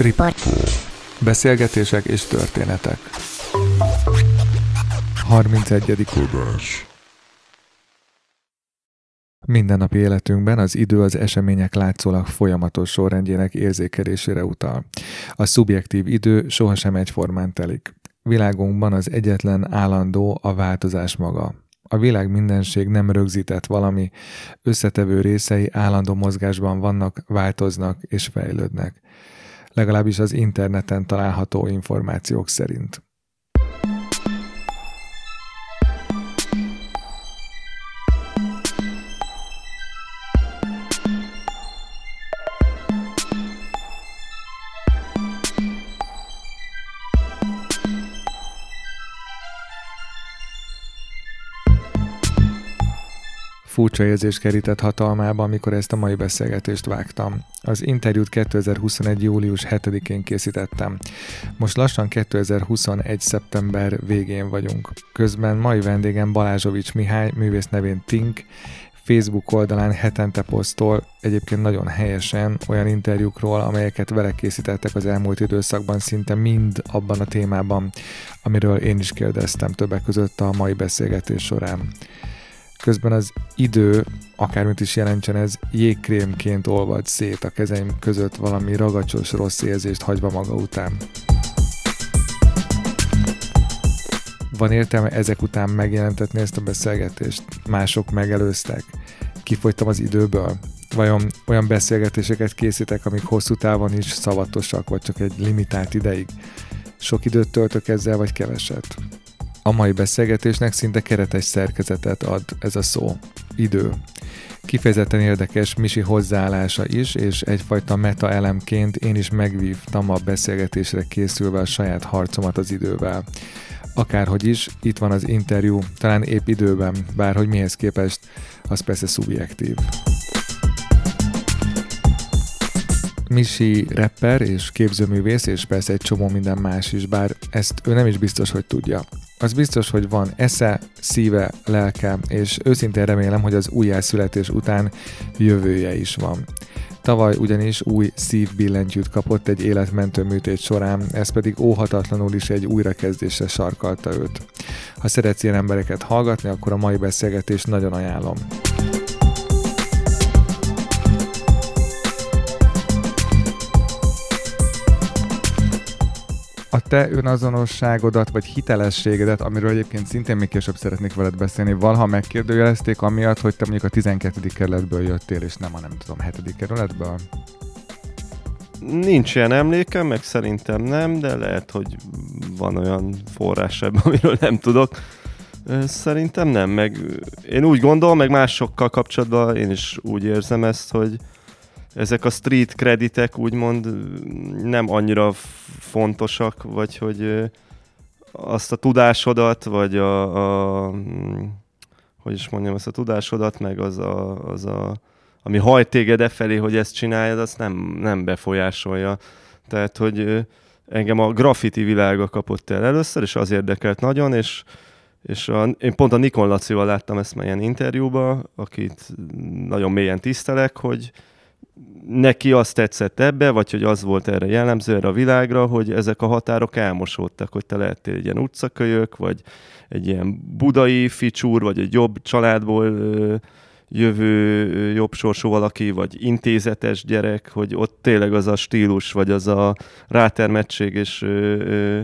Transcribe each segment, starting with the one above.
Riport. Beszélgetések és történetek. 31. adás. Mindennapi életünkben az idő az események látszólag folyamatos sorrendjének érzékelésére utal. A szubjektív idő sohasem egyformán telik. Világunkban az egyetlen állandó a változás maga. A világ mindenség nem rögzített valami, összetevő részei állandó mozgásban vannak, változnak és fejlődnek. Legalábbis az interneten található információk szerint. Furcsa érzés kerített hatalmába, amikor ezt a mai beszélgetést vágtam. Az interjút 2021. július 7-én készítettem. Most lassan 2021. szeptember végén vagyunk. Közben mai vendégem Balázsovics Mihály, művész nevén Tink, Facebook oldalán hetente posztol, egyébként nagyon helyesen olyan interjúkról, amelyeket vele készítettek az elmúlt időszakban, szinte mind abban a témában, amiről én is kérdeztem többek között a mai beszélgetés során. Közben az idő, akármit is jelentsen ez, jégkrémként olvad szét a kezeim között valami ragacsos rossz érzést hagyva maga után. Van értelme ezek után megjelentetni ezt a beszélgetést? Mások megelőztek? Kifogytam az időből? Vajon olyan beszélgetéseket készítek, amik hosszú távon is szavatosak, vagy csak egy limitált ideig? Sok időt töltök ezzel, vagy keveset? A mai beszélgetésnek szinte keretes szerkezetet ad ez a szó. Idő. Kifejezetten érdekes Misi hozzáállása is, és egyfajta meta elemként én is megvívtam a beszélgetésre készülve a saját harcomat az idővel. Akárhogy is, itt van az interjú, talán épp időben, bárhogy mihez képest, az persze szubjektív. Misi rapper és képzőművész, és persze egy csomó minden más is, bár ezt ő nem is biztos, hogy tudja. Az biztos, hogy van esze, szíve, lelke, és őszintén remélem, hogy az újjászületés után jövője is van. Tavaly ugyanis új szívbillentyűt kapott egy életmentő műtét során, ez pedig óhatatlanul is egy újrakezdésre sarkalta őt. Ha szeretsz ilyen embereket hallgatni, akkor a mai beszélgetést nagyon ajánlom. A te önazonosságodat, vagy hitelességedet, amiről egyébként szintén még később szeretnék veled beszélni, valaha megkérdőjelezték amiatt, hogy te mondjuk a 12. kerületből jöttél, és nem a nem tudom, 7. kerületből? Nincs ilyen emlékem, meg szerintem nem, de lehet, hogy van olyan forrás ebben, amiről nem tudok. Szerintem nem, meg én úgy gondolom, meg másokkal kapcsolatban én is úgy érzem ezt, hogy, ezek a street kreditek úgymond nem annyira fontosak, vagy hogy azt a tudásodat, vagy a, a hogy is mondjam, azt a tudásodat, meg az a, az a ami hajt téged e felé, hogy ezt csináljad, azt nem, nem befolyásolja. Tehát, hogy engem a graffiti világa kapott el először, és az érdekelt nagyon, és, és a, én pont a Nikon Lacival láttam ezt ilyen interjúba, akit nagyon mélyen tisztelek, hogy, neki azt tetszett ebbe, vagy hogy az volt erre jellemző erre a világra, hogy ezek a határok elmosódtak, hogy te lehettél egy ilyen utcakölyök, vagy egy ilyen budai ficsúr, vagy egy jobb családból jövő jobb sorsú valaki, vagy intézetes gyerek, hogy ott tényleg az a stílus, vagy az a rátermettség és ö, ö,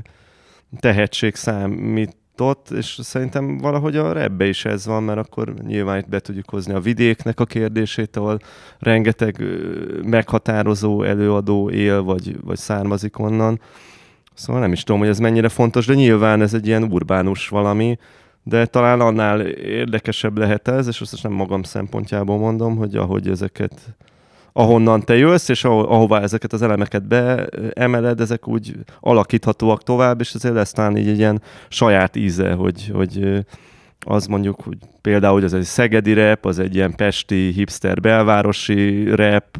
tehetség számít ott, és szerintem valahogy a rebbe is ez van, mert akkor nyilván itt be tudjuk hozni a vidéknek a kérdését, ahol rengeteg meghatározó előadó él, vagy, vagy származik onnan. Szóval nem is tudom, hogy ez mennyire fontos, de nyilván ez egy ilyen urbánus valami, de talán annál érdekesebb lehet ez, és azt nem magam szempontjából mondom, hogy ahogy ezeket ahonnan te jössz, és aho- ahová ezeket az elemeket beemeled, ezek úgy alakíthatóak tovább, és ezért lesz talán így egy ilyen saját íze, hogy, hogy az mondjuk, hogy például, hogy az egy szegedi rep, az egy ilyen pesti hipster belvárosi rep,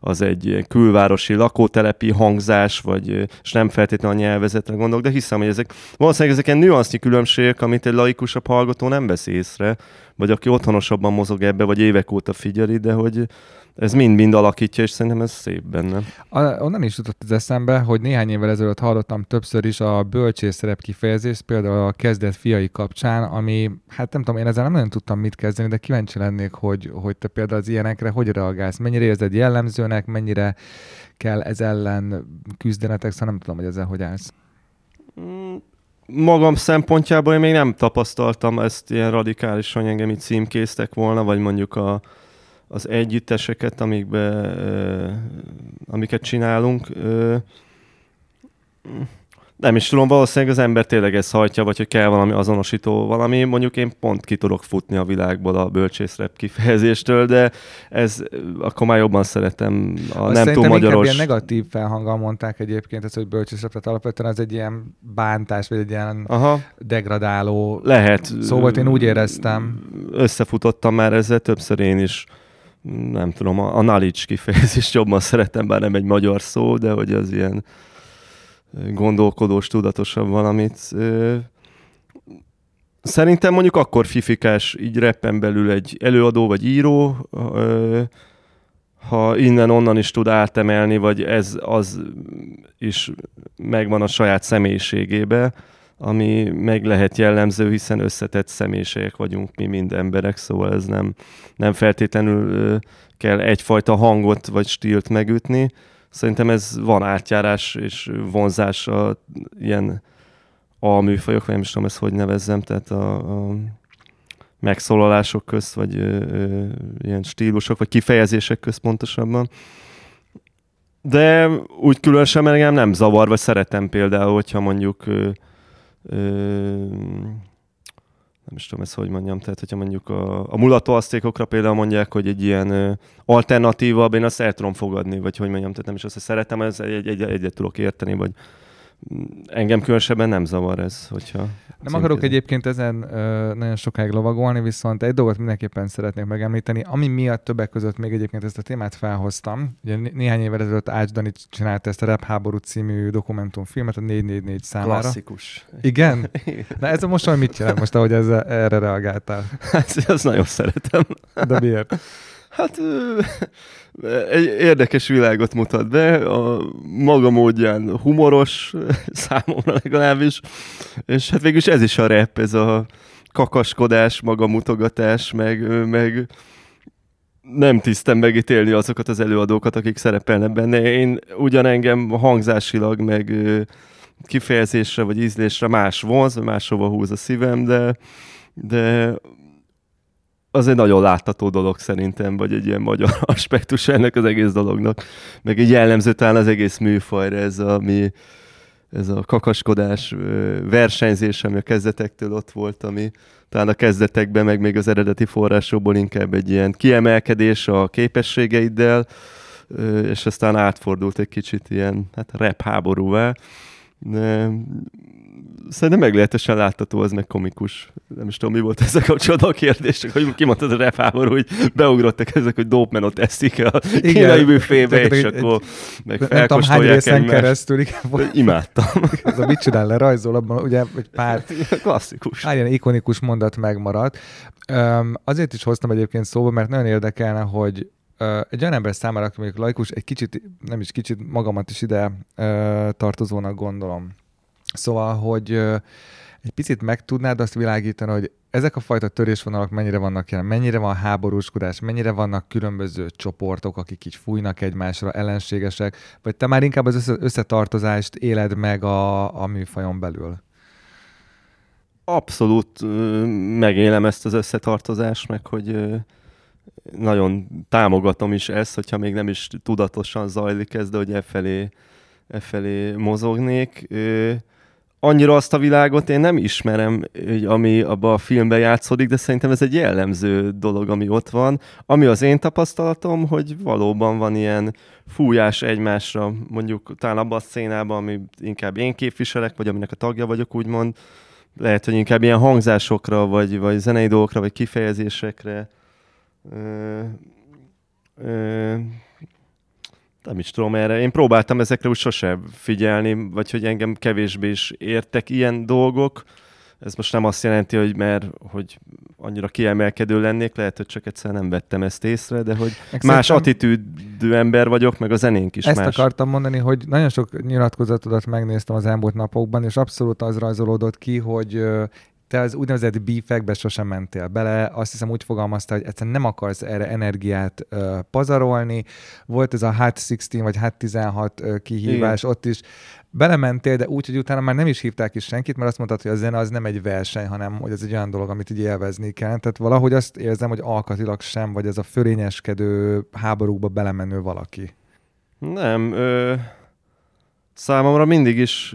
az egy ilyen külvárosi lakótelepi hangzás, vagy, és nem feltétlenül a nyelvezetre gondolok, de hiszem, hogy ezek valószínűleg ezek ilyen nüansznyi különbségek, amit egy laikusabb hallgató nem vesz észre, vagy aki otthonosabban mozog ebbe, vagy évek óta figyeli, de hogy ez mind-mind alakítja, és szerintem ez szép benne. A, onnan is jutott az eszembe, hogy néhány évvel ezelőtt hallottam többször is a bölcsészszerep kifejezést, például a kezdet fiai kapcsán, ami, hát nem tudom, én ezzel nem nagyon tudtam mit kezdeni, de kíváncsi lennék, hogy, hogy te például az ilyenekre hogy reagálsz, mennyire érzed jellemzőnek, mennyire kell ez ellen küzdenetek, szóval nem tudom, hogy ezzel hogy állsz. Mm, magam szempontjából én még nem tapasztaltam ezt ilyen radikálisan, engem itt címkéztek volna, vagy mondjuk a, az együtteseket, amikbe, amiket csinálunk. Nem is tudom, valószínűleg az ember tényleg ezt hajtja, vagy hogy kell valami azonosító valami. Mondjuk én pont ki tudok futni a világból a bölcsészrep kifejezéstől, de ez akkor már jobban szeretem a Azt nem túl magyaros... ilyen negatív felhanggal mondták egyébként, ez, hogy bölcsészrep, tehát alapvetően az egy ilyen bántás, vagy egy ilyen Aha. degradáló Lehet. Szóval én úgy éreztem. Összefutottam már ezzel többször én is nem tudom, a, a knowledge kifejezést jobban szeretem, bár nem egy magyar szó, de hogy az ilyen gondolkodós, tudatosabb valamit. Szerintem mondjuk akkor fifikás így reppen belül egy előadó vagy író, ha innen-onnan is tud átemelni, vagy ez az is megvan a saját személyiségébe, ami meg lehet jellemző, hiszen összetett személyiségek vagyunk mi mind emberek, szóval ez nem, nem feltétlenül kell egyfajta hangot vagy stílt megütni. Szerintem ez van átjárás és vonzás a ilyen alműfajok, vagy nem is tudom ezt hogy nevezzem, tehát a, a megszólalások közt, vagy ö, ö, ilyen stílusok, vagy kifejezések közt pontosabban. De úgy különösen engem nem zavar, vagy szeretem például, hogyha mondjuk ö, nem is tudom ezt, hogy mondjam, tehát hogyha mondjuk a, a mulató asztékokra például mondják, hogy egy ilyen ö, alternatíva, én azt el tudom fogadni, vagy hogy mondjam, tehát nem is azt, hogy szeretem, ez egy, egy, egyet tudok érteni, vagy engem különösebben nem zavar ez, hogyha... Nem akarok egyébként ezen ö, nagyon sokáig lovagolni, viszont egy dolgot mindenképpen szeretnék megemlíteni, ami miatt többek között még egyébként ezt a témát felhoztam. Ugye néhány évvel ezelőtt Ács Dani csinálta ezt a Rap háború című dokumentumfilmet a 444 számára. Klasszikus. Igen? Na ez a most mit jelent most, ahogy ez, erre reagáltál? Hát, azt nagyon szeretem. De miért? Hát egy érdekes világot mutat be, a maga módján humoros, számomra legalábbis, és hát végülis ez is a rap, ez a kakaskodás, magamutogatás, meg, meg nem tisztem megítélni azokat az előadókat, akik szerepelnek benne. Én ugyan engem hangzásilag, meg kifejezésre vagy ízlésre más vonz, máshova húz a szívem, de, de az egy nagyon látható dolog szerintem, vagy egy ilyen magyar aspektus ennek az egész dolognak. Meg egy jellemző talán az egész műfajra ez a, mi, ez a kakaskodás versenyzés, ami a kezdetektől ott volt, ami talán a kezdetekben, meg még az eredeti forrásokból inkább egy ilyen kiemelkedés a képességeiddel, és aztán átfordult egy kicsit ilyen hát rap háborúvá. Szerintem meglehetősen látható, az meg komikus. Nem is tudom, mi volt ezzel kapcsolatban a kérdés, csak hogy kimondtad a refábor, hogy beugrottak ezek, hogy dope eszik a kínai büfébe, és akkor meg felkóstolják egy keresztül, igen. Imádtam. Ez a mit csinál le, rajzol abban, ugye egy pár... Klasszikus. Pár ilyen ikonikus mondat megmaradt. Um, azért is hoztam egyébként szóba, mert nagyon érdekelne, hogy egy olyan ember számára, aki mondjuk laikus, egy kicsit, nem is kicsit, magamat is ide uh, tartozónak gondolom Szóval, hogy egy picit meg tudnád azt világítani, hogy ezek a fajta törésvonalak mennyire vannak jelen, mennyire van háborúskodás, mennyire vannak különböző csoportok, akik így fújnak egymásra, ellenségesek, vagy te már inkább az összetartozást éled meg a, a műfajon belül? Abszolút megélem ezt az összetartozást, meg hogy nagyon támogatom is ezt, hogyha még nem is tudatosan zajlik ez, de hogy e felé, e felé mozognék annyira azt a világot én nem ismerem, ami abban a filmben játszódik, de szerintem ez egy jellemző dolog, ami ott van. Ami az én tapasztalatom, hogy valóban van ilyen fújás egymásra, mondjuk talán abban a szénában, ami inkább én képviselek, vagy aminek a tagja vagyok, úgymond, lehet, hogy inkább ilyen hangzásokra, vagy, vagy zenei dolgokra, vagy kifejezésekre ö, ö, nem is tudom erre. Én próbáltam ezekre úgy sose figyelni, vagy hogy engem kevésbé is értek ilyen dolgok. ez most nem azt jelenti, hogy mert hogy annyira kiemelkedő lennék, lehet, hogy csak egyszer nem vettem ezt észre, de hogy meg más attitűdű ember vagyok, meg a zenénk is ezt más. Ezt akartam mondani, hogy nagyon sok nyilatkozatodat megnéztem az elmúlt napokban, és abszolút az rajzolódott ki, hogy te az úgynevezett beefekbe sosem mentél bele, azt hiszem úgy fogalmazta, hogy egyszerűen nem akarsz erre energiát uh, pazarolni. Volt ez a Hot 16 vagy Hot 16 uh, kihívás, Igen. ott is belementél, de úgy, hogy utána már nem is hívták is senkit, mert azt mondtad, hogy a zene az nem egy verseny, hanem hogy ez egy olyan dolog, amit így élvezni kell. Tehát valahogy azt érzem, hogy alkatilag sem, vagy ez a fölényeskedő háborúkba belemenő valaki. Nem, ö, számomra mindig is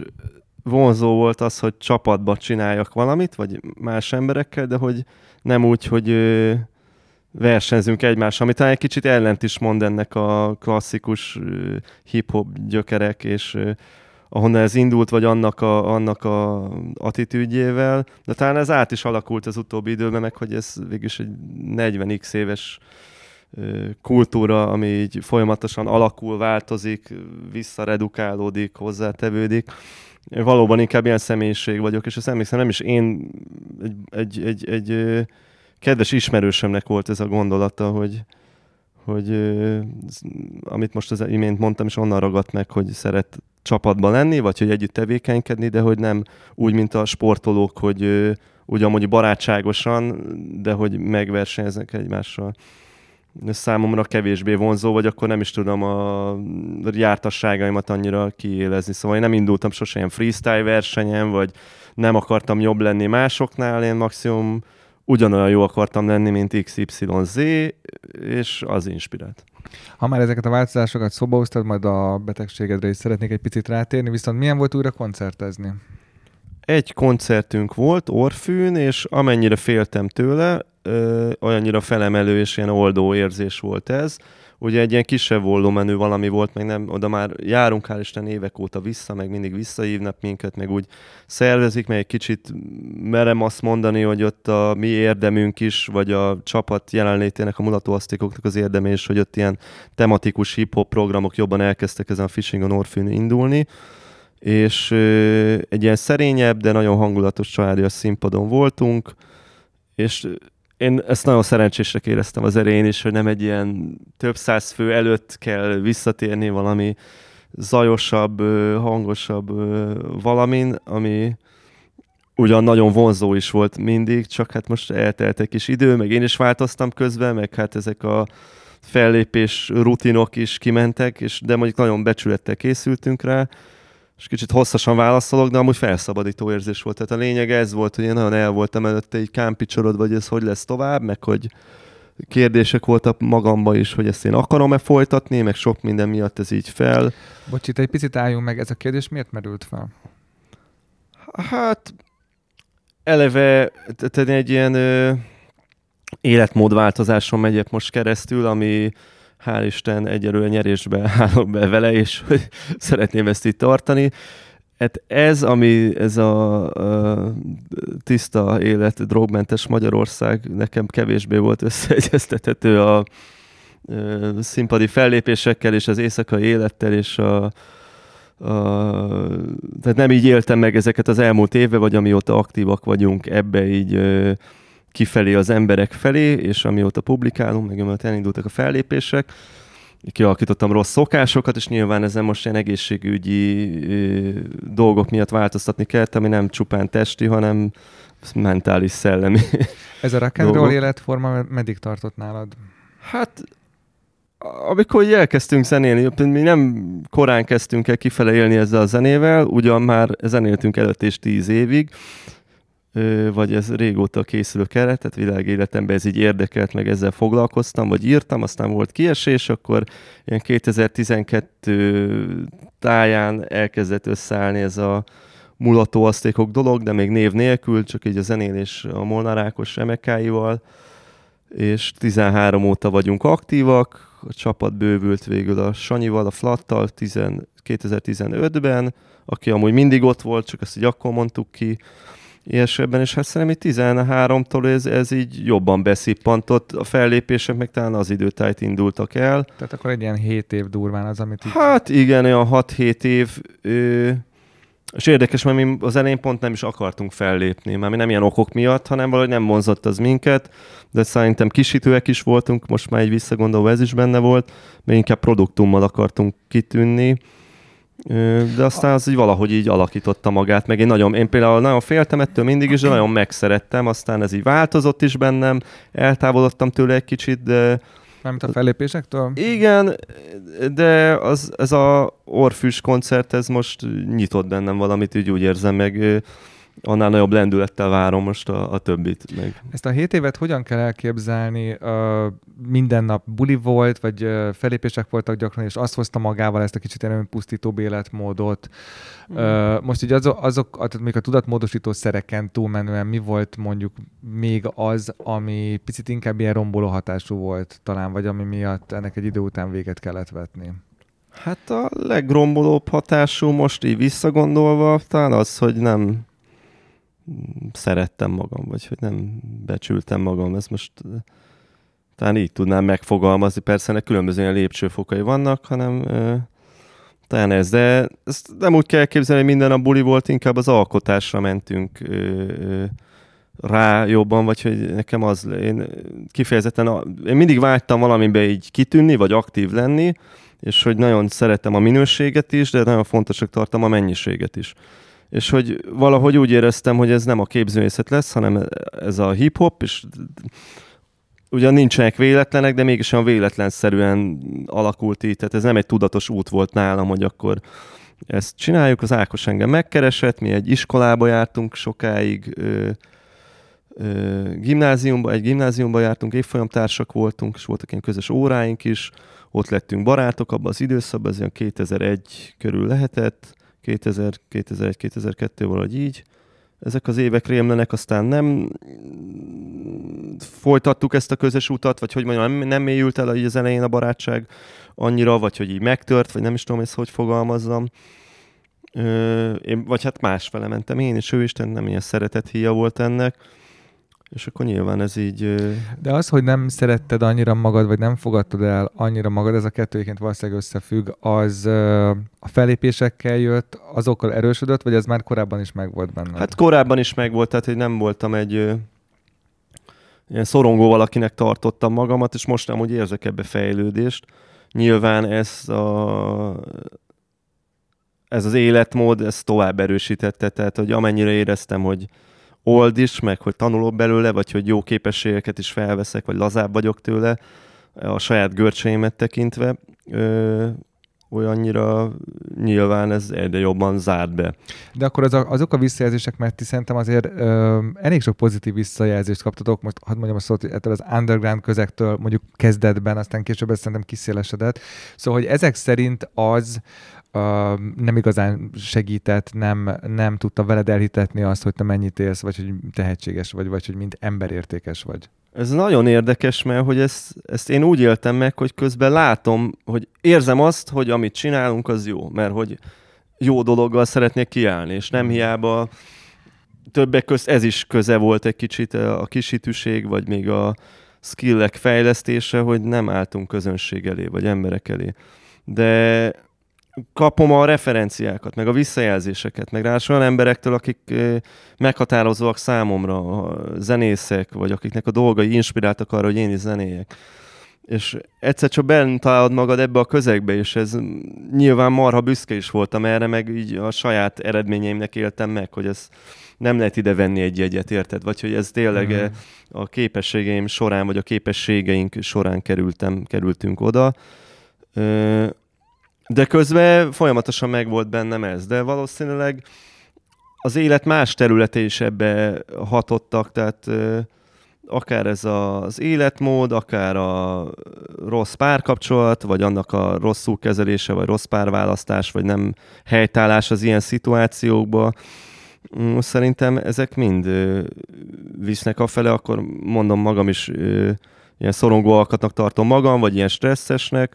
vonzó volt az, hogy csapatba csináljak valamit, vagy más emberekkel, de hogy nem úgy, hogy ö, versenyzünk egymással, ami talán egy kicsit ellent is mond ennek a klasszikus hip-hop gyökerek, és ö, ahonnan ez indult, vagy annak a, annak a attitűdjével, de talán ez át is alakult az utóbbi időben, meg hogy ez végülis egy 40x éves kultúra, ami így folyamatosan alakul, változik, visszaredukálódik, hozzátevődik. Valóban inkább ilyen személyiség vagyok, és azt emlékszem, nem is én egy, egy, egy, egy kedves ismerősömnek volt ez a gondolata, hogy, hogy amit most az imént mondtam, és onnan ragadt meg, hogy szeret csapatban lenni, vagy hogy együtt tevékenykedni, de hogy nem úgy, mint a sportolók, hogy ugyan mondjuk barátságosan, de hogy megversenyeznek egymással. Számomra kevésbé vonzó, vagy akkor nem is tudom a jártasságaimat annyira kiélezni. Szóval én nem indultam sosem ilyen freestyle versenyen, vagy nem akartam jobb lenni másoknál, én maximum ugyanolyan jó akartam lenni, mint XYZ, és az inspirált. Ha már ezeket a változásokat szóba hoztad, majd a betegségedre is szeretnék egy picit rátérni, viszont milyen volt újra koncertezni? Egy koncertünk volt Orfűn, és amennyire féltem tőle, ö, olyannyira felemelő és ilyen oldó érzés volt ez. Ugye egy ilyen kisebb volumenű valami volt, meg nem, oda már járunk hál' Isten évek óta vissza, meg mindig visszahívnak minket, meg úgy szervezik, meg egy kicsit merem azt mondani, hogy ott a mi érdemünk is, vagy a csapat jelenlétének, a mulatóasztikoknak az érdeme is, hogy ott ilyen tematikus hip-hop programok jobban elkezdtek ezen a Fishing on Orphan indulni. És ö, egy ilyen szerényebb, de nagyon hangulatos családi színpadon voltunk, és én ezt nagyon szerencsésre éreztem az erején is, hogy nem egy ilyen több száz fő előtt kell visszatérni valami zajosabb, hangosabb valamin, ami ugyan nagyon vonzó is volt mindig, csak hát most eltelt egy kis idő, meg én is változtam közben, meg hát ezek a fellépés rutinok is kimentek, és de mondjuk nagyon becsülettel készültünk rá, és kicsit hosszasan válaszolok, de amúgy felszabadító érzés volt. Tehát a lényeg ez volt, hogy én nagyon el voltam előtte egy kámpicsorod, vagy ez hogy lesz tovább, meg hogy kérdések voltak magamba is, hogy ezt én akarom-e folytatni, meg sok minden miatt ez így fel. Bocs, itt egy picit álljunk meg, ez a kérdés miért merült fel? Hát eleve tehát egy ilyen ö, életmódváltozáson megyek most keresztül, ami hál' Isten egyelőre nyerésbe állok be vele, és hogy szeretném ezt itt tartani. Hát ez, ami ez a, a tiszta élet, drogmentes Magyarország nekem kevésbé volt összeegyeztethető a, a színpadi fellépésekkel és az éjszakai élettel és a, a, tehát nem így éltem meg ezeket az elmúlt évben, vagy amióta aktívak vagyunk ebbe így kifelé az emberek felé, és amióta publikálunk, meg amióta elindultak a fellépések, kialakítottam rossz szokásokat, és nyilván ezen most ilyen egészségügyi ö, dolgok miatt változtatni kellett, ami nem csupán testi, hanem mentális, szellemi Ez a rock and roll életforma meddig tartott nálad? Hát amikor elkezdtünk zenélni, mi nem korán kezdtünk el kifele élni ezzel a zenével, ugyan már zenéltünk előtt és tíz évig, vagy ez régóta készülő keret, tehát világéletemben ez így érdekelt, meg ezzel foglalkoztam, vagy írtam, aztán volt kiesés, akkor ilyen 2012 táján elkezdett összeállni ez a mulatóasztékok dolog, de még név nélkül, csak így a zenélés a Molnár Ákos emekáival, és 13 óta vagyunk aktívak, a csapat bővült végül a Sanyival, a Flattal 2015-ben, aki amúgy mindig ott volt, csak ezt így akkor mondtuk ki, ilyesebben, és hát szerintem 13-tól ez, ez így jobban beszippantott, a fellépések meg talán az időtájt indultak el. Tehát akkor egy ilyen 7 év durván az, amit így... Hát igen, olyan 6-7 év. Ö, És érdekes, mert mi az elején pont nem is akartunk fellépni, már mi nem ilyen okok miatt, hanem valahogy nem vonzott az minket, de szerintem kisítőek is voltunk, most már egy visszagondolva ez is benne volt, mert inkább produktummal akartunk kitűnni, de aztán az így valahogy így alakította magát, meg én nagyon, én például nagyon féltem ettől mindig is, de nagyon megszerettem, aztán ez így változott is bennem, eltávolodtam tőle egy kicsit, de Mármint a fellépésektől? Igen, de az, ez a Orfűs koncert, ez most nyitott bennem valamit, így úgy érzem, meg annál nagyobb lendülettel várom most a, a többit. Meg. Ezt a hét évet hogyan kell elképzelni? Uh, minden nap buli volt, vagy uh, felépések voltak gyakran, és azt hozta magával ezt a kicsit önpusztító életmódot. Mm. Uh, most így azok, azok tehát még a tudatmódosító szereken túlmenően mi volt mondjuk még az, ami picit inkább ilyen romboló hatású volt talán, vagy ami miatt ennek egy idő után véget kellett vetni? Hát a legrombolóbb hatású most így visszagondolva talán az, hogy nem szerettem magam, vagy hogy nem becsültem magam. Ez most talán így tudnám megfogalmazni. Persze ennek különböző ilyen lépcsőfokai vannak, hanem talán ez, de ezt nem úgy kell képzelni, hogy minden a buli volt, inkább az alkotásra mentünk rá jobban, vagy hogy nekem az, én kifejezetten, én mindig vágytam valamibe így kitűnni, vagy aktív lenni, és hogy nagyon szeretem a minőséget is, de nagyon fontosnak tartom a mennyiséget is és hogy valahogy úgy éreztem, hogy ez nem a képzőmészet lesz, hanem ez a hip-hop, és ugyan nincsenek véletlenek, de mégis olyan véletlenszerűen alakult így, tehát ez nem egy tudatos út volt nálam, hogy akkor ezt csináljuk. Az Ákos engem megkeresett, mi egy iskolába jártunk sokáig, ö, ö, gimnáziumba, egy gimnáziumba jártunk, évfolyamtársak voltunk, és voltak ilyen közös óráink is, ott lettünk barátok abban az időszakban, ez olyan 2001 körül lehetett, 2000, 2001, 2002 valahogy így. Ezek az évek rémlenek, aztán nem folytattuk ezt a közös utat, vagy hogy mondjam, nem, nem mélyült el így az elején a barátság annyira, vagy hogy így megtört, vagy nem is tudom ezt hogy fogalmazzam. Ö, én, vagy hát másfele mentem én, és ő is nem ilyen szeretet híja volt ennek és akkor nyilván ez így... De az, hogy nem szeretted annyira magad, vagy nem fogadtad el annyira magad, ez a kettőként valószínűleg összefügg, az a felépésekkel jött, azokkal erősödött, vagy ez már korábban is megvolt benne? Hát korábban is megvolt, tehát hogy nem voltam egy ilyen szorongó valakinek tartottam magamat, és most nem úgy érzek ebbe fejlődést. Nyilván ez a ez az életmód, ez tovább erősítette, tehát hogy amennyire éreztem, hogy, old is, meg hogy tanulok belőle, vagy hogy jó képességeket is felveszek, vagy lazább vagyok tőle a saját görcseimet tekintve, ö, olyannyira nyilván ez egyre jobban zárt be. De akkor az a, azok a visszajelzések, mert ti szerintem azért ö, elég sok pozitív visszajelzést kaptatok, most hadd mondjam a szót, ettől az underground közektől mondjuk kezdetben, aztán később ez szerintem kiszélesedett. Szóval, hogy ezek szerint az, nem igazán segített, nem, nem tudta veled elhitetni azt, hogy te mennyit élsz, vagy hogy tehetséges vagy, vagy hogy mint emberértékes vagy. Ez nagyon érdekes, mert hogy ezt, ezt én úgy éltem meg, hogy közben látom, hogy érzem azt, hogy amit csinálunk, az jó, mert hogy jó dologgal szeretnék kiállni, és nem hiába többek közt ez is köze volt egy kicsit a kisítűség, vagy még a skillek fejlesztése, hogy nem álltunk közönség elé, vagy emberek elé. De kapom a referenciákat, meg a visszajelzéseket, meg rá olyan emberektől, akik meghatározóak számomra, zenészek, vagy akiknek a dolgai inspiráltak arra, hogy én is zenéjek. És egyszer csak bent találod magad ebbe a közegbe, és ez nyilván marha büszke is voltam erre, meg így a saját eredményeimnek éltem meg, hogy ez nem lehet ide venni egy jegyet, érted? Vagy hogy ez tényleg mm. a képességeim során, vagy a képességeink során kerültem, kerültünk oda de közben folyamatosan megvolt bennem ez, de valószínűleg az élet más területe is ebbe hatottak, tehát akár ez az életmód, akár a rossz párkapcsolat, vagy annak a rosszul kezelése, vagy rossz párválasztás, vagy nem helytállás az ilyen szituációkba. Mm, szerintem ezek mind visznek fele, akkor mondom magam is ilyen szorongó alkatnak tartom magam, vagy ilyen stresszesnek,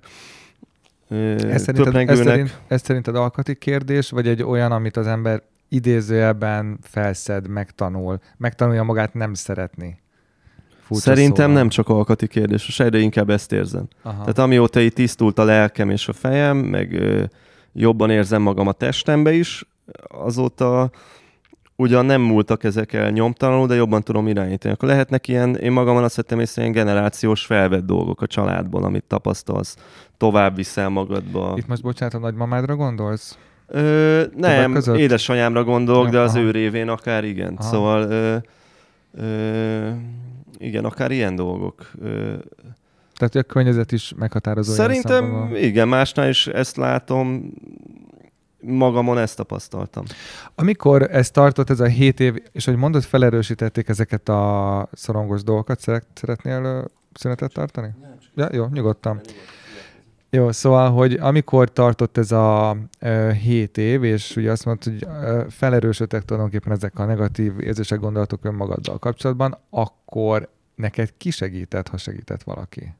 ez szerinted, ez, szerint, ez szerinted alkati kérdés, vagy egy olyan, amit az ember idézőjelben felszed, megtanul, megtanulja magát nem szeretni? Furcsa Szerintem szóval. nem csak alkati kérdés, most egyre inkább ezt érzem. Aha. Tehát amióta itt tisztult a lelkem és a fejem, meg ö, jobban érzem magam a testembe is, azóta ugyan nem múltak ezek el nyomtalanul, de jobban tudom irányítani. Akkor lehetnek ilyen, én magamon azt vettem észre, ilyen generációs felvett dolgok a családból, amit tapasztalsz, tovább viszel magadba. Itt most bocsánat, a nagymamádra gondolsz? Ö, nem, édesanyámra gondolok, ja, de az aha. ő révén akár igen. Aha. Szóval ö, ö, igen, akár ilyen dolgok. Ö, Tehát a környezet is meghatározó. Szerintem igen, másnál is ezt látom magamon ezt tapasztaltam. Amikor ez tartott, ez a hét év, és hogy mondod, felerősítették ezeket a szorongos dolgokat, szeretnél szünetet tartani? Ja, jó, nyugodtan. Jó, szóval, hogy amikor tartott ez a uh, 7 év, és ugye azt mondtad, hogy uh, felerősödtek tulajdonképpen ezek a negatív érzések, gondolatok önmagaddal kapcsolatban, akkor neked ki segített, ha segített valaki?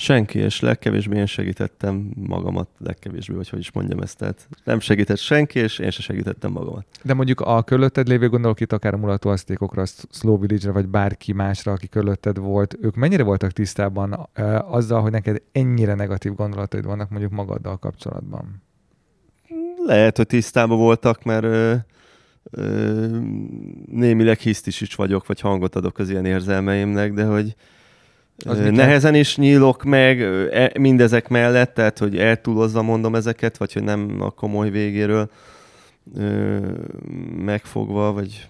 Senki, és legkevésbé én segítettem magamat, legkevésbé, vagy hogy is mondjam ezt. Tehát nem segített senki, és én se segítettem magamat. De mondjuk a körülötted lévő gondolok itt akár a mulató asztékokra, Slow Village-re, vagy bárki másra, aki körülötted volt, ők mennyire voltak tisztában uh, azzal, hogy neked ennyire negatív gondolataid vannak mondjuk magaddal kapcsolatban? Lehet, hogy tisztában voltak, mert ö, ö, némileg hisztis is vagyok, vagy hangot adok az ilyen érzelmeimnek, de hogy az Nehezen is nyílok meg e, mindezek mellett, tehát hogy eltúlozva mondom ezeket, vagy hogy nem a komoly végéről megfogva, vagy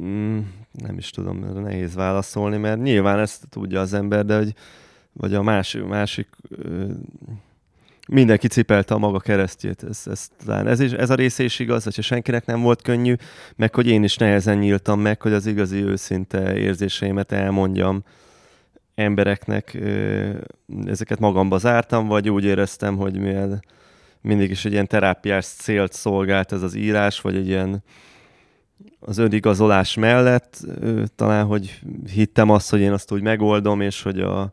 mm, nem is tudom, nehéz válaszolni, mert nyilván ezt tudja az ember, de hogy vagy a másik, másik mindenki cipelte a maga keresztjét. Ez, ez, ez, is, ez a része is igaz, hogyha senkinek nem volt könnyű, meg hogy én is nehezen nyíltam meg, hogy az igazi őszinte érzéseimet elmondjam embereknek. Ezeket magamba zártam, vagy úgy éreztem, hogy mivel mindig is egy ilyen terápiás célt szolgált ez az írás, vagy egy ilyen az önigazolás mellett, talán, hogy hittem azt, hogy én azt úgy megoldom, és hogy a,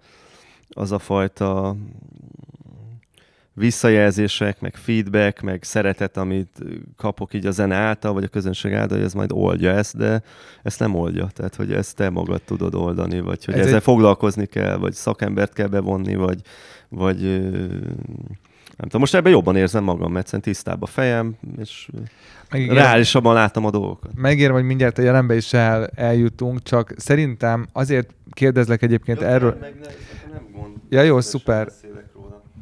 az a fajta visszajelzések, meg feedback, meg szeretet, amit kapok így a zene által, vagy a közönség által, hogy ez majd oldja ezt, de ezt nem oldja. Tehát, hogy ezt te magad tudod oldani, vagy hogy ez ezzel egy... foglalkozni kell, vagy szakembert kell bevonni, vagy, vagy nem tudom, most ebben jobban érzem magam, mert egyszerűen tisztább a fejem, és Megígérem, reálisabban látom a dolgokat. Megígérem, hogy mindjárt a jelenbe is el, eljutunk, csak szerintem azért kérdezlek egyébként ja, erről... Meg ne, nem gond. Ja, jó, szuper. Beszélek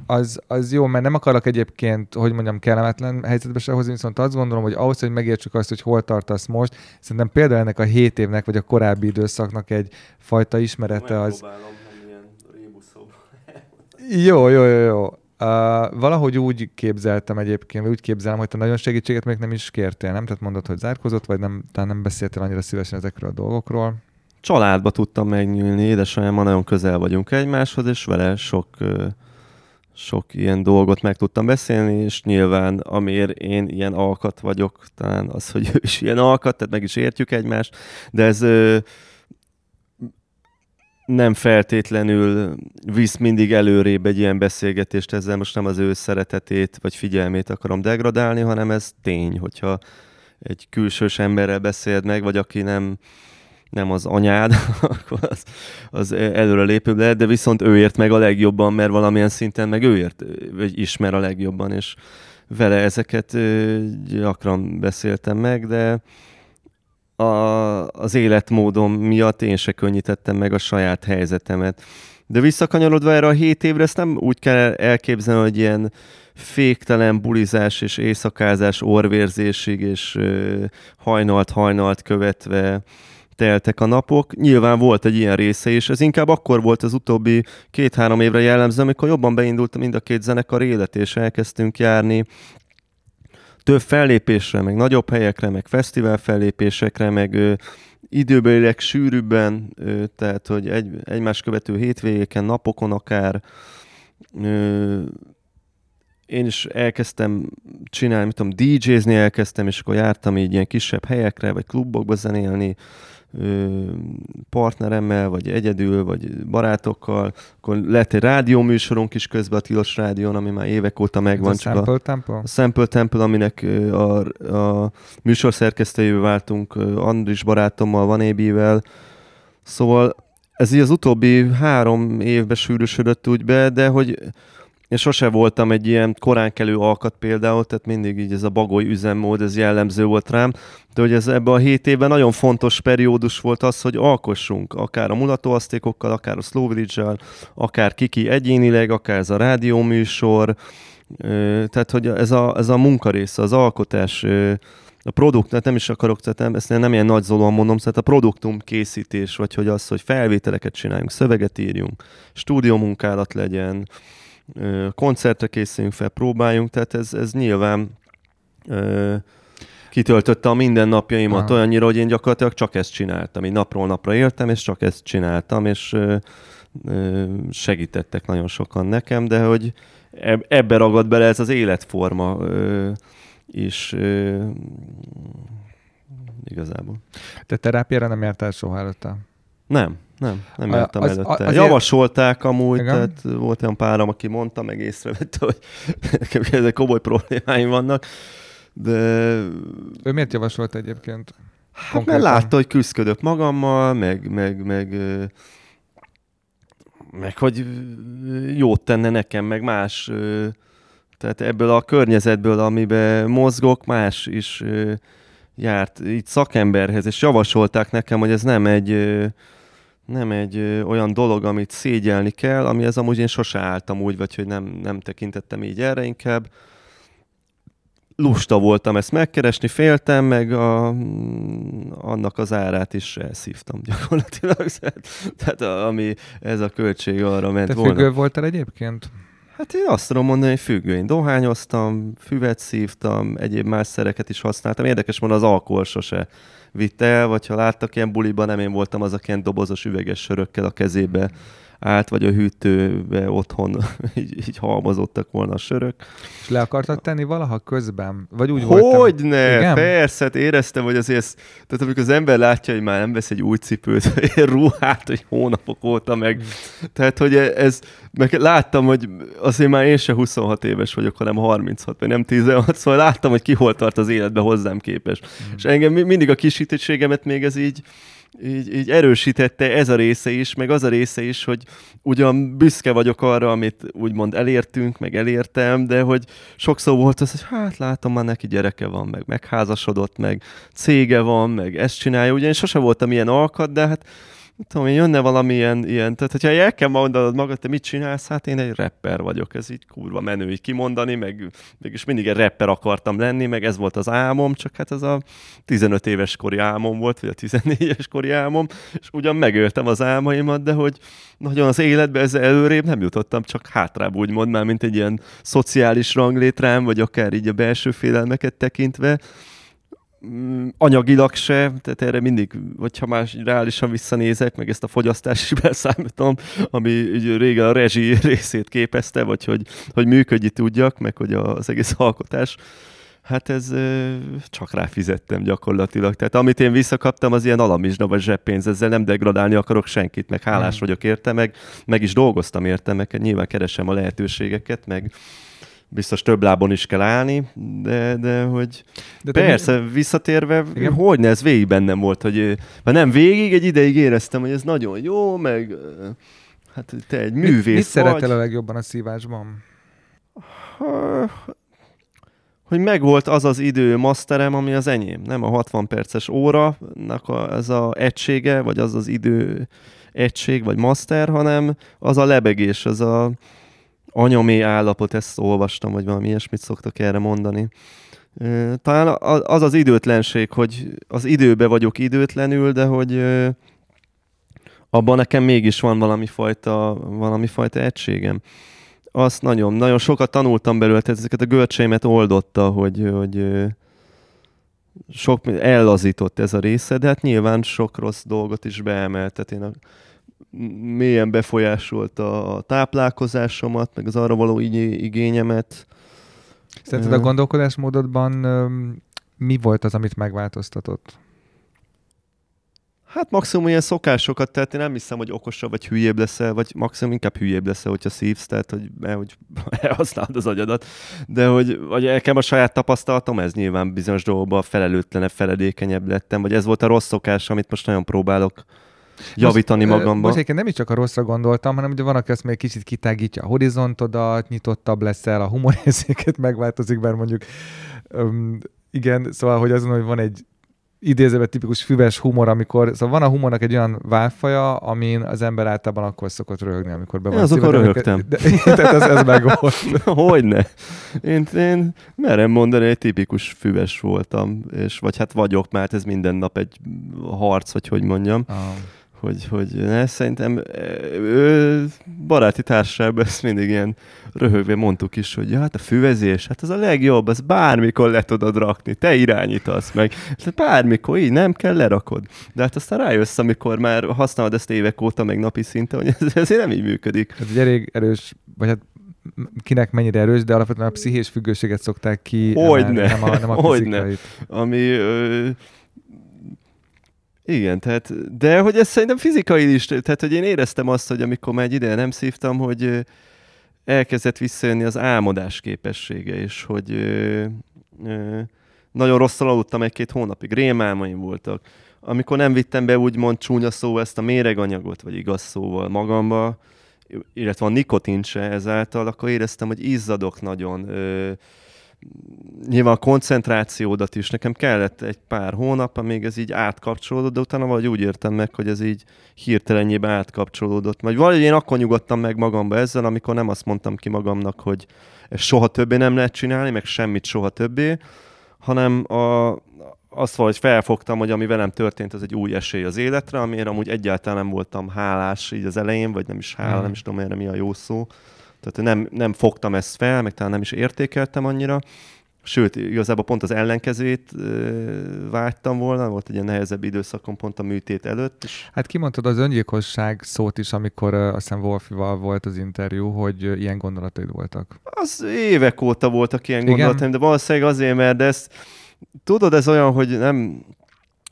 az, az jó, mert nem akarok egyébként, hogy mondjam, kellemetlen helyzetbe se hozni, viszont azt gondolom, hogy ahhoz, hogy megértsük azt, hogy hol tartasz most, szerintem például ennek a hét évnek, vagy a korábbi időszaknak egy fajta ismerete az... Jó, jó, jó, jó. Uh, valahogy úgy képzeltem egyébként, vagy úgy képzelem, hogy te nagyon segítséget még nem is kértél, nem? Tehát mondod, hogy zárkozott, vagy nem, talán nem beszéltél annyira szívesen ezekről a dolgokról. Családba tudtam megnyúlni, édesanyámmal nagyon közel vagyunk egymáshoz, és vele sok uh, sok ilyen dolgot meg tudtam beszélni, és nyilván amiért én ilyen alkat vagyok, talán az, hogy ő is ilyen alkat, tehát meg is értjük egymást, de ez ö, nem feltétlenül visz mindig előrébb egy ilyen beszélgetést, ezzel most nem az ő szeretetét vagy figyelmét akarom degradálni, hanem ez tény, hogyha egy külsős emberrel beszéld meg, vagy aki nem, nem az anyád, akkor az, az előre lépőbb lehet, de viszont ő ért meg a legjobban, mert valamilyen szinten meg ő ért, vagy ismer a legjobban, és vele ezeket gyakran beszéltem meg, de a, az életmódom miatt én se könnyítettem meg a saját helyzetemet. De visszakanyarodva erre a hét évre, ezt nem úgy kell elképzelni, hogy ilyen féktelen bulizás és éjszakázás orvérzésig, és hajnalt-hajnalt követve teltek a napok. Nyilván volt egy ilyen része, és ez inkább akkor volt az utóbbi két-három évre jellemző, amikor jobban beindult mind a két zenekar élet, és elkezdtünk járni több fellépésre, meg nagyobb helyekre, meg fesztivál fellépésekre, meg ö, sűrűbben, tehát hogy egy, egymás követő hétvégéken, napokon akár én is elkezdtem csinálni, mit tudom, DJ-zni elkezdtem, és akkor jártam így ilyen kisebb helyekre, vagy klubokba zenélni, partneremmel, vagy egyedül, vagy barátokkal. Akkor lett egy rádióműsorunk is közben a Tilos Rádión, ami már évek óta megvan. A Sample a, Temple? A Sample Temple, aminek a, a műsorszerkesztőjével váltunk Andris barátommal, Van Ébivel. Szóval ez így az utóbbi három évben sűrűsödött úgy be, de hogy én sose voltam egy ilyen koránkelő alkat például, tehát mindig így ez a bagoly üzemmód, ez jellemző volt rám, de hogy ez ebben a hét évben nagyon fontos periódus volt az, hogy alkossunk, akár a mulatóasztékokkal, akár a Slowbridge-el, akár kiki egyénileg, akár ez a rádióműsor, tehát hogy ez a, ez a munkarésze, az alkotás, a produkt, tehát nem is akarok, tehát nem, ezt nem ilyen nagy zolóan mondom, tehát a produktum készítés, vagy hogy az, hogy felvételeket csináljunk, szöveget írjunk, stúdiómunkálat legyen, koncertre készüljünk fel, próbáljunk, tehát ez, ez nyilván kitöltötte a mindennapjaimat Aha. olyannyira, hogy én gyakorlatilag csak ezt csináltam. Így napról napra éltem, és csak ezt csináltam, és segítettek nagyon sokan nekem, de hogy ebbe ragad bele ez az életforma is igazából. Te terápiára nem jártál soha előtte? Nem, nem, nem jártam az, előtte. Azért... Javasolták amúgy, Igen? tehát volt olyan páram, aki mondta, meg észrevette, hogy nekem ezek komoly problémáim vannak, de... Ő miért javasolt egyébként? Hát mert látta, hogy küzdködök magammal, meg, meg, meg, meg hogy jót tenne nekem, meg más, tehát ebből a környezetből, amiben mozgok, más is járt így szakemberhez, és javasolták nekem, hogy ez nem egy nem egy ö, olyan dolog, amit szégyelni kell, ami ez amúgy én sose álltam úgy, vagy hogy nem, nem tekintettem így erre inkább. Lusta voltam ezt megkeresni, féltem, meg a, annak az árát is elszívtam gyakorlatilag. Tehát ami ez a költség arra ment Te volna. függő voltál egyébként? Hát én azt tudom mondani, hogy függő. Én dohányoztam, füvet szívtam, egyéb más szereket is használtam. Érdekes mondani, az alkohol sose vitte el, vagy ha láttak ilyen buliban, nem én voltam az, aki ilyen dobozos üveges sörökkel a kezébe állt, vagy a hűtőbe otthon így, így halmozottak volna a sörök. És le akartad tenni valaha közben? Vagy úgy Hogyne, Igen? persze, hát éreztem, hogy azért, tehát amikor az ember látja, hogy már nem vesz egy új cipőt, ruhát, hogy hónapok óta meg, tehát hogy ez, meg láttam, hogy azért már én se 26 éves vagyok, hanem 36, vagy nem 16, szóval láttam, hogy ki hol tart az életbe hozzám képes. Mm. És engem mindig a kisítettségemet még ez így, így, így erősítette ez a része is, meg az a része is, hogy ugyan büszke vagyok arra, amit úgymond elértünk, meg elértem, de hogy sokszor volt az, hogy hát látom, már neki gyereke van, meg megházasodott, meg cége van, meg ezt csinálja. Ugye én sose voltam ilyen alkat, de hát tudom én, jönne valamilyen ilyen, tehát hogyha el kell mondanod magad, te mit csinálsz, hát én egy rapper vagyok, ez így kurva menő így kimondani, meg mégis mindig egy rapper akartam lenni, meg ez volt az álmom, csak hát ez a 15 éves kori álmom volt, vagy a 14-es kori álmom, és ugyan megöltem az álmaimat, de hogy nagyon az életbe ezzel előrébb nem jutottam, csak hátrább úgymond már, mint egy ilyen szociális ranglétrám, vagy akár így a belső félelmeket tekintve, anyagilag se, tehát erre mindig, hogyha más reálisan visszanézek, meg ezt a fogyasztás is beszámítom, ami így régen a rezsi részét képezte, vagy hogy, hogy működni tudjak, meg hogy az egész alkotás, hát ez csak ráfizettem gyakorlatilag. Tehát amit én visszakaptam, az ilyen alamizsna vagy zseppénz, ezzel nem degradálni akarok senkit, meg hálás mm. vagyok érte, meg, meg is dolgoztam érte, meg nyilván keresem a lehetőségeket, meg, biztos több lábon is kell állni, de, de hogy de persze, mi... visszatérve, Igen? hogy ne, ez végig bennem volt, hogy mert nem végig, egy ideig éreztem, hogy ez nagyon jó, meg hát te egy művész Mit, mit szeretel a legjobban a szívásban? Ha, hogy megvolt az az idő masterem, ami az enyém. Nem a 60 perces óra, a, ez a egysége, vagy az az idő egység, vagy master, hanem az a lebegés, az a anyamé állapot, ezt olvastam, vagy valami ilyesmit szoktak erre mondani. Talán az az időtlenség, hogy az időbe vagyok időtlenül, de hogy abban nekem mégis van valami fajta, valami fajta egységem. Azt nagyon, nagyon sokat tanultam belőle, tehát ezeket a görcseimet oldotta, hogy, hogy sok ellazított ez a része, de hát nyilván sok rossz dolgot is beemelt. Tehát én a mélyen befolyásolta a táplálkozásomat, meg az arra való igényemet. Szerinted a gondolkodásmódodban mi volt az, amit megváltoztatott? Hát maximum ilyen szokásokat, tehát én nem hiszem, hogy okosabb vagy hülyébb leszel, vagy maximum inkább hülyébb leszel, hogyha szívsz, tehát hogy, hogy elhasználod az agyadat. De hogy vagy nekem a saját tapasztalatom, ez nyilván bizonyos dolgokban felelőtlenebb, feledékenyebb lettem, vagy ez volt a rossz szokás, amit most nagyon próbálok javítani magamban. Most egyébként nem is csak a rosszra gondoltam, hanem ugye van, aki azt még kicsit kitágítja a horizontodat, nyitottabb leszel, a humorérzéket megváltozik, bár mondjuk um, igen, szóval, hogy azon, hogy van egy idézőben tipikus füves humor, amikor, szóval van a humornak egy olyan válfaja, amin az ember általában akkor szokott röhögni, amikor be van Én azokon röhögtem. De, tehát ez, ez meg volt. Hogyne. Én, én merem mondani, egy tipikus füves voltam, és vagy hát vagyok, mert ez minden nap egy harc, vagy hogy mondjam. Ah hogy, hogy ne, szerintem ő baráti társaságban ezt mindig ilyen röhögve mondtuk is, hogy ja, hát a füvezés, hát az a legjobb, az bármikor le tudod rakni, te irányítasz meg. Bármikor, így nem kell lerakod. De hát aztán rájössz, amikor már használod ezt évek óta, meg napi szinten, hogy ez, ezért nem így működik. Ez egy elég erős, vagy hát kinek mennyire erős, de alapvetően a pszichés függőséget szokták ki. Hogyne. Nem a, nem a Hogyne. Ami ö, igen, tehát, de hogy ez szerintem fizikai is, tehát hogy én éreztem azt, hogy amikor már egy ideje nem szívtam, hogy elkezdett visszajönni az álmodás képessége, és hogy ö, ö, nagyon rosszul aludtam egy-két hónapig, rémálmaim voltak. Amikor nem vittem be úgymond csúnya szó ezt a méreganyagot, vagy igaz szóval magamba, illetve a nikotin se ezáltal, akkor éreztem, hogy izzadok nagyon, ö, nyilván a koncentrációdat is nekem kellett egy pár hónap, amíg ez így átkapcsolódott, de utána valahogy úgy értem meg, hogy ez így hirtelenjében átkapcsolódott. Vagy valahogy én akkor nyugodtam meg magamba ezzel, amikor nem azt mondtam ki magamnak, hogy ezt soha többé nem lehet csinálni, meg semmit soha többé, hanem a, azt valahogy felfogtam, hogy ami velem történt, az egy új esély az életre, amire amúgy egyáltalán nem voltam hálás így az elején, vagy nem is hálás, mm. nem is tudom erre mi a jó szó. Tehát nem, nem fogtam ezt fel, meg talán nem is értékeltem annyira. Sőt, igazából pont az ellenkezőjét vágytam volna, volt egy ilyen nehezebb időszakon pont a műtét előtt. És... Hát kimondtad az öngyilkosság szót is, amikor uh, azt hiszem Wolfival volt az interjú, hogy ilyen gondolataid voltak. Az évek óta voltak ilyen Igen? gondolataim, de valószínűleg azért, mert ezt tudod, ez olyan, hogy nem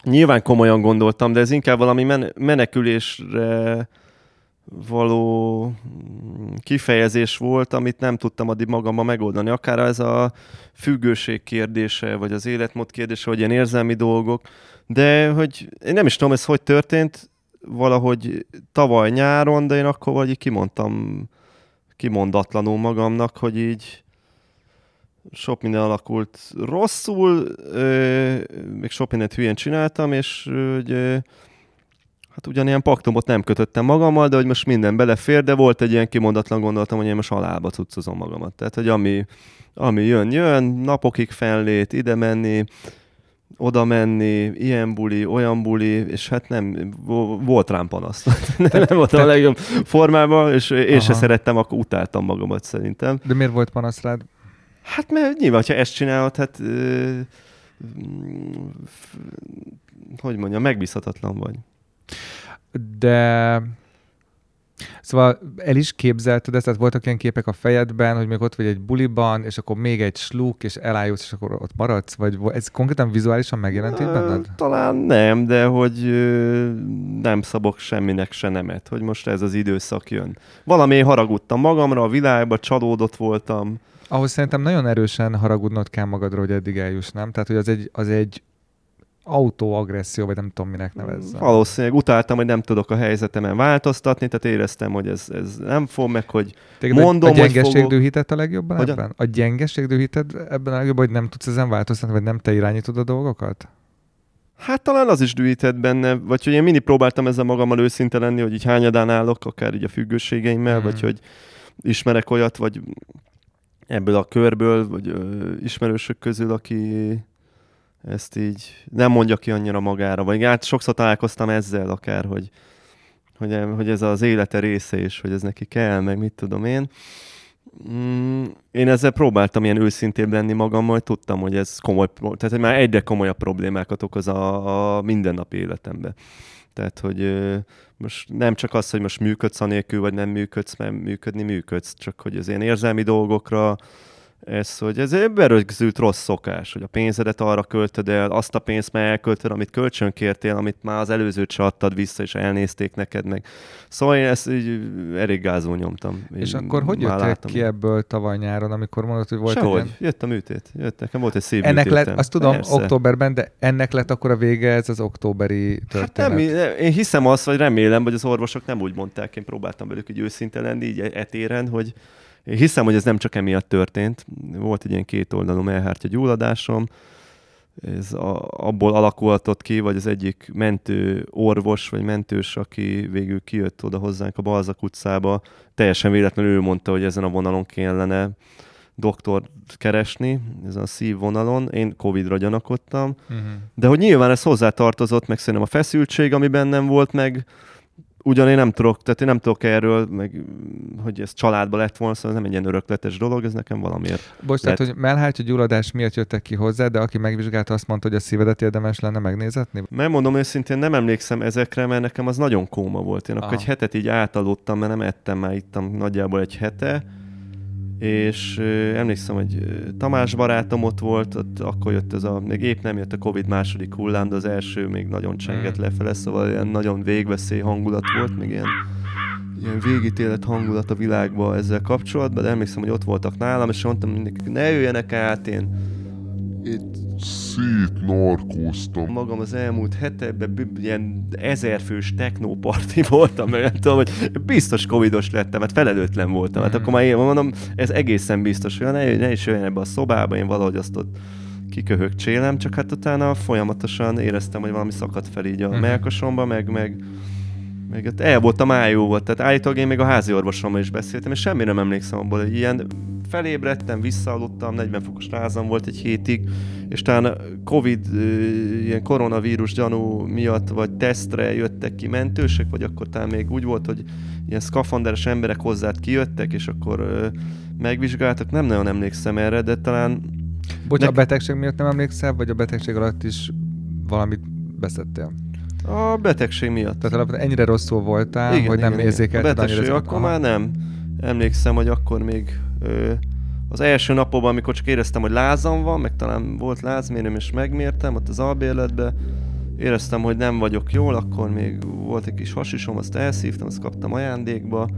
nyilván komolyan gondoltam, de ez inkább valami men- menekülésre való mm, kifejezés volt, amit nem tudtam addig magamban megoldani. Akár ez a függőség kérdése, vagy az életmód kérdése, vagy ilyen érzelmi dolgok, de hogy én nem is tudom, ez hogy történt, valahogy tavaly nyáron, de én akkor vagy kimondtam kimondatlanul magamnak, hogy így sok minden alakult rosszul, még sok mindent hülyén csináltam, és hogy hát ugyanilyen paktumot nem kötöttem magammal, de hogy most minden belefér, de volt egy ilyen kimondatlan gondolatom, hogy én most alába cuccozom magamat. Tehát, hogy ami, ami jön, jön, napokig fellét, ide menni, oda menni, ilyen buli, olyan buli, és hát nem, volt rám panasz. nem, nem volt a legjobb formában, és én Aha. se szerettem, akkor utáltam magamat szerintem. De miért volt panasz rád? Hát mert nyilván, ha ezt csinálod, hát ö, hogy mondjam, megbízhatatlan vagy. De Szóval el is képzelted ezt, tehát voltak ilyen képek a fejedben, hogy még ott vagy egy buliban, és akkor még egy sluk, és elájulsz, és akkor ott maradsz? Vagy ez konkrétan vizuálisan megjelent itt benned? Talán nem, de hogy nem szabok semminek se nemet, hogy most ez az időszak jön. Valami haragudtam magamra, a világba, csalódott voltam. Ahhoz szerintem nagyon erősen haragudnod kell magadra, hogy eddig eljuss, nem? Tehát, hogy az egy, az egy autóagresszió, vagy nem tudom, minek nevezzem. Valószínűleg utáltam, hogy nem tudok a helyzetemen változtatni, tehát éreztem, hogy ez, ez nem fog meg, hogy Téged mondom, a gyengeség fogok... a legjobban Hogyan? ebben? A gyengeség dühített ebben a legjobban, hogy nem tudsz ezen változtatni, vagy nem te irányítod a dolgokat? Hát talán az is dühített benne, vagy hogy én mindig próbáltam ezzel magammal őszinte lenni, hogy így hányadán állok, akár így a függőségeimmel, hmm. vagy hogy ismerek olyat, vagy ebből a körből, vagy ö, ismerősök közül, aki ezt így nem mondja ki annyira magára, vagy hát sokszor találkoztam ezzel akár, hogy, hogy, hogy ez az élete része is, hogy ez neki kell, meg mit tudom én. Mm, én ezzel próbáltam ilyen őszintébb lenni magammal, hogy tudtam, hogy ez komoly, tehát már egyre komolyabb problémákat okoz a, a mindennapi életemben. Tehát, hogy most nem csak az, hogy most működsz anélkül, vagy nem működsz, mert működni működsz, csak hogy az ilyen érzelmi dolgokra, ez, hogy ez berögzült rossz szokás, hogy a pénzedet arra költöd el, azt a pénzt már elköltöd, amit kölcsön kértél, amit már az előzőt se adtad vissza, és elnézték neked meg. Szóval én ezt így elég gázul nyomtam. És akkor hogy jöttél ki ebből tavaly nyáron, amikor mondod, hogy volt Sehogy. Ilyen... Jött a műtét. Jött, nekem volt egy szép Ennek műtétem. lett, azt tudom, Persze. októberben, de ennek lett akkor a vége ez az októberi történet. Hát nem, én hiszem azt, vagy remélem, hogy az orvosok nem úgy mondták, én próbáltam velük így őszinte lenni, így etéren, hogy én hiszem, hogy ez nem csak emiatt történt. Volt egy ilyen két oldalú melhártya gyulladásom, ez a, abból alakulhatott ki, vagy az egyik mentő orvos, vagy mentős, aki végül kijött oda hozzánk a Balzak utcába, teljesen véletlenül ő mondta, hogy ezen a vonalon kellene doktort keresni, ez a szívvonalon. Én Covid-ra gyanakodtam, uh-huh. de hogy nyilván ez hozzátartozott, meg szerintem a feszültség, ami bennem volt, meg ugyan én nem tudok, tehát én nem tudok erről, meg hogy ez családba lett volna, szóval ez nem egy ilyen örökletes dolog, ez nekem valamiért. Bocs, lett. tehát, hogy mellhártya gyulladás miatt jöttek ki hozzá, de aki megvizsgálta, azt mondta, hogy a szívedet érdemes lenne megnézetni? Mert mondom őszintén, nem emlékszem ezekre, mert nekem az nagyon kóma volt. Én Aha. akkor egy hetet így átaludtam, mert nem ettem, már ittam nagyjából egy hete, és emlékszem, hogy Tamás barátom ott volt, ott akkor jött ez a, még épp nem jött a Covid második hullám, de az első még nagyon csengett hmm. lefele, szóval ilyen nagyon végveszély hangulat volt, még ilyen, ilyen végítélet hangulat a világban ezzel kapcsolatban, de emlékszem, hogy ott voltak nálam, és mondtam ne jöjjenek át, én itt szétnarkóztam. Magam az elmúlt hetekben ilyen ezerfős technóparti voltam, mert nem tudom, hogy biztos covidos lettem, mert felelőtlen voltam. Hát akkor már én mondom, ez egészen biztos, hogy ne, ne is jöjjön ebbe a szobába, én valahogy azt ott kiköhögcsélem, csak hát utána folyamatosan éreztem, hogy valami szakadt fel így a uh-huh. melkasomba, meg, meg, meg hát el voltam ájóval, tehát állítólag én még a házi orvosommal is beszéltem, és semmi nem emlékszem abból, hogy ilyen felébredtem, visszaaludtam, 40 fokos rázam volt egy hétig, és talán Covid, ilyen koronavírus gyanú miatt, vagy tesztre jöttek ki mentősek, vagy akkor talán még úgy volt, hogy ilyen szkafanderes emberek hozzád kijöttek, és akkor megvizsgáltak. Nem nagyon emlékszem erre, de talán... Bocs, ne... a betegség miatt nem emlékszel, vagy a betegség alatt is valamit beszettél? A betegség miatt. Tehát alapvetően ennyire rosszul voltál, igen, hogy nem érzékelted annyira. A betegség, akkor már nem. Emlékszem, hogy akkor még ö, az első napokban, amikor csak éreztem, hogy lázam van, meg talán volt lázmérőm, és megmértem ott az albérletbe, éreztem, hogy nem vagyok jól, akkor még volt egy kis hasisom, azt elszívtam, azt kaptam ajándékba.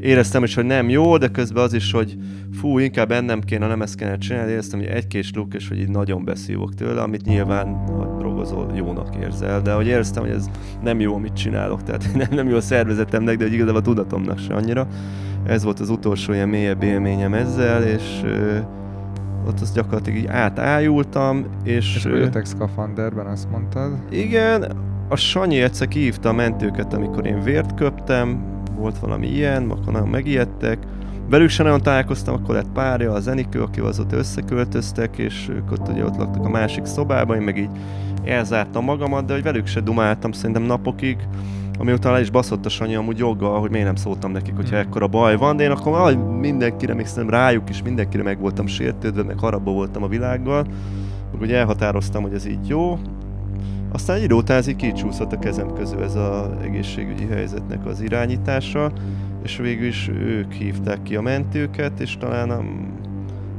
Éreztem is, hogy nem jó, de közben az is, hogy fú, inkább ennem kéne, nem ezt kéne csinálni. Éreztem, hogy egy-két luk, és hogy így nagyon beszívok tőle, amit nyilván, ha drogozol, jónak érzel. De hogy éreztem, hogy ez nem jó, amit csinálok, tehát nem, nem jó a szervezetemnek, de hogy igazából a tudatomnak se annyira ez volt az utolsó ilyen mélyebb élményem ezzel, és ö, ott azt gyakorlatilag így átájultam, és... És jöttek szkafanderben, azt mondtad? Igen, a Sanyi egyszer kihívta a mentőket, amikor én vért köptem, volt valami ilyen, akkor nagyon megijedtek. Velük sem nagyon találkoztam, akkor lett párja, a Zenikő, az ott összeköltöztek, és ők ott ugye ott laktak a másik szobában, én meg így elzártam magamat, de hogy velük se dumáltam szerintem napokig ami után le is baszott a Sanyi amúgy joggal, hogy miért nem szóltam nekik, hogyha hmm. ekkora baj van, de én akkor ah, mindenkire, még szerintem rájuk is mindenkire meg voltam sértődve, meg harabba voltam a világgal, meg ugye elhatároztam, hogy ez így jó, aztán egy idő után ez így kicsúszott a kezem közül ez az egészségügyi helyzetnek az irányítása, és végül is ők hívták ki a mentőket, és talán a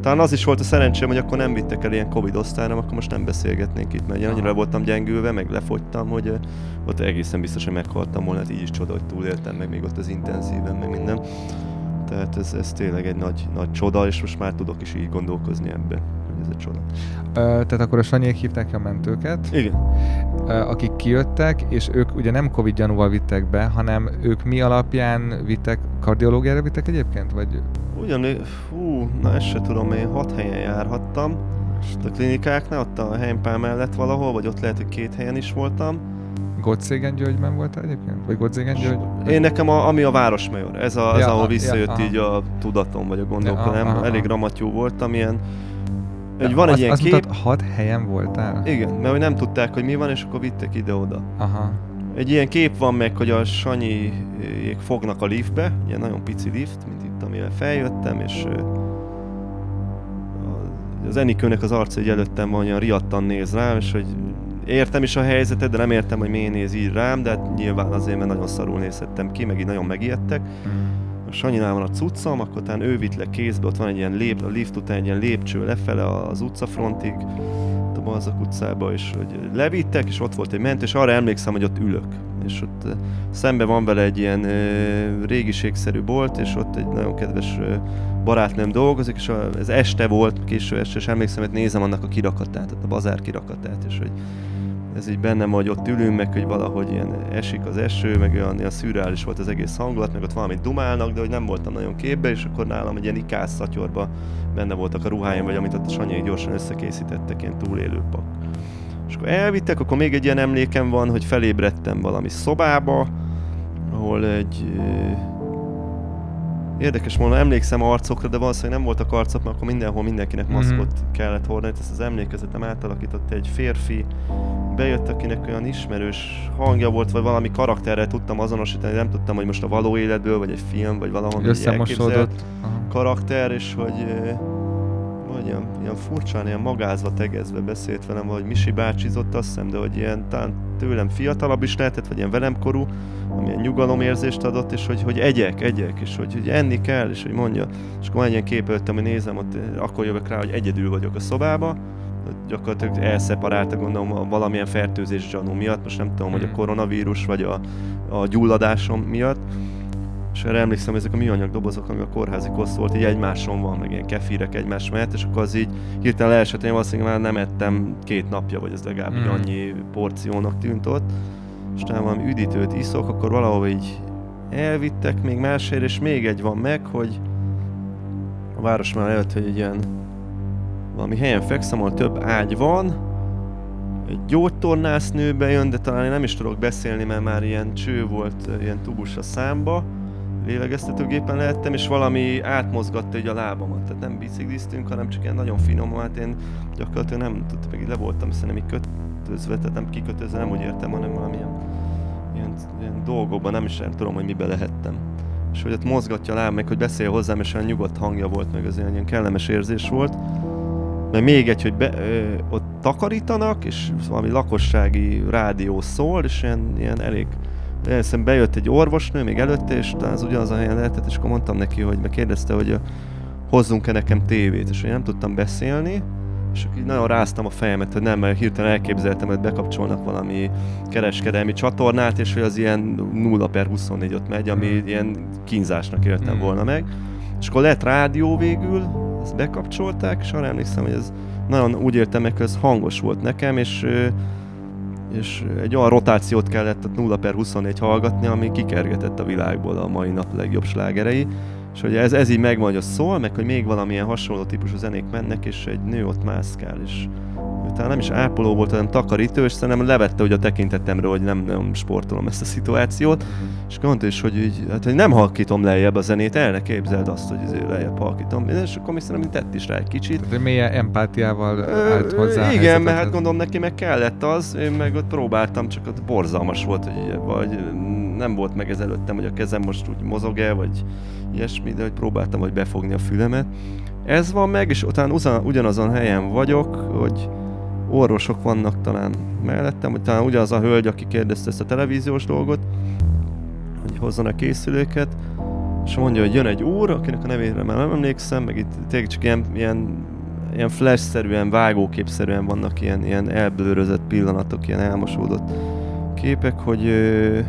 talán az is volt a szerencsém, hogy akkor nem vittek el ilyen Covid osztályra, akkor most nem beszélgetnénk itt, mert annyira voltam gyengülve, meg lefogytam, hogy ott egészen biztos, hogy meghaltam volna, hát így is csoda, hogy túléltem, meg még ott az intenzíven, meg minden. Tehát ez, ez tényleg egy nagy, nagy csoda, és most már tudok is így gondolkozni ebbe, hogy ez egy csoda. Ö, tehát akkor a Sanyék hívták a mentőket. Igen. Ö, akik kijöttek, és ők ugye nem Covid gyanúval vittek be, hanem ők mi alapján vittek, kardiológiára vittek egyébként? Vagy Ugyan, fú, na ezt se tudom, én hat helyen járhattam. A klinikáknál, ott a helypál mellett valahol, vagy ott lehet, hogy két helyen is voltam. Gottszégen Györgyben voltál egyébként? Vagy Gottszégen György? Én nekem, a, ami a Városmajor, ez a, ja, ahol visszajött ja, így a tudatom, vagy a gondolkodom. Ja, Elég ramatyú voltam, ilyen hogy van azt, egy ilyen azt kép... Mutat, hat helyen voltál? Igen, mert hogy nem tudták, hogy mi van, és akkor vittek ide-oda. Aha. Egy ilyen kép van meg, hogy a Sanyi fognak a liftbe, ilyen nagyon pici lift, mint itt, amire feljöttem, és az Enikőnek az arca egy előttem van, olyan riadtan néz rám, és hogy értem is a helyzetet, de nem értem, hogy miért néz így rám, de hát nyilván azért, mert nagyon szarul nézhettem ki, meg így nagyon megijedtek. Mm. A Sanyinál van a cuccom, akkor talán ő vitt le kézbe, ott van egy ilyen lép, a lift után egy ilyen lépcső lefele az utcafrontig, a Balzak utcába, és hogy levittek, és ott volt egy ment, és arra emlékszem, hogy ott ülök. És ott szembe van vele egy ilyen ö, régiségszerű bolt, és ott egy nagyon kedves ö, barátnőm dolgozik, és ez este volt, késő este, és emlékszem, hogy nézem annak a kirakatát, a bazár kirakatát, és hogy ez így bennem, hogy ott ülünk, meg hogy valahogy ilyen esik az eső, meg olyan, olyan szürreális volt az egész hangulat, meg ott valamit dumálnak, de hogy nem voltam nagyon képbe, és akkor nálam egy ilyen ikász szatyorba benne voltak a ruháim, vagy amit a Sanyai gyorsan összekészítettek, ilyen túlélő pak. És akkor elvittek, akkor még egy ilyen emlékem van, hogy felébredtem valami szobába, ahol egy Érdekes módon emlékszem arcokra, de valószínűleg nem voltak arcok, mert akkor mindenhol mindenkinek mhm. maszkot mm-hmm. kellett hordani. Ezt az emlékezetem átalakított egy férfi, bejött, akinek olyan ismerős hangja volt, vagy valami karakterrel tudtam azonosítani, nem tudtam, hogy most a való életből, vagy egy film, vagy egy elképzelt karakter, és hogy ilyen, ilyen furcsán, ilyen magázva, tegezve beszélt velem, vagy Misi bácsizott, azt hiszem, de hogy ilyen talán tőlem fiatalabb is lehetett, vagy ilyen velem korú, amilyen nyugalomérzést adott, és hogy, hogy egyek, egyek, és hogy, hogy enni kell, és hogy mondja. És akkor egy ilyen kép előttem, hogy nézem, ott akkor jövök rá, hogy egyedül vagyok a szobába, gyakorlatilag elszeparálta gondolom valamilyen fertőzés gyanú miatt, most nem tudom, hogy a hmm. koronavírus vagy a, a gyulladásom miatt, és erre emlékszem, ezek a műanyag dobozok, ami a kórházi kosz volt, így egymáson van, meg ilyen kefírek egymás mellett, és akkor az így hirtelen leesett, én valószínűleg már nem ettem két napja, vagy ez legalább mm. annyi porciónak tűnt ott, és talán valami üdítőt iszok, akkor valahol így elvittek még másért, és még egy van meg, hogy a város már előtt, hogy egy ilyen valami helyen fekszem, ahol több ágy van, egy gyógytornásznő bejön, de talán én nem is tudok beszélni, mert már ilyen cső volt, ilyen tubus a számba, lélegeztetőgépen lehettem, és valami átmozgatta egy a lábamat. Tehát nem bicikliztünk, hanem csak ilyen nagyon finom, hát én gyakorlatilag nem tudtam, meg így le voltam szerintem így kötözve, tehát nem kikötözve, nem úgy értem, hanem valamilyen ilyen, ilyen dolgokban, nem is nem tudom, hogy mibe lehettem. És hogy ott mozgatja a láb, meg hogy beszél hozzám, és olyan nyugodt hangja volt, meg az ilyen, ilyen kellemes érzés volt. Mert még egy, hogy be, ö, ott takarítanak, és valami lakossági rádió szól, és ilyen, ilyen elég Elszem bejött egy orvosnő még előtte, és az ugyanaz a helyen lehetett, és akkor mondtam neki, hogy megkérdezte, hogy hozzunk-e nekem tévét, és hogy nem tudtam beszélni, és így nagyon ráztam a fejemet, hogy nem, mert hirtelen elképzeltem, hogy bekapcsolnak valami kereskedelmi csatornát, és hogy az ilyen 0 per 24 ott megy, ami hmm. ilyen kínzásnak éltem hmm. volna meg. És akkor lett rádió végül, ezt bekapcsolták, és arra emlékszem, hogy ez nagyon úgy értem meg, hogy ez hangos volt nekem, és és egy olyan rotációt kellett 0 per 24 hallgatni, ami kikergetett a világból a mai nap legjobb slágerei, és hogy ez, ez így megvan, hogy a szól, meg hogy még valamilyen hasonló típusú zenék mennek, és egy nő ott mászkál, és talán nem is ápoló volt, hanem takarító, és szerintem levette hogy a tekintetemről, hogy nem, nem sportolom ezt a szituációt, és mondta is, hogy, így, hát, hogy nem halkítom lejjebb a zenét, el ne képzeld azt, hogy azért lejjebb halkítom, és akkor mi szerintem tett is rá egy kicsit. De milyen empátiával állt hozzá. Igen, mert hát gondolom neki meg kellett az, én meg ott próbáltam, csak ott borzalmas volt, hogy vagy nem volt meg ez előttem, hogy a kezem most úgy mozog-e, vagy ilyesmi, de hogy próbáltam, hogy befogni a fülemet. Ez van meg, és utána ugyanazon helyen vagyok, hogy orvosok vannak talán mellettem, vagy talán ugyanaz a hölgy, aki kérdezte ezt a televíziós dolgot, hogy hozzanak készülőket, és mondja, hogy jön egy úr, akinek a nevére már nem emlékszem, meg itt tényleg csak ilyen, ilyen, ilyen flash-szerűen, vágóképszerűen vannak ilyen, ilyen elblőrözött pillanatok, ilyen elmosódott képek, hogy ő,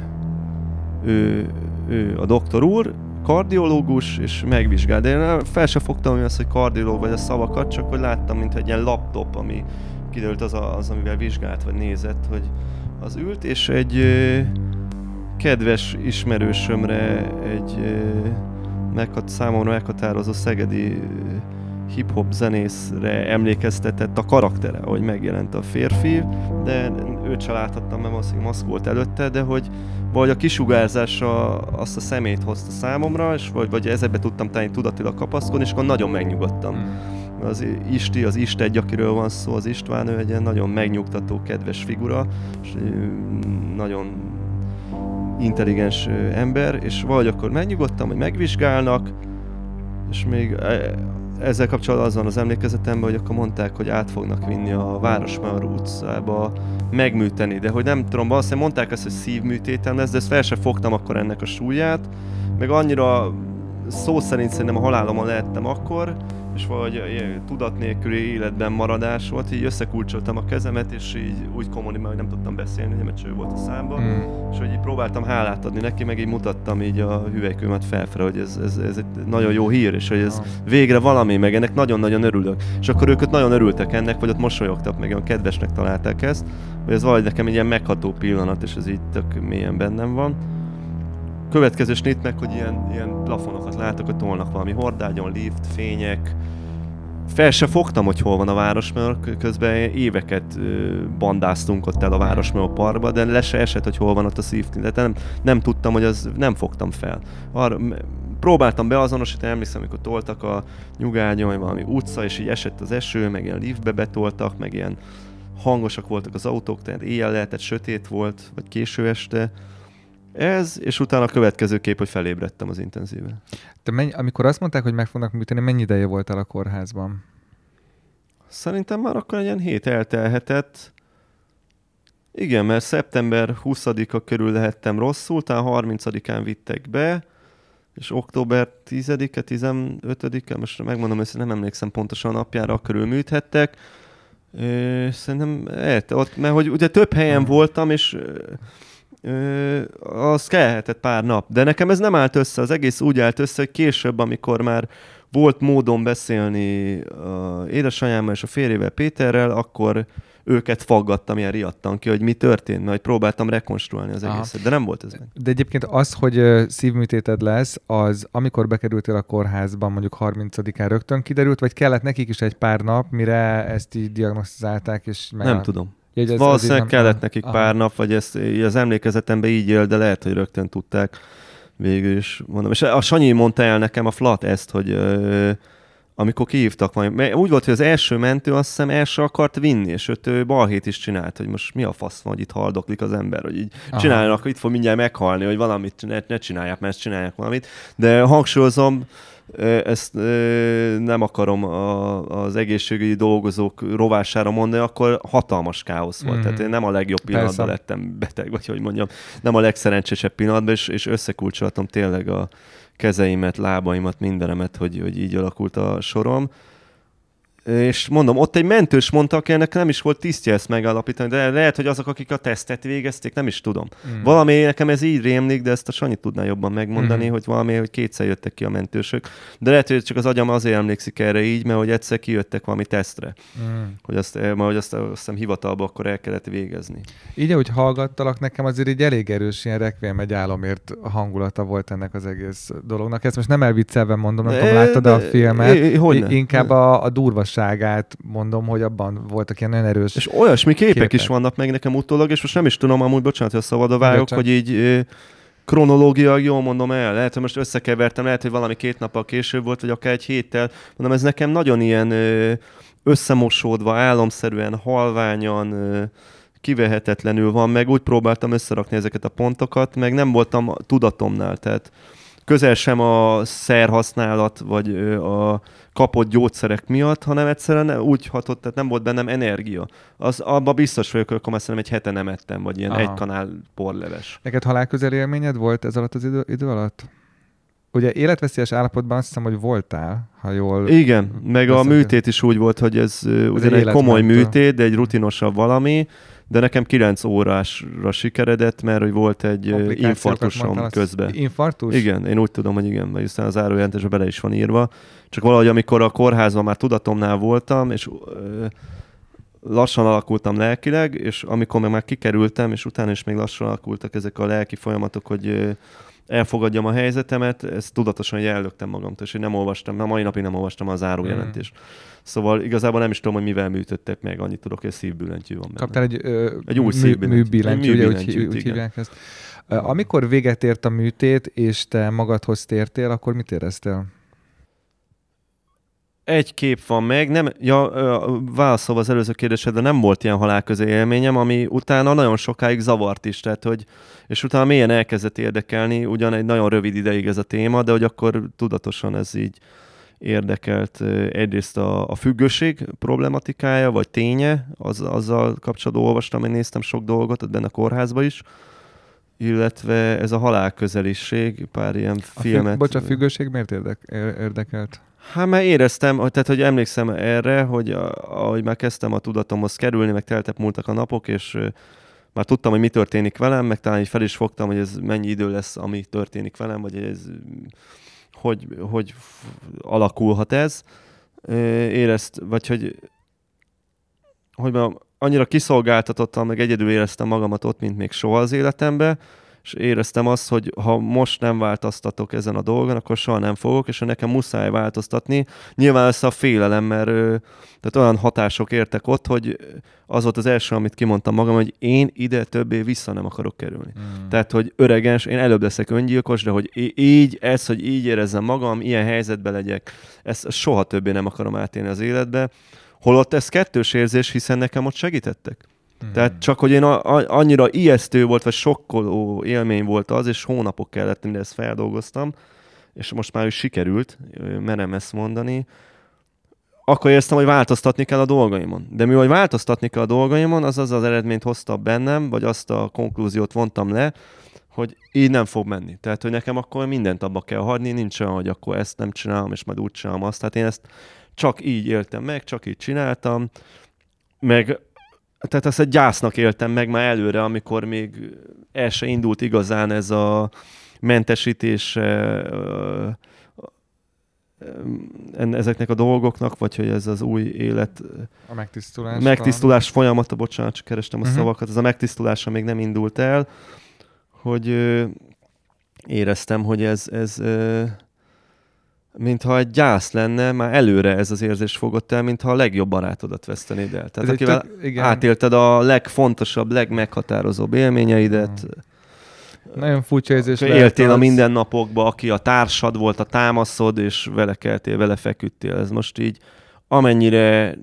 ő, ő a doktor úr, kardiológus, és megvizsgál. De én fel sem fogtam hogy az, hogy kardiológ vagy a szavakat, csak hogy láttam, mint egy ilyen laptop, ami kiderült az, a, az, amivel vizsgált, vagy nézett, hogy az ült, és egy ö, kedves ismerősömre egy ö, meghat, számomra meghatározó szegedi hip-hop zenészre emlékeztetett a karaktere, hogy megjelent a férfi, de őt se láthattam, mert valószínűleg maszk volt előtte, de hogy vagy a kisugárzása azt a szemét hozta számomra, és vagy, vagy ezekbe tudtam tenni tudatilag kapaszkodni, és akkor nagyon megnyugodtam. Mm az Isti, az Istegy, akiről van szó, az István, ő egy nagyon megnyugtató, kedves figura, és nagyon intelligens ember, és vagy akkor megnyugodtam, hogy megvizsgálnak, és még e, ezzel kapcsolatban az az emlékezetemben, hogy akkor mondták, hogy át fognak vinni a Városmár utcába megműteni, de hogy nem tudom, valószínűleg mondták ezt, hogy szívműtétem lesz, de ezt fel sem fogtam akkor ennek a súlyát, meg annyira szó szerint szerintem a halálomon lehettem akkor, és valahogy tudat nélküli életben maradás volt, így összekulcsoltam a kezemet, és így úgy kommunikáltam, hogy nem tudtam beszélni, nem cső volt a számba, mm. és hogy így próbáltam hálát adni neki, meg így mutattam így a hüvelykőmet felfele, hogy ez, ez, ez egy nagyon jó hír, és hogy ez végre valami, meg ennek nagyon-nagyon örülök. És akkor ők ott nagyon örültek ennek, vagy ott mosolyogtak, meg olyan kedvesnek találták ezt, hogy ez valahogy nekem egy ilyen megható pillanat, és ez így tök mélyen bennem van következő snit meg, hogy ilyen, ilyen plafonokat látok, hogy tolnak valami hordágyon, lift, fények. Fel se fogtam, hogy hol van a Városmör, közben éveket bandáztunk ott el a Városmör parkba, de le se esett, hogy hol van ott a szívként. De nem, nem tudtam, hogy az nem fogtam fel. Arra, próbáltam beazonosítani, emlékszem, amikor toltak a nyugágyon, valami utca, és így esett az eső, meg ilyen liftbe betoltak, meg ilyen hangosak voltak az autók, tehát éjjel lehetett, sötét volt, vagy késő este ez, és utána a következő kép, hogy felébredtem az intenzíven. Te mennyi, amikor azt mondták, hogy meg fognak műteni, mennyi ideje voltál a kórházban? Szerintem már akkor egy ilyen hét eltelhetett. Igen, mert szeptember 20-a körül lehettem rosszul, utána 30-án vittek be, és október 10-e, 15-e, most megmondom, hogy nem emlékszem pontosan a napjára, körül műthettek. Szerintem, ott, mert hogy ugye több helyen voltam, és az kellhetett pár nap. De nekem ez nem állt össze, az egész úgy állt össze, hogy később, amikor már volt módon beszélni a édesanyámmal és a férjével Péterrel, akkor őket faggattam ilyen riadtan ki, hogy mi történt, mert próbáltam rekonstruálni az Aha. egészet, de nem volt ez meg. De egyébként az, hogy szívműtéted lesz, az amikor bekerültél a kórházban, mondjuk 30-án rögtön kiderült, vagy kellett nekik is egy pár nap, mire ezt így diagnosztizálták? És meg nem a... tudom. Ja, ez, Valószínűleg ez kellett nekik aha. pár nap, vagy ezt az emlékezetemben így él, de lehet, hogy rögtön tudták végül is. Mondom. És a Sanyi mondta el nekem a flat ezt, hogy ö, amikor kihívtak majd, úgy volt, hogy az első mentő azt hiszem el se akart vinni, és őt ő balhét is csinált, hogy most mi a fasz van, hogy itt haldoklik az ember, hogy így Aha. csináljanak, itt fog mindjárt meghalni, hogy valamit ne, ne csinálják, mert csinálják valamit. De hangsúlyozom, ezt nem akarom a, az egészségügyi dolgozók rovására mondani, akkor hatalmas káosz volt. Mm. Tehát én nem a legjobb pillanatban Persze. lettem beteg, vagy hogy mondjam, nem a legszerencsésebb pillanatban, és, és összekulcsoltam tényleg a kezeimet, lábaimat, mindenemet, hogy, hogy így alakult a sorom és mondom, ott egy mentős mondta, aki ennek nem is volt tisztje ezt megállapítani, de lehet, hogy azok, akik a tesztet végezték, nem is tudom. Mm. Valami nekem ez így rémlik, de ezt a Sanyi tudná jobban megmondani, mm. hogy valami, hogy kétszer jöttek ki a mentősök. De lehet, hogy csak az agyam azért emlékszik erre így, mert hogy egyszer kijöttek valami tesztre. Mm. Hogy azt, eh, hogy azt, azt hiszem hivatalba akkor el kellett végezni. Így, ahogy hallgattalak, nekem azért így elég erős ilyen rekvém egy álomért hangulata volt ennek az egész dolognak. Ezt most nem elviccelve mondom, nem tudom, láttad a filmet. Inkább a, a durva igazságát mondom, hogy abban voltak ilyen nagyon erős És olyasmi képek, képek. is vannak meg nekem utólag, és most nem is tudom, amúgy bocsánat, hogy a szabad a vágok, hogy így kronológia, jól mondom el, lehet, hogy most összekevertem, lehet, hogy valami két nappal később volt, vagy akár egy héttel, mondom, ez nekem nagyon ilyen összemosódva, álomszerűen, halványan, kivehetetlenül van, meg úgy próbáltam összerakni ezeket a pontokat, meg nem voltam tudatomnál, tehát közel sem a szerhasználat, vagy a kapott gyógyszerek miatt, hanem egyszerűen úgy hatott, tehát nem volt bennem energia. Az, abban biztos vagyok, hogy akkor már egy hete nem ettem, vagy ilyen Aha. egy kanál porleves. Neked halálközel élményed volt ez alatt az idő, idő alatt? Ugye életveszélyes állapotban azt hiszem, hogy voltál, ha jól... Igen, meg a műtét is úgy volt, hogy ez, ez ugyan egy, komoly műtét, de egy rutinosabb valami, de nekem 9 órásra sikeredett, mert hogy volt egy infarktusom közben. Infarktus? Igen, én úgy tudom, hogy igen, mert aztán az zárójelentésben bele is van írva. Csak valahogy, amikor a kórházban már tudatomnál voltam, és ö, lassan alakultam lelkileg, és amikor meg már kikerültem, és utána is még lassan alakultak ezek a lelki folyamatok, hogy ö, elfogadjam a helyzetemet, ezt tudatosan jellögtem magamtól, és én nem olvastam, a mai napig nem olvastam a zárójelentést. Mm. Szóval igazából nem is tudom, hogy mivel műtöttek meg, annyit tudok, hogy a szívbillentyű van benne. Kaptál egy, ö, egy új szívbillentyű, műbillentyű, ugye úgy, úgy hívják ezt. Amikor véget ért a műtét, és te magadhoz tértél, akkor mit éreztél? Egy kép van meg, nem, ja, válaszolva az előző kérdésedre, nem volt ilyen halálközé élményem, ami utána nagyon sokáig zavart is, tehát hogy, és utána mélyen elkezdett érdekelni, ugyan egy nagyon rövid ideig ez a téma, de hogy akkor tudatosan ez így érdekelt egyrészt a, a függőség problematikája, vagy ténye, az, azzal kapcsolatban olvastam, én néztem sok dolgot, ott benne a kórházba is, illetve ez a halálközeliség, pár ilyen A filmet. Függ, bocs, a függőség miért érdek, érdekelt? Hát mert éreztem, tehát hogy emlékszem erre, hogy ahogy már kezdtem a tudatomhoz kerülni, meg teltep múltak a napok, és már tudtam, hogy mi történik velem, meg talán így fel is fogtam, hogy ez mennyi idő lesz, ami történik velem, vagy ez hogy, hogy alakulhat ez. Érezt, vagy hogy hogy mondjam, annyira kiszolgáltatottam, meg egyedül éreztem magamat ott, mint még soha az életemben, és éreztem azt, hogy ha most nem változtatok ezen a dolgon, akkor soha nem fogok, és nekem muszáj változtatni. Nyilván ez a félelem, mert tehát olyan hatások értek ott, hogy az volt az első, amit kimondtam magam, hogy én ide többé vissza nem akarok kerülni. Mm. Tehát, hogy öregens, én előbb leszek öngyilkos, de hogy így, ez, hogy így érezzem magam, ilyen helyzetbe legyek, ezt soha többé nem akarom átélni az életbe. Holott ez kettős érzés, hiszen nekem ott segítettek. Hmm. Tehát csak, hogy én a, a, annyira ijesztő volt, vagy sokkoló élmény volt az, és hónapok kellett, mire ezt feldolgoztam, és most már is sikerült, merem ezt mondani, akkor éreztem, hogy változtatni kell a dolgaimon. De mi, hogy változtatni kell a dolgaimon, az az az eredményt hozta bennem, vagy azt a konklúziót vontam le, hogy így nem fog menni. Tehát, hogy nekem akkor mindent abba kell hagyni, nincs olyan, hogy akkor ezt nem csinálom, és majd úgy csinálom azt. Tehát én ezt csak így éltem meg, csak így csináltam, meg tehát ezt egy gyásznak éltem meg már előre, amikor még el se indult igazán ez a mentesítés ezeknek a dolgoknak, vagy hogy ez az új élet... A megtisztulás. Megtisztulás a... folyamata, bocsánat, csak kerestem a uh-huh. szavakat, ez a megtisztulása még nem indult el, hogy éreztem, hogy ez, ez mintha egy gyász lenne, már előre ez az érzés fogott el, mintha a legjobb barátodat vesztenéd el. Tehát ez akivel tök, igen. átélted a legfontosabb, legmeghatározóbb élményeidet. Hmm. Nagyon furcsa érzés Éltél az... a mindennapokba, aki a társad volt, a támaszod, és vele keltél, vele feküdtél. Ez most így amennyire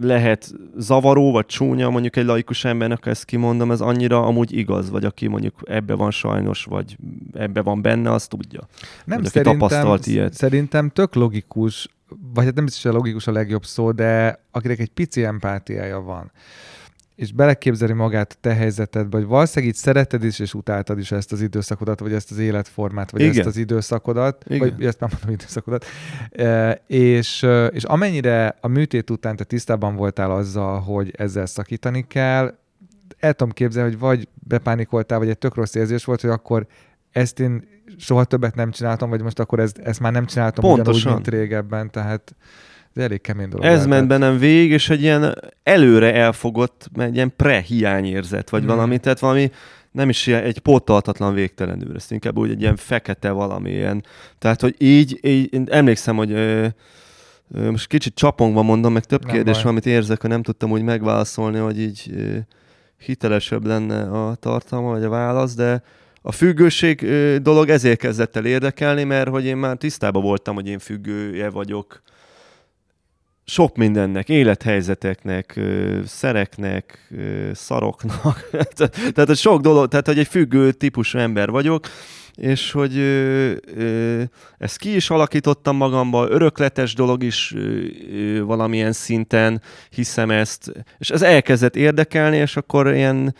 lehet zavaró vagy csúnya mondjuk egy laikus embernek, ezt kimondom, ez annyira amúgy igaz, vagy aki mondjuk ebbe van sajnos, vagy ebbe van benne, az tudja. Nem vagy szerintem, tapasztalt ilyet. szerintem tök logikus, vagy hát nem biztos, hogy a logikus a legjobb szó, de akinek egy pici empátiája van, és beleképzeli magát a te helyzetedbe, hogy valószínűleg így szereted is, és utáltad is ezt az időszakodat, vagy ezt az életformát, vagy Igen. ezt az időszakodat, Igen. vagy ezt már mondom időszakodat, e, és, és amennyire a műtét után te tisztában voltál azzal, hogy ezzel szakítani kell, el tudom képzelni, hogy vagy bepánikoltál, vagy egy tök rossz érzés volt, hogy akkor ezt én soha többet nem csináltam, vagy most akkor ezt, ezt már nem csináltam Pontosan. ugyanúgy, mint régebben, tehát ez elég kemény dolog. Ez ment bennem végig, és egy ilyen előre elfogott, egy ilyen pre-hiányérzet, vagy hmm. valami, tehát valami nem is ilyen, egy pótolhatatlan végtelenül, ezt inkább úgy egy ilyen fekete valami ilyen. Tehát, hogy így, így én emlékszem, hogy ö, ö, most kicsit csapongva mondom, meg több nem kérdés van, amit érzek, hogy nem tudtam úgy megválaszolni, hogy így ö, hitelesebb lenne a tartalma, vagy a válasz, de a függőség ö, dolog ezért kezdett el érdekelni, mert hogy én már tisztában voltam, hogy én függője vagyok sok mindennek, élethelyzeteknek, szereknek, szaroknak, tehát hogy sok dolog, tehát hogy egy függő típusú ember vagyok, és hogy ö, ö, ezt ki is alakítottam magamba, örökletes dolog is valamilyen szinten, hiszem ezt, és ez elkezdett érdekelni, és akkor ilyen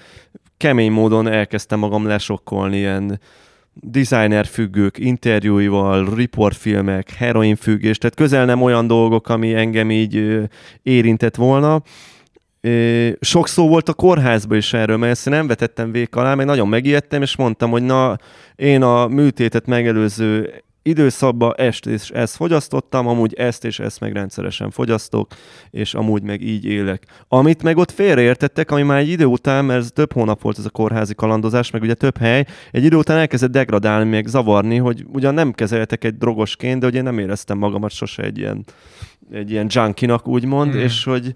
kemény módon elkezdtem magam lesokkolni, ilyen designer függők interjúival, riportfilmek, heroinfüggés, tehát közel nem olyan dolgok, ami engem így érintett volna. Sok szó volt a kórházban is erről, mert ezt nem vetettem vék alá, meg nagyon megijedtem, és mondtam, hogy na, én a műtétet megelőző időszakban est és ezt fogyasztottam, amúgy ezt és ezt meg rendszeresen fogyasztok, és amúgy meg így élek. Amit meg ott félreértettek, ami már egy idő után, mert ez több hónap volt ez a kórházi kalandozás, meg ugye több hely, egy idő után elkezdett degradálni, meg zavarni, hogy ugyan nem kezeltek egy drogosként, de én nem éreztem magamat sose egy ilyen, egy ilyen junkinak, úgymond, mm. és hogy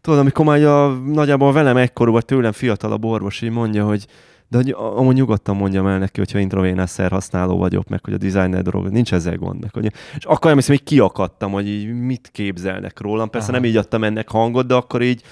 tudod, amikor már a, nagyjából velem egykorú, vagy tőlem fiatalabb orvos így mondja, hogy de hogy amúgy nyugodtan mondjam el neki, hogyha intravénás szerhasználó vagyok, meg hogy a designer drog, nincs ezzel gond. Meg, hogy, és akkor nem hiszem, hogy kiakadtam, hogy így mit képzelnek rólam. Persze Aha. nem így adtam ennek hangot, de akkor így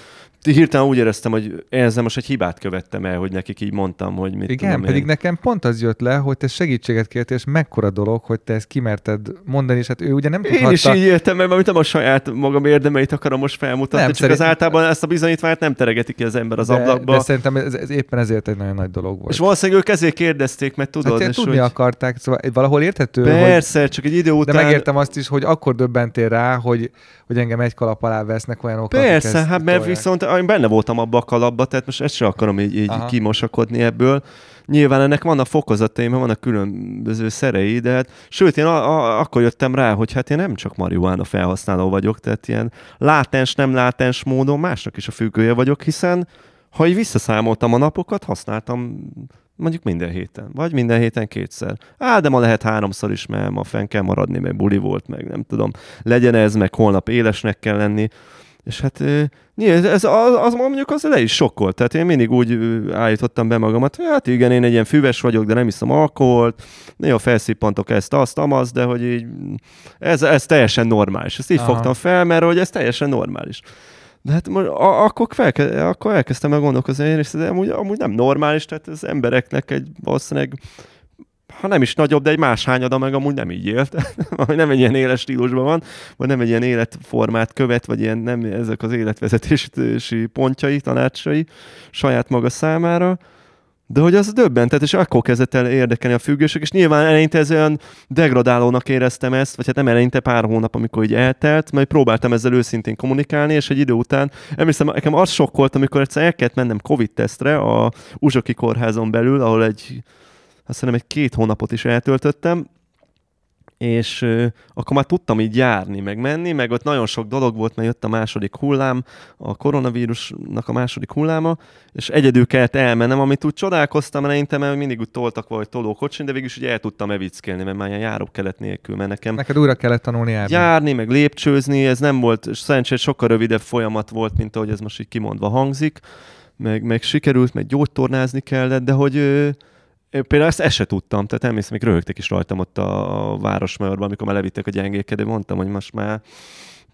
hirtelen úgy éreztem, hogy én ezzel most egy hibát követtem el, hogy nekik így mondtam, hogy mit Igen, tudom pedig én. nekem pont az jött le, hogy te segítséget kértél, és mekkora dolog, hogy te ezt kimerted mondani, és hát ő ugye nem Én tudhatta... is így éltem meg, mert nem a saját magam érdemeit akarom most felmutatni, Nem, csak szerint- az általában ezt a bizonyítványt nem teregeti ki az ember az de, ablakba. de szerintem ez, ez, éppen ezért egy nagyon nagy dolog volt. És valószínűleg ők ezért kérdezték, mert tudod, hát, és tudni hogy... akarták, szóval valahol érthető, hogy Persze, csak egy idő De után... megértem azt is, hogy akkor döbbentél rá, hogy, hogy engem egy kalap alá vesznek olyanok, Persze, hát mert viszont én benne voltam abba a kalapba, tehát most ezt sem akarom így, így Aha. kimosakodni ebből. Nyilván ennek vannak fokozatai, mert vannak különböző szerei, de hát, sőt, én a, a, akkor jöttem rá, hogy hát én nem csak marihuána felhasználó vagyok, tehát ilyen látens, nem látens módon másnak is a függője vagyok, hiszen ha így visszaszámoltam a napokat, használtam mondjuk minden héten, vagy minden héten kétszer. Á, de ma lehet háromszor is, mert ma fenn kell maradni, mert buli volt, meg nem tudom. Legyen ez, meg holnap élesnek kell lenni. És hát nyilván ez, az, az mondjuk az le is sokkolt. Tehát én mindig úgy állítottam be magamat, hogy hát igen, én egy ilyen füves vagyok, de nem iszom alkoholt, néha felszippantok ezt, azt, amaz, de hogy így ez, ez teljesen normális. Ezt így Aha. fogtam fel, mert hogy ez teljesen normális. De hát most, a, akkor, felke, akkor elkezdtem el gondolkozni, is, de amúgy, amúgy nem normális, tehát az embereknek egy valószínűleg ha nem is nagyobb, de egy más hányada meg amúgy nem így élt, nem egy ilyen éles stílusban van, vagy nem egy ilyen életformát követ, vagy ilyen nem ezek az életvezetési pontjai, tanácsai saját maga számára. De hogy az döbbentet, és akkor kezdett el érdekelni a függőség, és nyilván eleinte ez olyan degradálónak éreztem ezt, vagy hát nem eleinte pár hónap, amikor így eltelt, majd próbáltam ezzel őszintén kommunikálni, és egy idő után, emlékszem, nekem az sokkolt, amikor egyszer el kellett mennem Covid-tesztre a Uzsoki kórházon belül, ahol egy, azt hiszem egy két hónapot is eltöltöttem, és ö, akkor már tudtam így járni, meg menni, meg ott nagyon sok dolog volt, mert jött a második hullám, a koronavírusnak a második hulláma, és egyedül kellett elmennem, amit úgy csodálkoztam eleinte, mert mindig úgy toltak vagy tolókocsin, de végül is ugye el tudtam evickélni, mert már ilyen járókelet nélkül, mert nekem Neked újra kellett tanulni járni. járni, meg lépcsőzni, ez nem volt, és szerencsére sokkal rövidebb folyamat volt, mint ahogy ez most így kimondva hangzik, meg, meg sikerült, meg gyógytornázni kellett, de hogy ö, például ezt, ezt se tudtam, tehát emlékszem, még röhögtek is rajtam ott a, Városmajorban, amikor már levittek a gyengékedő, mondtam, hogy most már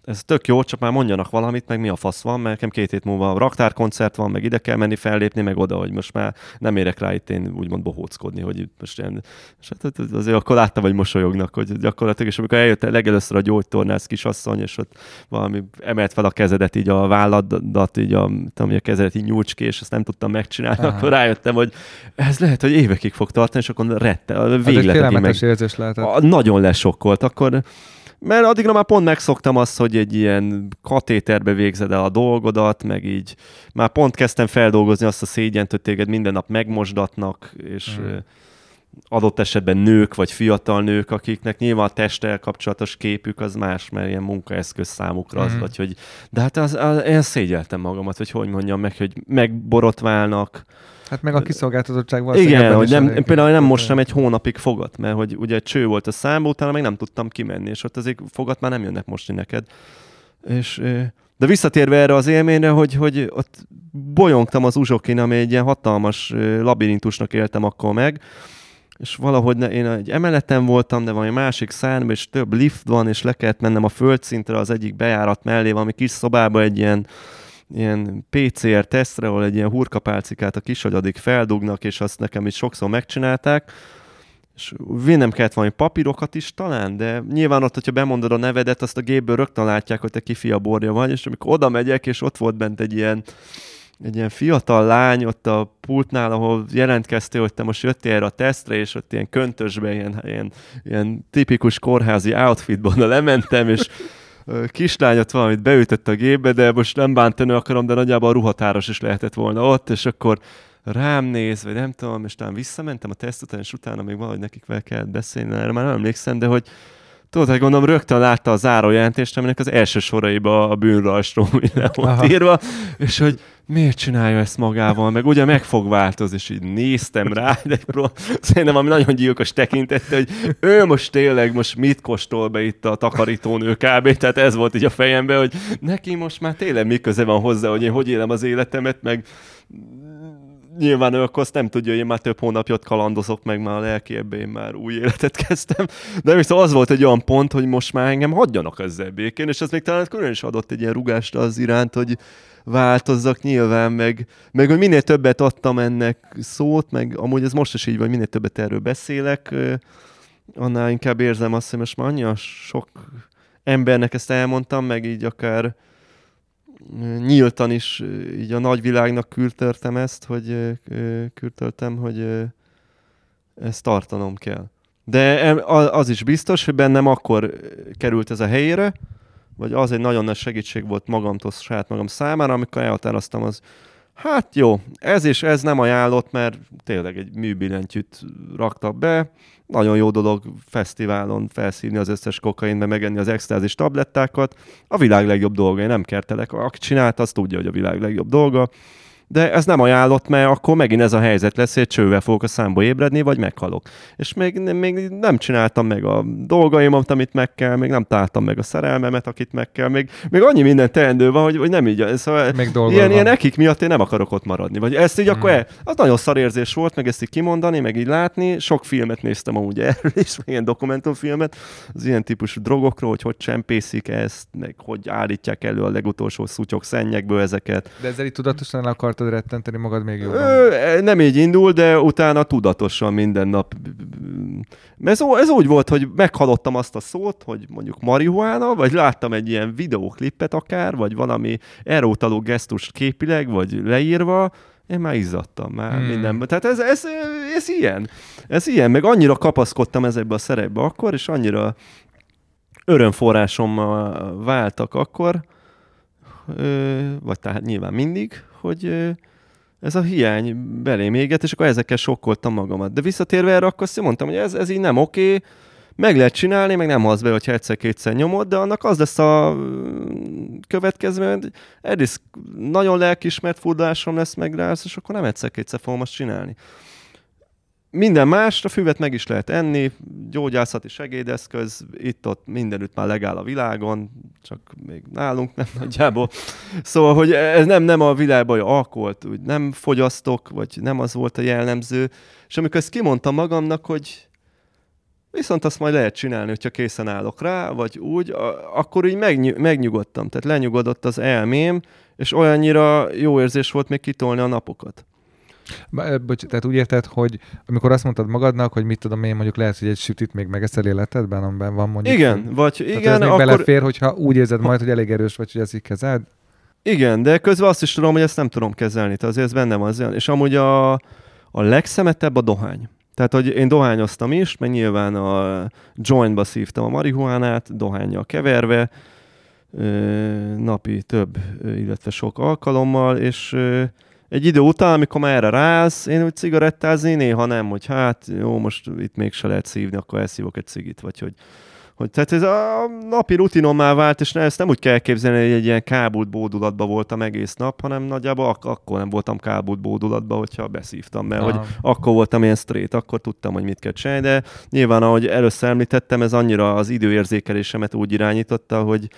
ez tök jó, csak már mondjanak valamit, meg mi a fasz van, mert nekem két hét múlva raktárkoncert van, meg ide kell menni fellépni, meg oda, hogy most már nem érek rá itt én úgymond bohóckodni, hogy itt most ilyen, és hát azért akkor láttam, hogy mosolyognak, hogy gyakorlatilag, és amikor eljött legelőször a gyógytornász kisasszony, és ott valami emelt fel a kezedet így a válladat, így a, tudom, a kezedet így nyúcs ki, és ezt nem tudtam megcsinálni, Aha. akkor rájöttem, hogy ez lehet, hogy évekig fog tartani, és akkor rette, a egy végletekig meg érzés lehetett. a, nagyon lesokkolt. Akkor, mert addigra már pont megszoktam azt, hogy egy ilyen katéterbe végzed el a dolgodat, meg így már pont kezdtem feldolgozni azt a szégyent, hogy téged minden nap megmosdatnak, és Mm. mm. adott esetben nők, vagy fiatal nők, akiknek nyilván a testtel kapcsolatos képük az más, mert ilyen munkaeszköz számukra az, Mhm. vagy hogy... De hát az, az, én szégyeltem magamat, hogy hogy mondjam meg, hogy megborotválnak, Hát meg a kiszolgáltatottság valószínűleg igen, hogy nem, elég- például nem mostam egy hónapig fogat, mert hogy ugye cső volt a számba, utána meg nem tudtam kimenni, és ott azért fogat már nem jönnek mosni neked. És, de visszatérve erre az élményre, hogy, hogy ott bolyongtam az uzsokin, ami egy ilyen hatalmas labirintusnak éltem akkor meg, és valahogy ne, én egy emeleten voltam, de valami másik szárnyban, és több lift van, és le kellett mennem a földszintre az egyik bejárat mellé, valami kis szobába egy ilyen ilyen PCR tesztre, ahol egy ilyen hurkapálcikát a kisagyadig feldugnak, és azt nekem is sokszor megcsinálták, és vinnem kellett valami papírokat is talán, de nyilván ott, hogyha bemondod a nevedet, azt a gépből rögtön látják, hogy te kifia borja vagy, és amikor oda megyek, és ott volt bent egy ilyen, egy ilyen fiatal lány ott a pultnál, ahol jelentkeztél, hogy te most jöttél erre a tesztre, és ott ilyen köntösben, ilyen, ilyen, ilyen tipikus kórházi outfitban lementem, és kislányot valamit beütött a gépbe, de most nem bántani akarom, de nagyjából a ruhatáros is lehetett volna ott, és akkor rám néz, vagy nem tudom, és talán visszamentem a teszt után, és utána még valahogy nekik vel kellett beszélni, erre már nem emlékszem, de hogy tudod, hogy gondolom rögtön látta a zárójelentést, aminek az első soraiba a bűnrajstról le volt írva, és hogy miért csinálja ezt magával, meg ugye meg fog változni, és így néztem rá, de pró- szerintem ami nagyon gyilkos tekintette, hogy ő most tényleg most mit kóstol be itt a takarítónő kb. Tehát ez volt így a fejemben, hogy neki most már tényleg mi köze van hozzá, hogy én hogy élem az életemet, meg nyilván ő akkor azt nem tudja, hogy én már több hónapját kalandozok meg, már a lelki én már új életet kezdtem. De viszont az volt egy olyan pont, hogy most már engem hagyjanak ezzel békén, és ez még talán külön is adott egy ilyen rugást az iránt, hogy változzak nyilván, meg, meg hogy minél többet adtam ennek szót, meg amúgy ez most is így van, minél többet erről beszélek, annál inkább érzem azt, hogy most már annyi sok embernek ezt elmondtam, meg így akár nyíltan is így a nagyvilágnak küldtörtem ezt, hogy küldtöltem, hogy ezt tartanom kell. De az is biztos, hogy bennem akkor került ez a helyére, vagy az egy nagyon nagy segítség volt magamtól, saját magam számára, amikor elhatároztam az, hát jó, ez és ez nem ajánlott, mert tényleg egy műbillentyűt raktak be, nagyon jó dolog fesztiválon felszívni az összes kokainbe, megenni az extázis tablettákat. A világ legjobb dolga, én nem kertelek. Aki csinált, az tudja, hogy a világ legjobb dolga de ez nem ajánlott, mert akkor megint ez a helyzet lesz, hogy csővel fogok a számba ébredni, vagy meghalok. És még, még nem csináltam meg a dolgaimat, amit meg kell, még nem találtam meg a szerelmemet, akit meg kell, még, még annyi minden teendő van, hogy, hogy nem így. Szóval még ilyen, ilyen ekik miatt én nem akarok ott maradni. Vagy ezt így hmm. akkor el, az nagyon szar érzés volt, meg ezt így kimondani, meg így látni. Sok filmet néztem amúgy erről is, meg ilyen dokumentumfilmet, az ilyen típusú drogokról, hogy hogy csempészik ezt, meg hogy állítják elő a legutolsó szutyok szennyekből ezeket. De ezzel itt tudatosan akar akartad rettenteni magad még jobban? Ö, nem így indul, de utána tudatosan minden nap. Ez, ez úgy volt, hogy meghallottam azt a szót, hogy mondjuk marihuána, vagy láttam egy ilyen videóklipet akár, vagy valami erótaló gesztust képileg, vagy leírva, én már izzadtam már hmm. mindenben. Tehát ez, ez, ez, ilyen. Ez ilyen. Meg annyira kapaszkodtam ezekbe a szerepbe akkor, és annyira örömforrásommal váltak akkor, vagy tehát nyilván mindig, hogy ez a hiány belém éget, és akkor ezekkel sokkoltam magamat. De visszatérve erre, akkor azt mondtam, hogy ez, ez így nem oké, meg lehet csinálni, meg nem halsz be, hogyha egyszer-kétszer nyomod, de annak az lesz a következő, hogy egyrészt nagyon lelkismert furdalásom lesz meg rá, és akkor nem egyszer-kétszer fogom azt csinálni minden más, a füvet meg is lehet enni, gyógyászati segédeszköz, itt-ott mindenütt már legáll a világon, csak még nálunk nem nagyjából. Szóval, hogy ez nem, nem a világban, alkoholt úgy nem fogyasztok, vagy nem az volt a jellemző. És amikor ezt kimondtam magamnak, hogy viszont azt majd lehet csinálni, hogyha készen állok rá, vagy úgy, akkor így megny- megnyugodtam. Tehát lenyugodott az elmém, és olyannyira jó érzés volt még kitolni a napokat. Bocs, tehát úgy érted, hogy amikor azt mondtad magadnak, hogy mit tudom én, mondjuk lehet, hogy egy sütit még megeszel életedben, amiben van mondjuk... Igen, vagy tehát igen, ez akkor... belefér, hogyha úgy érzed majd, hogy elég erős vagy, hogy ezt így kezeld? Igen, de közben azt is tudom, hogy ezt nem tudom kezelni, tehát azért ez benne van az És amúgy a, a legszemetebb a dohány. Tehát, hogy én dohányoztam is, meg nyilván a jointba szívtam a marihuánát, dohányjal keverve, napi több, illetve sok alkalommal, és egy idő után, amikor már erre rász, én úgy cigarettázni, néha nem, hogy hát jó, most itt mégse lehet szívni, akkor elszívok egy cigit, vagy hogy, hogy tehát ez a napi rutinom már vált, és ezt nem úgy kell képzelni, hogy egy ilyen kábult bódulatban voltam egész nap, hanem nagyjából ak- akkor nem voltam kábult bódulatban, hogyha beszívtam, mert hogy akkor voltam ilyen straight, akkor tudtam, hogy mit kell csinálni, de nyilván, ahogy először említettem, ez annyira az időérzékelésemet úgy irányította, hogy,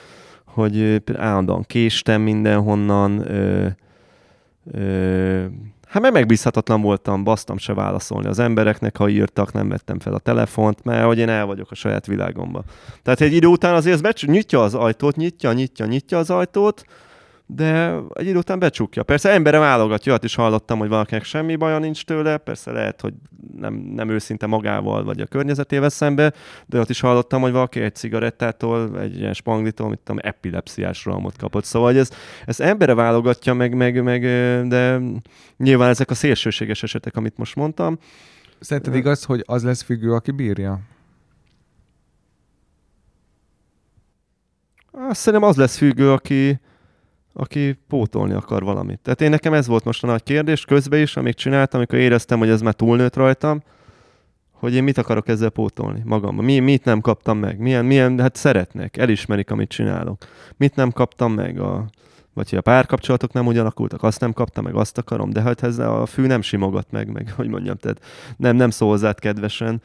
hogy állandóan késtem mindenhonnan, Ö, hát mert megbízhatatlan voltam, basztam se válaszolni az embereknek, ha írtak, nem vettem fel a telefont, mert hogy én el vagyok a saját világomban. Tehát egy idő után azért becs- nyitja az ajtót, nyitja, nyitja, nyitja az ajtót, de egy idő után becsukja. Persze embere válogatja, olyat is hallottam, hogy valakinek semmi baja nincs tőle, persze lehet, hogy nem, nem őszinte magával vagy a környezetével szembe, de ott is hallottam, hogy valaki egy cigarettától, egy ilyen spanglitól, mit tudom, epilepsziás rohamot kapott. Szóval hogy ez, ez embere válogatja meg, meg, meg, de nyilván ezek a szélsőséges esetek, amit most mondtam. Szerinted igaz, hogy az lesz függő, aki bírja? Azt szerintem az lesz függő, aki, aki pótolni akar valamit. Tehát én nekem ez volt most a nagy kérdés, közben is, amíg csináltam, amikor éreztem, hogy ez már túlnőtt rajtam, hogy én mit akarok ezzel pótolni magamban. Mi, mit nem kaptam meg? Milyen, milyen, hát szeretnek, elismerik, amit csinálok. Mit nem kaptam meg? A, vagy hogy a párkapcsolatok nem úgy alakultak, azt nem kaptam meg, azt akarom, de hát ez a fű nem simogat meg, meg hogy mondjam, tehát nem, nem szó hozzád kedvesen.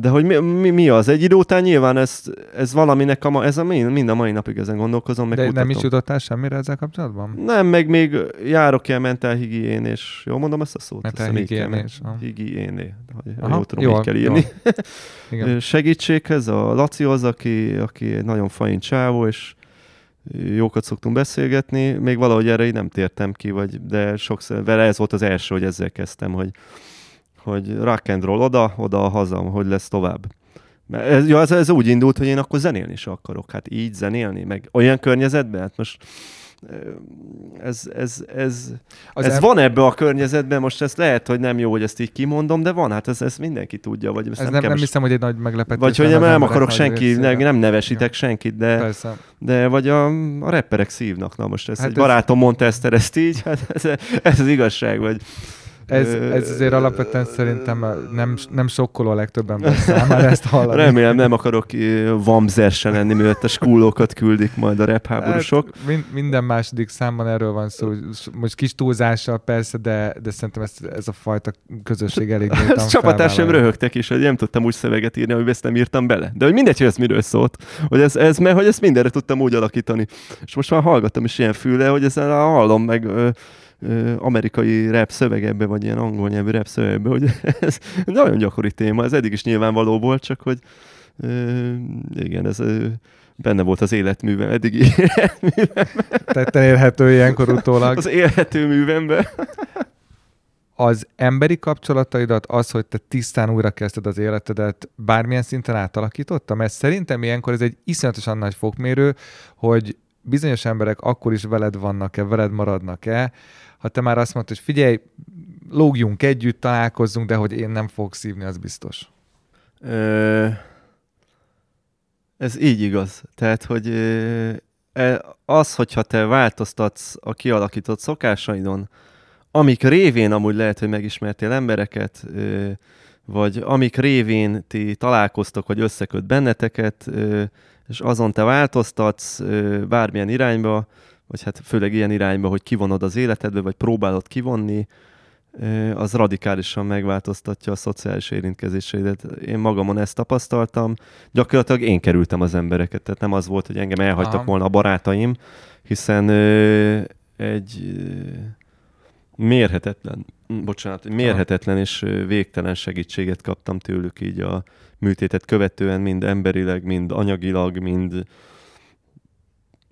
De hogy mi, mi, mi az? Egy idő után nyilván ez, ez valaminek, a, ez a, mind a mai napig ezen gondolkozom. Meg De kutatom. nem is jutottál semmire ezzel kapcsolatban? Nem, meg még járok el mentálhigién, és jól mondom ezt a szót? Mentálhigiénés. Higiéné. Jól tudom, jól, így kell írni. Igen. Segítséghez a Laci az, aki, aki egy nagyon fain csávó, és jókat szoktunk beszélgetni, még valahogy erre így nem tértem ki, vagy, de sokszor, vele ez volt az első, hogy ezzel kezdtem, hogy, hogy rock and roll oda, oda haza, hogy lesz tovább. Ez, ja, ez, ez úgy indult, hogy én akkor zenélni is akarok. Hát így zenélni, meg olyan környezetben, hát most ez, ez, ez, az ez em... van ebbe a környezetben, most ez lehet, hogy nem jó, hogy ezt így kimondom, de van, hát ez, ez mindenki tudja. Vagy ez nem, nem, nem most... hiszem, hogy egy nagy meglepetés. Vagy hogy nem, nem akarok senki, nem, nem nevesítek senkit, de, Persze. de vagy a, a rapperek szívnak. Na most ez hát egy ez... barátom mondta ezt, ezt így, hát ez, ez az igazság, vagy ez, ez azért alapvetően szerintem nem, nem sokkoló a legtöbb ember számára ezt hallani. Remélem nem akarok vamzersen lenni, miatt a skúlókat küldik majd a rap háborúsok. Hát, mind, minden második számban erről van szó. Most kis túlzással persze, de, de szerintem ez, ez a fajta közösség elég nyíltan Csapatársaim röhögtek is, hogy nem tudtam úgy szöveget írni, hogy ezt nem írtam bele. De hogy mindegy, hogy ez miről szólt. Hogy ez, ez mert hogy ezt mindenre tudtam úgy alakítani. És most már hallgattam is ilyen füle, hogy ezzel hallom meg amerikai rap szövegekbe, vagy ilyen angol nyelvű rap szövegekbe, hogy ez nagyon gyakori téma, ez eddig is nyilvánvaló volt, csak hogy igen, ez benne volt az életművem, eddig életművem. Tetten érhető ilyenkor utólag. Az élhető művemben. Az emberi kapcsolataidat, az, hogy te tisztán újra kezdted az életedet, bármilyen szinten átalakította? Mert szerintem ilyenkor ez egy iszonyatosan nagy fokmérő, hogy bizonyos emberek akkor is veled vannak-e, veled maradnak-e, ha te már azt mondod, hogy figyelj, lógjunk együtt, találkozzunk, de hogy én nem fogok szívni, az biztos. Ö, ez így igaz. Tehát, hogy e, az, hogyha te változtatsz a kialakított szokásaidon, amik révén amúgy lehet, hogy megismertél embereket, vagy amik révén ti találkoztok, vagy összeköt benneteket, és azon te változtatsz bármilyen irányba, vagy hát főleg ilyen irányba, hogy kivonod az életedbe, vagy próbálod kivonni, az radikálisan megváltoztatja a szociális érintkezéseidet. Én magamon ezt tapasztaltam. Gyakorlatilag én kerültem az embereket, tehát nem az volt, hogy engem elhagytak Aha. volna a barátaim, hiszen egy mérhetetlen, bocsánat, mérhetetlen és végtelen segítséget kaptam tőlük így a műtétet követően, mind emberileg, mind anyagilag, mind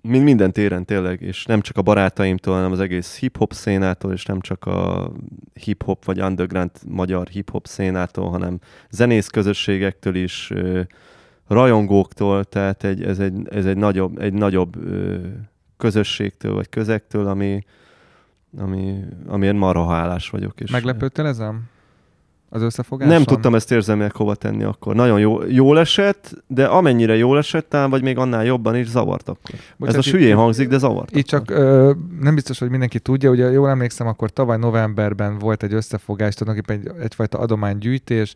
mind minden téren tényleg, és nem csak a barátaimtól, hanem az egész hip-hop szénától, és nem csak a hip-hop vagy underground magyar hip-hop szénától, hanem zenész közösségektől is, rajongóktól, tehát egy, ez, egy, ez egy nagyobb, egy nagyobb közösségtől vagy közektől, ami, ami, amiért marha hálás vagyok. És Meglepődtél ezen? Az összefogáson? Nem tudtam ezt érzelmileg hova tenni akkor. Nagyon jó, jól esett, de amennyire jól esett, talán, vagy még annál jobban is zavart akkor. Bocsánat, Ez a hülyén hangzik, de zavart. Itt csak ö, nem biztos, hogy mindenki tudja, ugye jól emlékszem, akkor tavaly novemberben volt egy összefogás, tulajdonképpen egy, egyfajta adománygyűjtés,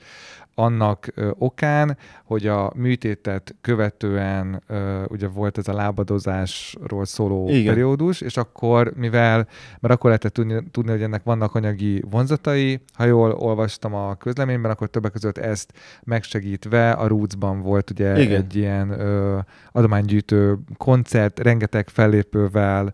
annak okán, hogy a műtétet követően ugye volt ez a lábadozásról szóló Igen. periódus, és akkor, mivel, mert akkor lehetett tudni, tudni, hogy ennek vannak anyagi vonzatai, ha jól olvastam a közleményben, akkor többek között ezt megsegítve a Rootsban volt ugye Igen. egy ilyen ö, adománygyűjtő koncert, rengeteg fellépővel,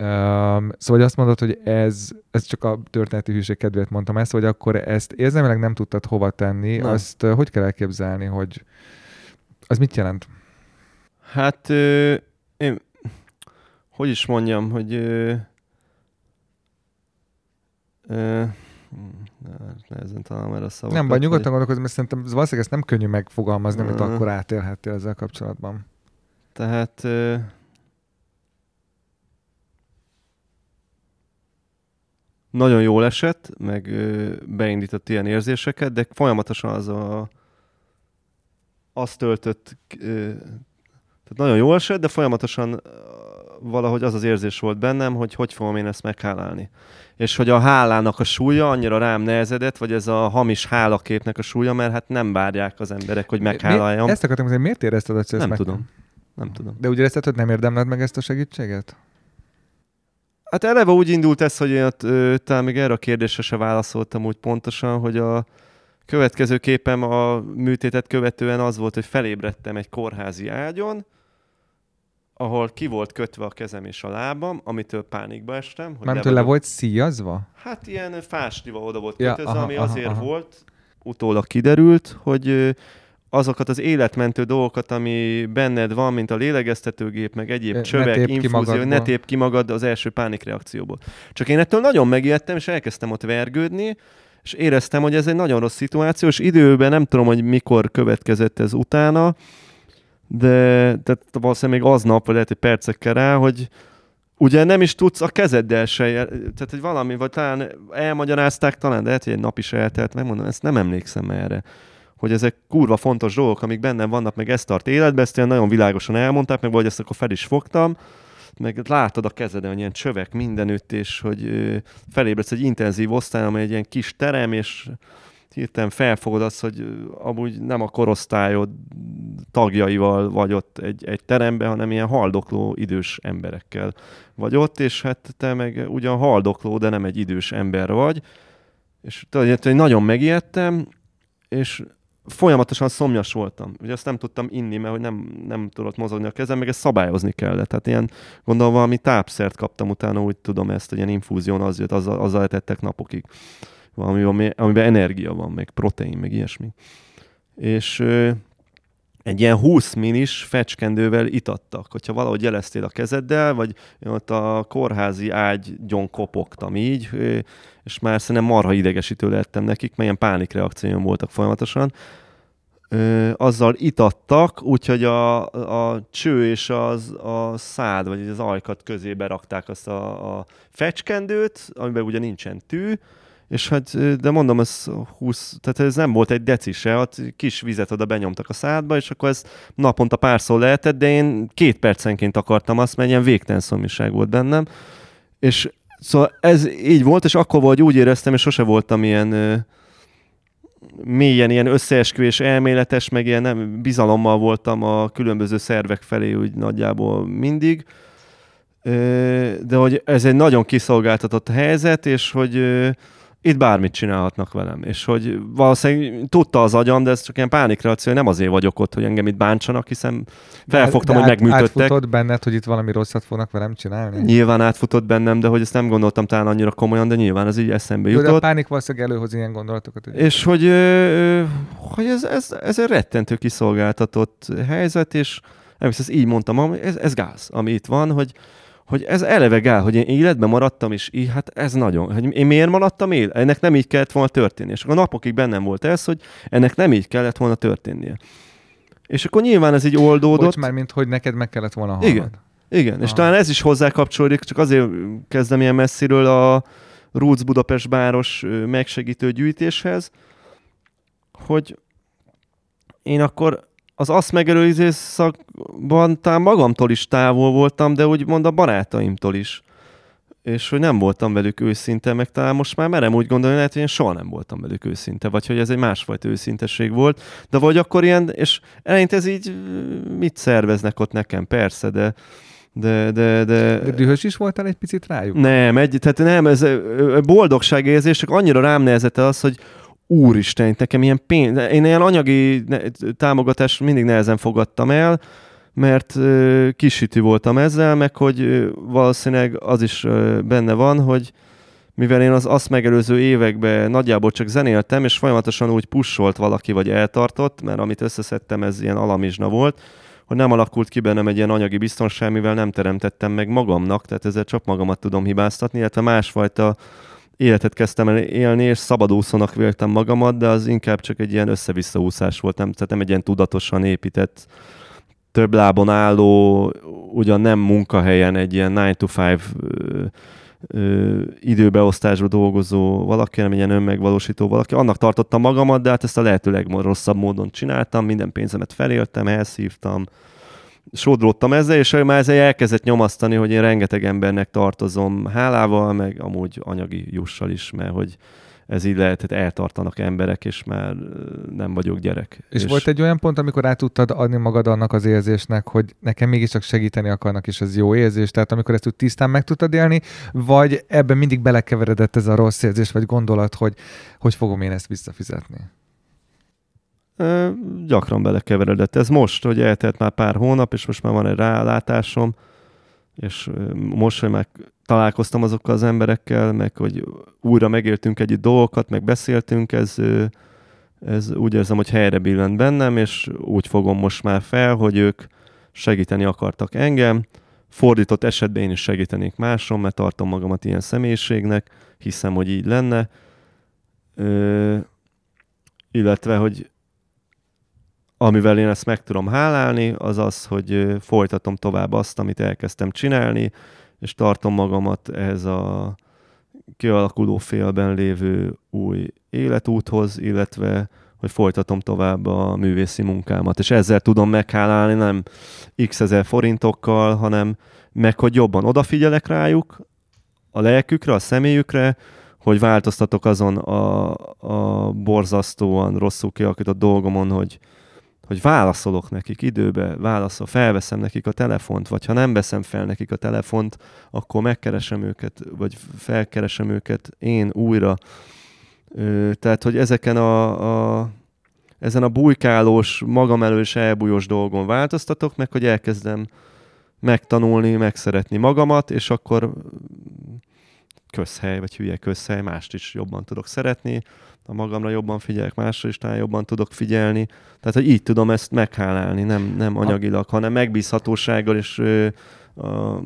Um, szóval azt mondod, hogy ez, ez csak a történeti hűség kedvéért mondtam ezt, hogy akkor ezt érzelmileg nem tudtad hova tenni, nem. azt uh, hogy kell elképzelni, hogy az mit jelent? Hát ö, én, hogy is mondjam, hogy ö, ö, nehezen találom erre a szavakat. Nem baj, nyugodtan gondolkozom, mert szerintem valószínűleg ezt nem könnyű megfogalmazni, amit akkor átélhettél ezzel kapcsolatban. Tehát ö, nagyon jól esett, meg beindított ilyen érzéseket, de folyamatosan az a azt töltött, tehát nagyon jól esett, de folyamatosan valahogy az az érzés volt bennem, hogy hogy fogom én ezt meghálálni. És hogy a hálának a súlya annyira rám nehezedett, vagy ez a hamis hálaképnek a súlya, mert hát nem várják az emberek, hogy megháláljam. Mi, ezt akartam hogy miért érezted, hogy ezt Nem meg... tudom. Nem tudom. De úgy érezted, hogy nem érdemled meg ezt a segítséget? Hát eleve úgy indult ez, hogy én talán még erre a kérdésre se válaszoltam úgy pontosan, hogy a következő képem a műtétet követően az volt, hogy felébredtem egy kórházi ágyon, ahol ki volt kötve a kezem és a lábam, amitől pánikba estem. Hogy Mármint, le, le volt szíjazva? Hát ilyen fásliva oda volt ja, kötözve, aha, ami aha, azért aha. volt, utólag kiderült, hogy azokat az életmentő dolgokat, ami benned van, mint a lélegeztetőgép, meg egyéb csövek, ne infúzió, ne tép ki magad az első pánikreakcióból. Csak én ettől nagyon megijedtem, és elkezdtem ott vergődni, és éreztem, hogy ez egy nagyon rossz szituáció, és időben nem tudom, hogy mikor következett ez utána, de tehát valószínűleg még aznap, vagy lehet, hogy percekkel rá, hogy ugye nem is tudsz a kezeddel se, tehát hogy valami, vagy talán elmagyarázták, talán, de lehet, hogy egy nap is eltelt, megmondom, ezt nem emlékszem erre hogy ezek kurva fontos dolgok, amik bennem vannak, meg ezt tart életbe, ezt nagyon világosan elmondták, meg vagy ezt akkor fel is fogtam, meg látod a kezeden, hogy ilyen csövek mindenütt, és hogy felébredsz egy intenzív osztály, amely egy ilyen kis terem, és hirtelen felfogod azt, hogy amúgy nem a korosztályod tagjaival vagy ott egy, egy teremben, hanem ilyen haldokló idős emberekkel vagy ott, és hát te meg ugyan haldokló, de nem egy idős ember vagy. És tudod, nagyon megijedtem, és folyamatosan szomjas voltam. Ugye azt nem tudtam inni, mert hogy nem, nem tudott mozogni a kezem, meg ezt szabályozni kellett. Tehát ilyen, gondolom valami tápszert kaptam utána, úgy tudom ezt, hogy ilyen infúzión az jött, azzal, azzal letettek napokig. Valami, amiben energia van, meg protein, meg ilyesmi. És ö, egy ilyen 20 minis fecskendővel itattak. Hogyha valahogy jeleztél a kezeddel, vagy ott a kórházi ágyon kopogtam így, és már szerintem marha idegesítő lettem nekik, mert ilyen pánikreakcióim voltak folyamatosan. Ö, azzal itattak, úgyhogy a, a cső és az, a szád, vagy az ajkat közé berakták azt a, a fecskendőt, amiben ugye nincsen tű, és hát, de mondom, ez 20, tehát ez nem volt egy deci se, ott kis vizet oda benyomtak a szádba, és akkor ez naponta párszor lehetett, de én két percenként akartam azt, mert ilyen végtelen szomjúság volt bennem. És szóval ez így volt, és akkor volt, úgy éreztem, és sose voltam ilyen ö, mélyen ilyen összeesküvés elméletes, meg ilyen nem, bizalommal voltam a különböző szervek felé úgy nagyjából mindig. Ö, de hogy ez egy nagyon kiszolgáltatott helyzet, és hogy itt bármit csinálhatnak velem. És hogy valószínűleg tudta az agyam, de ez csak ilyen pánikreakció, nem azért vagyok ott, hogy engem itt bántsanak, hiszen felfogtam, de, de hogy megműtöttek. Átfutott benned, hogy itt valami rosszat fognak velem csinálni? Nyilván átfutott bennem, de hogy ezt nem gondoltam talán annyira komolyan, de nyilván ez így eszembe jutott. De a pánik valószínűleg előhoz ilyen gondolatokat. És hogy, hogy ez, ez, ez egy rettentő kiszolgáltatott helyzet, és nem ezt így mondtam, ez, ez gáz, ami itt van, hogy hogy ez eleve gál, hogy én életben maradtam, és így, hát ez nagyon, hogy én miért maradtam él? Ennek nem így kellett volna történni. És akkor napokig bennem volt ez, hogy ennek nem így kellett volna történnie. És akkor nyilván ez így oldódott. Bocs, már mint hogy neked meg kellett volna halnod. Igen. Igen, Aha. és talán ez is hozzá kapcsolódik, csak azért kezdem ilyen messziről a Roots Budapest báros megsegítő gyűjtéshez, hogy én akkor az azt megelőzés szakban talán magamtól is távol voltam, de úgymond a barátaimtól is. És hogy nem voltam velük őszinte, meg talán most már merem úgy gondolni, lehet, hogy én soha nem voltam velük őszinte, vagy hogy ez egy másfajta őszintesség volt, de vagy akkor ilyen, és eleinte ez így mit szerveznek ott nekem, persze, de de, de, de... de dühös is voltál egy picit rájuk? Nem, egy, tehát nem, ez boldogságérzés, csak annyira rám nehezett az, hogy úristen, nekem ilyen pénz, én ilyen anyagi támogatást mindig nehezen fogadtam el, mert ö, kisütű voltam ezzel, meg hogy ö, valószínűleg az is benne van, hogy mivel én az azt megelőző években nagyjából csak zenéltem, és folyamatosan úgy pussolt valaki, vagy eltartott, mert amit összeszedtem, ez ilyen alamizsna volt, hogy nem alakult ki bennem egy ilyen anyagi biztonság, mivel nem teremtettem meg magamnak, tehát ezzel csak magamat tudom hibáztatni, illetve másfajta életet kezdtem el élni, és szabadúszónak véltem magamat, de az inkább csak egy ilyen össze-visszaúszás volt, nem, tehát nem egy ilyen tudatosan épített, több lábon álló, ugyan nem munkahelyen, egy ilyen 9 to 5 ö, időbeosztásban dolgozó valaki, hanem egy ilyen önmegvalósító valaki. Annak tartottam magamat, de hát ezt a lehető legrosszabb módon csináltam, minden pénzemet feléltem, elszívtam, sodródtam ezzel, és már ezzel elkezdett nyomasztani, hogy én rengeteg embernek tartozom hálával, meg amúgy anyagi jussal is, mert hogy ez így lehet, hogy eltartanak emberek, és már nem vagyok gyerek. És, és volt egy olyan pont, amikor át tudtad adni magad annak az érzésnek, hogy nekem mégiscsak segíteni akarnak, és ez jó érzés, tehát amikor ezt úgy tisztán meg tudtad élni, vagy ebben mindig belekeveredett ez a rossz érzés, vagy gondolat, hogy hogy fogom én ezt visszafizetni? Gyakran belekeveredett. Ez most, hogy eltelt már pár hónap, és most már van egy rálátásom, és most, hogy meg találkoztam azokkal az emberekkel, meg hogy újra megéltünk együtt dolgokat, meg beszéltünk, ez, ez úgy érzem, hogy helyre billent bennem, és úgy fogom most már fel, hogy ők segíteni akartak engem. Fordított esetben én is segítenék máson, mert tartom magamat ilyen személyiségnek, hiszem, hogy így lenne. Ö, illetve, hogy amivel én ezt meg tudom hálálni, az az, hogy folytatom tovább azt, amit elkezdtem csinálni, és tartom magamat ehhez a kialakuló félben lévő új életúthoz, illetve hogy folytatom tovább a művészi munkámat. És ezzel tudom meghálálni nem x ezer forintokkal, hanem meg, hogy jobban odafigyelek rájuk, a lelkükre, a személyükre, hogy változtatok azon a, a borzasztóan rosszul kialakított dolgomon, hogy, hogy válaszolok nekik időbe, válaszol, felveszem nekik a telefont, vagy ha nem veszem fel nekik a telefont, akkor megkeresem őket, vagy felkeresem őket én újra. Tehát, hogy ezeken a, a ezen a bujkálós, magam elős elbújós dolgon változtatok, meg hogy elkezdem megtanulni, megszeretni magamat, és akkor közhely, vagy hülye közhely, mást is jobban tudok szeretni, a magamra jobban figyelek, másra is talán jobban tudok figyelni. Tehát, hogy így tudom ezt meghálálni, nem, nem anyagilag, hanem megbízhatósággal és a,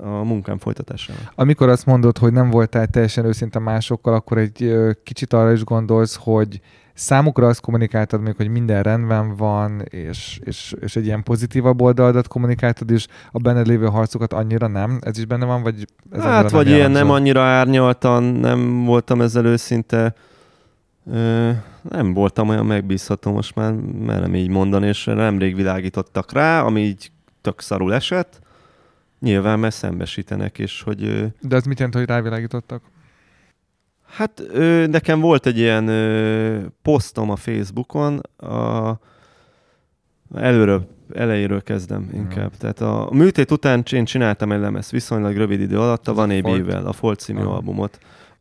a munkám folytatásával. Amikor azt mondod, hogy nem voltál teljesen őszinte másokkal, akkor egy kicsit arra is gondolsz, hogy számukra azt kommunikáltad még, hogy minden rendben van, és, és, és egy ilyen pozitívabb oldaladat kommunikáltad, és a benned lévő harcokat annyira nem? Ez is benne van, vagy ez Hát, vagy ilyen nem annyira árnyaltan, nem voltam ezzel őszinte. Ö, nem voltam olyan megbízható, most már merem így mondani, és nemrég világítottak rá, ami így tök szarul esett. Nyilván mert szembesítenek, és hogy... De ez mit jelent, hogy rávilágítottak? Hát ö, nekem volt egy ilyen ö, posztom a Facebookon, a, előről, elejéről kezdem inkább. Mm. Tehát a, a műtét után én csináltam egy lemez viszonylag rövid idő alatt, a Van a Folt című ah. albumot,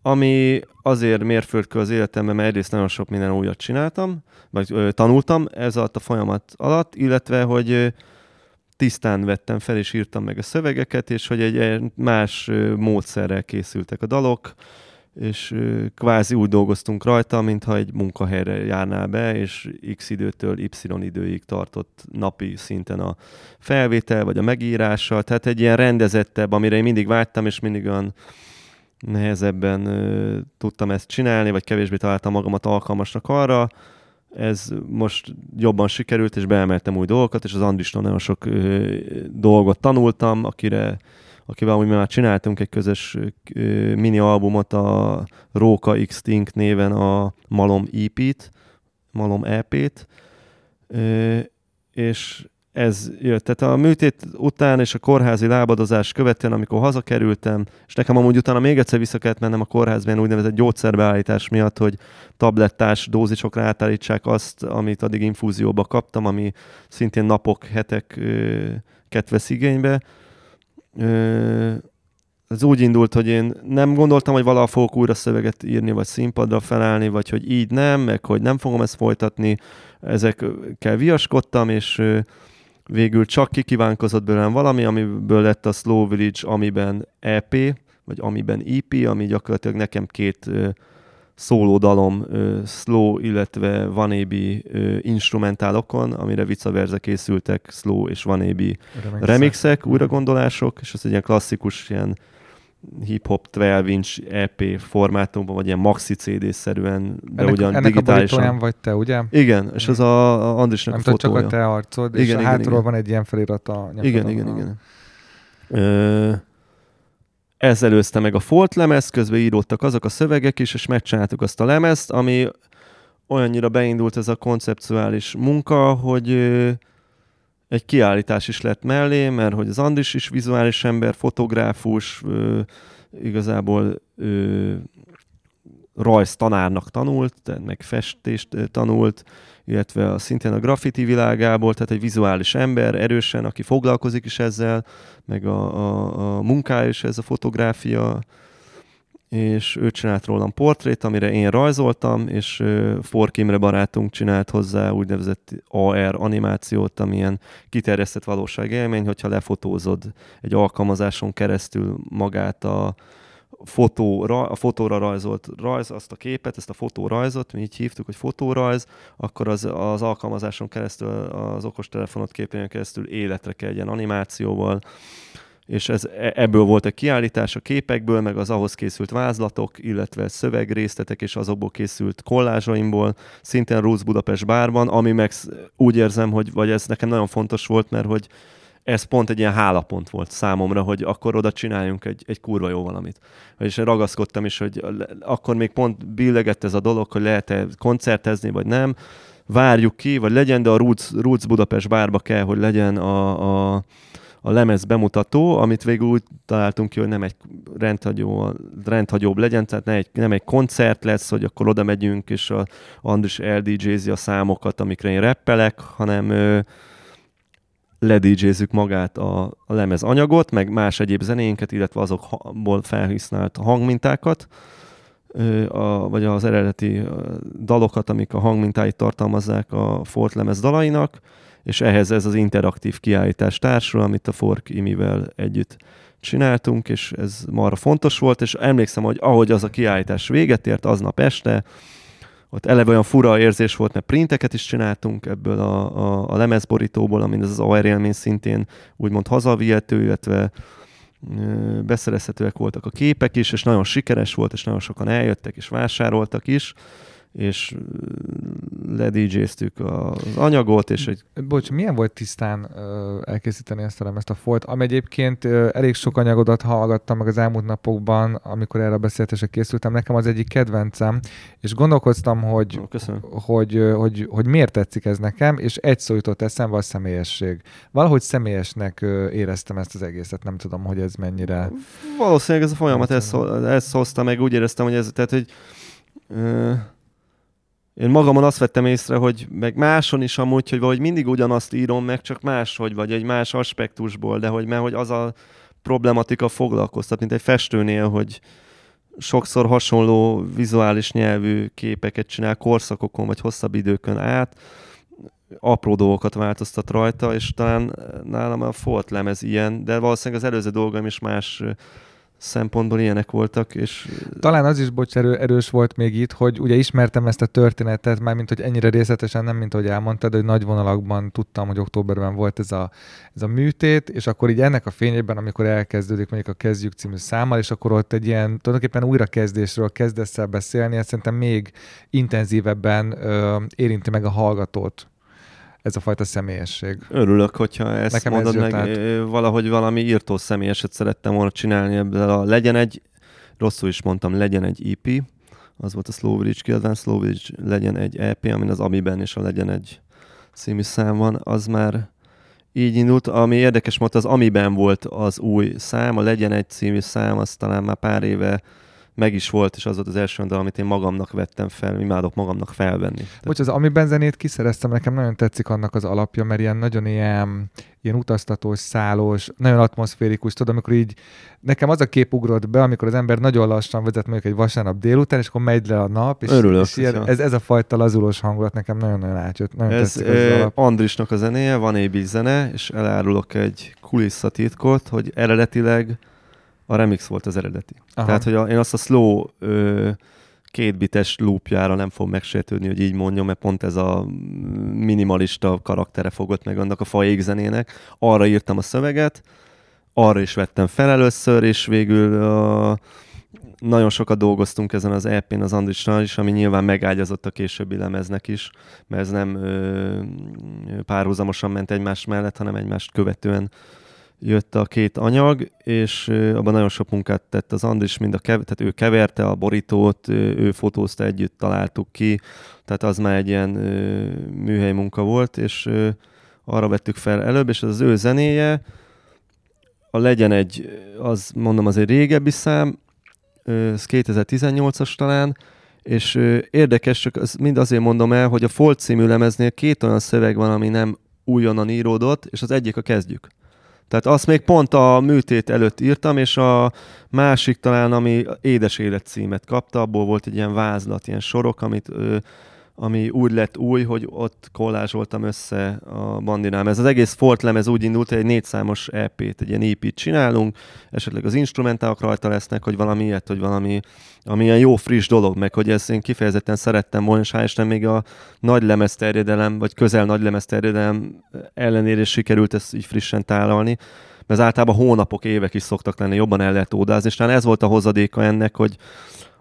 ami azért mérföldkő az életemben, mert egyrészt nagyon sok minden újat csináltam, vagy ö, tanultam ez alatt a folyamat alatt, illetve, hogy ö, tisztán vettem fel, és írtam meg a szövegeket, és hogy egy más módszerrel készültek a dalok, és kvázi úgy dolgoztunk rajta, mintha egy munkahelyre járnál be, és x időtől y időig tartott napi szinten a felvétel, vagy a megírása, tehát egy ilyen rendezettebb, amire én mindig vágytam, és mindig olyan nehezebben ö, tudtam ezt csinálni, vagy kevésbé találtam magamat alkalmasnak arra. Ez most jobban sikerült, és beemeltem új dolgokat, és az Andristól nagyon sok ö, dolgot tanultam, akire akivel mi már csináltunk egy közös mini albumot, a Róka Extinct néven a Malom EP-t, Malom EP-t, és ez jött. Tehát a műtét után és a kórházi lábadozás követően, amikor hazakerültem, és nekem amúgy utána még egyszer vissza kellett mennem a kórházban úgynevezett gyógyszerbeállítás miatt, hogy tablettás dózisokra átállítsák azt, amit addig infúzióba kaptam, ami szintén napok, hetek vesz igénybe ez úgy indult, hogy én nem gondoltam, hogy valaha fogok újra szöveget írni, vagy színpadra felállni, vagy hogy így nem, meg hogy nem fogom ezt folytatni. Ezekkel viaskodtam, és végül csak kikívánkozott belőlem valami, amiből lett a Slow Village, amiben EP, vagy amiben EP, ami gyakorlatilag nekem két szólódalom uh, slow, illetve vanébi instrumentálokon, amire vice versa készültek slow és vanébi remixek, remixek újragondolások, és ez egy ilyen klasszikus ilyen hip-hop 12 inch EP formátumban, vagy ilyen maxi CD-szerűen, de ennek, ugyan ennek digitálisan. Ennek a vagy te, ugye? Igen, és az a, a Andrisnak Nem a fotója. csak a te arcod, igen, és igen, hátról igen. van egy ilyen felirat a. Igen, igen, igen. Ö, ez előzte meg a Folt lemez, közben íródtak azok a szövegek is, és megcsináltuk azt a lemezt, ami olyannyira beindult ez a konceptuális munka, hogy egy kiállítás is lett mellé, mert hogy az Andis is vizuális ember, fotográfus, igazából rajz tanárnak tanult, meg festést tanult, illetve a, szintén a graffiti világából, tehát egy vizuális ember erősen, aki foglalkozik is ezzel, meg a, a, a munkája is ez a fotográfia, és ő csinált rólam portrét, amire én rajzoltam, és Fork Imre barátunk csinált hozzá úgynevezett AR animációt, amilyen kiterjesztett valóságélmény, hogyha lefotózod egy alkalmazáson keresztül magát a, fotóra, a fotóra rajzolt rajz, azt a képet, ezt a fotórajzot, mi így hívtuk, hogy fotórajz, akkor az, az alkalmazáson keresztül, az okostelefonot képén keresztül életre kell egy ilyen animációval, és ez, e, ebből volt egy kiállítás a képekből, meg az ahhoz készült vázlatok, illetve szövegrészletek és azokból készült kollázsaimból, szintén Roots Budapest bárban, ami meg úgy érzem, hogy vagy ez nekem nagyon fontos volt, mert hogy ez pont egy ilyen hálapont volt számomra, hogy akkor oda csináljunk egy, egy kurva jó valamit. És ragaszkodtam is, hogy akkor még pont billegett ez a dolog, hogy lehet-e koncertezni, vagy nem. Várjuk ki, vagy legyen, de a Roots, Roots Budapest bárba kell, hogy legyen a, a a lemez bemutató, amit végül úgy találtunk ki, hogy nem egy rendhagyó, rendhagyóbb legyen, tehát nem egy, nem egy koncert lesz, hogy akkor oda megyünk, és a Andris eldjz a számokat, amikre én reppelek, hanem ö, ledjzzük magát a, a lemez anyagot, meg más egyéb zenénket, illetve azokból felhasznált hangmintákat, a, vagy az eredeti dalokat, amik a hangmintáit tartalmazzák a Fort lemez dalainak, és ehhez ez az interaktív kiállítás társul, amit a Fork Imivel együtt csináltunk, és ez marra fontos volt, és emlékszem, hogy ahogy az a kiállítás véget ért, aznap este, ott eleve olyan fura érzés volt, mert printeket is csináltunk ebből a, a, a lemezborítóból, amin ez az AR élmény szintén úgymond hazavihető, illetve beszerezhetőek voltak a képek is, és nagyon sikeres volt, és nagyon sokan eljöttek és vásároltak is és ledjéztük az anyagot, és egy... Bocs, milyen volt tisztán elkészíteni ezt a ezt a folt, ami egyébként elég sok anyagodat hallgattam meg az elmúlt napokban, amikor erre a beszélgetésre készültem, nekem az egyik kedvencem, és gondolkoztam, hogy, Ó, hogy, hogy, hogy, hogy miért tetszik ez nekem, és egy szó jutott eszembe a személyesség. Valahogy személyesnek éreztem ezt az egészet, nem tudom, hogy ez mennyire... Valószínűleg ez a folyamat ezt, ezt hozta meg, úgy éreztem, hogy ez, tehát, hogy uh én magamon azt vettem észre, hogy meg máson is amúgy, hogy valahogy mindig ugyanazt írom meg, csak máshogy, vagy egy más aspektusból, de hogy, mert hogy az a problematika foglalkoztat, mint egy festőnél, hogy sokszor hasonló vizuális nyelvű képeket csinál korszakokon, vagy hosszabb időkön át, apró dolgokat változtat rajta, és talán nálam a Fort lemez ilyen, de valószínűleg az előző dolgaim is más szempontból ilyenek voltak, és... Talán az is, bocs, erő, erős volt még itt, hogy ugye ismertem ezt a történetet, már mint hogy ennyire részletesen, nem mint hogy elmondtad, hogy nagy vonalakban tudtam, hogy októberben volt ez a, ez a műtét, és akkor így ennek a fényében, amikor elkezdődik mondjuk a Kezdjük című számmal, és akkor ott egy ilyen tulajdonképpen újrakezdésről kezdesz el beszélni, ez szerintem még intenzívebben ö, érinti meg a hallgatót ez a fajta személyesség. Örülök, hogyha ezt Nekem mondod ez meg, át. valahogy valami írtó személyeset szerettem volna csinálni ebből a legyen egy, rosszul is mondtam, legyen egy EP, az volt a Slow Bridge kiadvány, Slow Bridge legyen egy EP, amin az Amiben is a legyen egy című szám van, az már így indult. Ami érdekes volt, az Amiben volt az új szám, a legyen egy című szám, az talán már pár éve meg is volt, és az volt az első dal, amit én magamnak vettem fel, imádok magamnak felvenni. Bocs, az ami benzenét kiszereztem, nekem nagyon tetszik annak az alapja, mert ilyen nagyon ilyen, ilyen utaztatós, szállós, nagyon atmoszférikus, tudod, amikor így nekem az a kép ugrott be, amikor az ember nagyon lassan vezet mondjuk egy vasárnap délután, és akkor megy le a nap, és, Örülök, és ilyen, ez, ez, a fajta lazulós hangulat nekem nagyon-nagyon átjött. Nagyon ez tetszik az alap. Andrisnak a zenéje, van egy zene, és elárulok egy kulisszatitkot, hogy eredetileg a remix volt az eredeti. Aha. Tehát, hogy a, én azt a slow ö, kétbites loopjára nem fog megsértődni, hogy így mondjam, mert pont ez a minimalista karaktere fogott meg annak a faj égzenének. Arra írtam a szöveget, arra is vettem fel először, és végül a, nagyon sokat dolgoztunk ezen az EP-n az Andrisnál is, ami nyilván megágyazott a későbbi lemeznek is, mert ez nem ö, párhuzamosan ment egymás mellett, hanem egymást követően jött a két anyag, és abban nagyon sok munkát tett az Andris, mind a kev- tehát ő keverte a borítót, ő fotózta együtt, találtuk ki, tehát az már egy ilyen műhely munka volt, és arra vettük fel előbb, és az, ő zenéje, a legyen egy, az mondom, az egy régebbi szám, ez 2018-as talán, és érdekes, csak az mind azért mondom el, hogy a Folt című lemeznél két olyan szöveg van, ami nem újonnan íródott, és az egyik a kezdjük. Tehát azt még pont a műtét előtt írtam, és a másik talán, ami Édes Élet címet kapta, abból volt egy ilyen vázlat, ilyen sorok, amit ami úgy lett új, hogy ott kollázsoltam össze a bandinám. Ez az egész Fort lemez úgy indult, hogy egy négy számos EP-t, egy ilyen EP-t csinálunk, esetleg az instrumentálok rajta lesznek, hogy valami ilyet, hogy valami ami ilyen jó friss dolog, meg hogy ezt én kifejezetten szerettem volna, és hál' még a nagy lemezterjedelem, vagy közel nagy lemezterjedelem ellenére sikerült ezt így frissen tálalni mert általában hónapok, évek is szoktak lenni, jobban el lehet ódázni, és talán ez volt a hozadéka ennek, hogy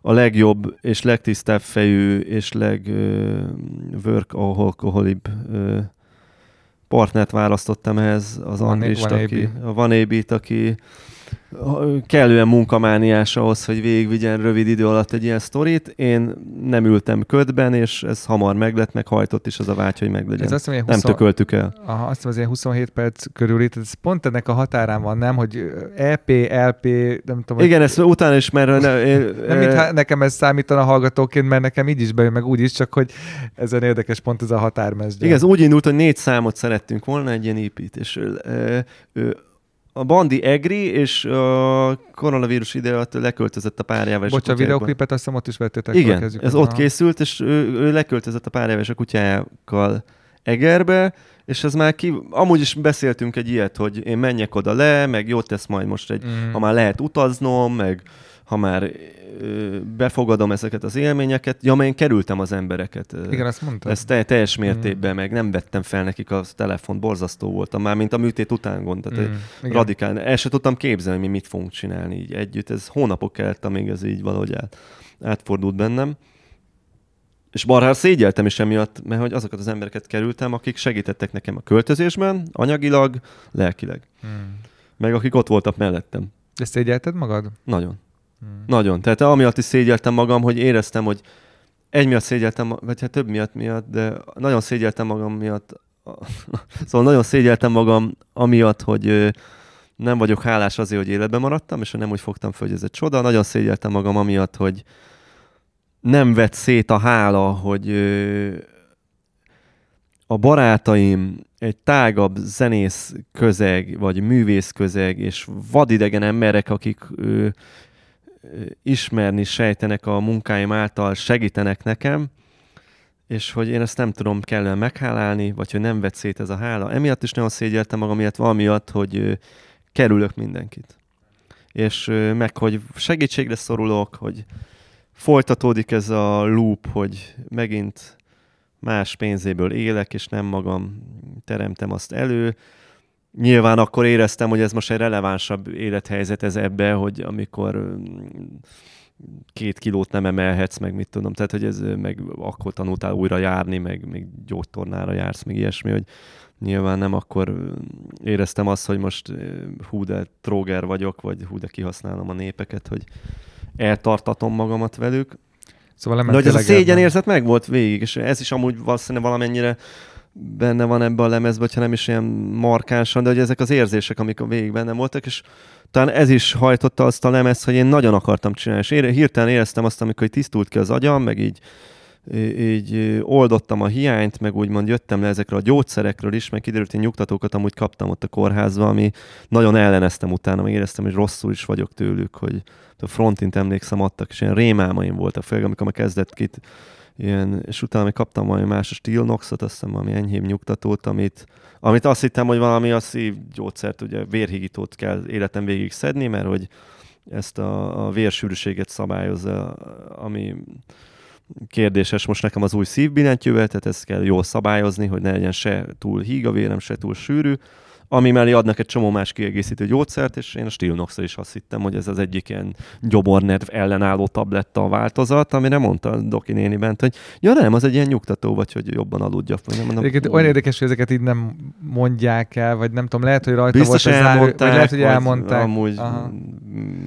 a legjobb és legtisztább fejű és legworkaholibb partnert választottam ehhez az Andrist, aki, a Van aki kellően munkamániás ahhoz, hogy végigvigyen rövid idő alatt egy ilyen sztorit. Én nem ültem ködben, és ez hamar meglett, meg hajtott is az a vágy, hogy meglegyen. Ez azt mondja, 20... Nem tököltük el. Aha, azt mondja, 27 perc körül itt, ez pont ennek a határán van, nem? Hogy EP, LP, nem tudom. Igen, hogy... ezt utána is, mert... Ne, én, nem, mintha nekem ez számítana hallgatóként, mert nekem így is bejön, meg úgy is, csak hogy ezen érdekes pont ez a határmezde. Igen, ez úgy indult, hogy négy számot szerettünk volna, egy ilyen épít, és ő, ő a Bandi Egri, és a koronavírus ide alatt leköltözött a párjával. Bocs, a videoklipet azt hiszem ott is vettétek. Igen, ez ott készült, és ő, ő leköltözött a párjával és a kutyákkal Egerbe, és ez már ki, amúgy is beszéltünk egy ilyet, hogy én menjek oda le, meg jót tesz majd most egy, mm. ha már lehet utaznom, meg ha már befogadom ezeket az élményeket, ja, mert én kerültem az embereket. Igen, azt mondtam. Ezt te, teljes mértékben, mm. meg nem vettem fel nekik a telefon, borzasztó voltam már, mint a műtét után gond, tehát mm. radikál. El sem tudtam képzelni, hogy mi mit fogunk csinálni így együtt. Ez hónapok kellett, amíg ez így valahogy át, átfordult bennem. És marhár szégyeltem is emiatt, mert hogy azokat az embereket kerültem, akik segítettek nekem a költözésben, anyagilag, lelkileg. Mm. Meg akik ott voltak mellettem. De szégyelted magad? Nagyon. Hmm. Nagyon. Tehát amiatt is szégyeltem magam, hogy éreztem, hogy egy miatt szégyeltem, vagy hát több miatt miatt, de nagyon szégyeltem magam miatt. szóval nagyon szégyeltem magam amiatt, hogy nem vagyok hálás azért, hogy életben maradtam, és nem úgy fogtam föl, hogy ez egy csoda. Nagyon szégyeltem magam amiatt, hogy nem vett szét a hála, hogy a barátaim egy tágabb zenész közeg, vagy művész közeg, és vadidegen emberek, akik ismerni sejtenek a munkáim által, segítenek nekem, és hogy én ezt nem tudom kellően meghálálni, vagy hogy nem vett szét ez a hála. Emiatt is nagyon szégyeltem magam, miatt valamiatt, hogy kerülök mindenkit. És meg, hogy segítségre szorulok, hogy folytatódik ez a loop, hogy megint más pénzéből élek, és nem magam teremtem azt elő, nyilván akkor éreztem, hogy ez most egy relevánsabb élethelyzet ez ebbe, hogy amikor két kilót nem emelhetsz, meg mit tudom, tehát hogy ez meg akkor tanultál újra járni, meg még gyógytornára jársz, meg ilyesmi, hogy nyilván nem akkor éreztem azt, hogy most hú de tróger vagyok, vagy hú de kihasználom a népeket, hogy eltartatom magamat velük. Szóval De hogy ez a szégyenérzet meg volt végig, és ez is amúgy valószínűleg valamennyire benne van ebbe a lemezbe, ha nem is ilyen markánsan, de hogy ezek az érzések, amik a végig benne voltak, és talán ez is hajtotta azt a lemez, hogy én nagyon akartam csinálni, és ére, hirtelen éreztem azt, amikor tisztult ki az agyam, meg így, így oldottam a hiányt, meg úgymond jöttem le ezekről a gyógyszerekről is, meg kiderült, hogy nyugtatókat amúgy kaptam ott a kórházban, ami nagyon elleneztem utána, meg éreztem, hogy rosszul is vagyok tőlük, hogy a frontint emlékszem adtak, és ilyen rémálmaim voltak, főleg amikor kezdett kit ilyen, és utána még kaptam valami más a Stilnoxot, azt hiszem valami enyhébb nyugtatót, amit, amit azt hittem, hogy valami a szívgyógyszert, ugye vérhigítót kell életem végig szedni, mert hogy ezt a, a vérsűrűséget szabályozza, ami kérdéses. Most nekem az új szívbillentyűvel, tehát ezt kell jól szabályozni, hogy ne legyen se túl híg a vérem, se túl sűrű, ami mellé adnak egy csomó más kiegészítő gyógyszert, és én a stilnox is azt hittem, hogy ez az egyik ilyen gyobornerv ellenálló tabletta a változat, amire mondta a Doki néni bent, hogy ja nem, az egy ilyen nyugtató, vagy hogy jobban aludjak. Vagy nem mondom, Egyébként olyan érdekes, hogy ezeket így nem mondják el, vagy nem tudom, lehet, hogy rajta Biztos volt az vagy lehet, hogy elmondták. Amúgy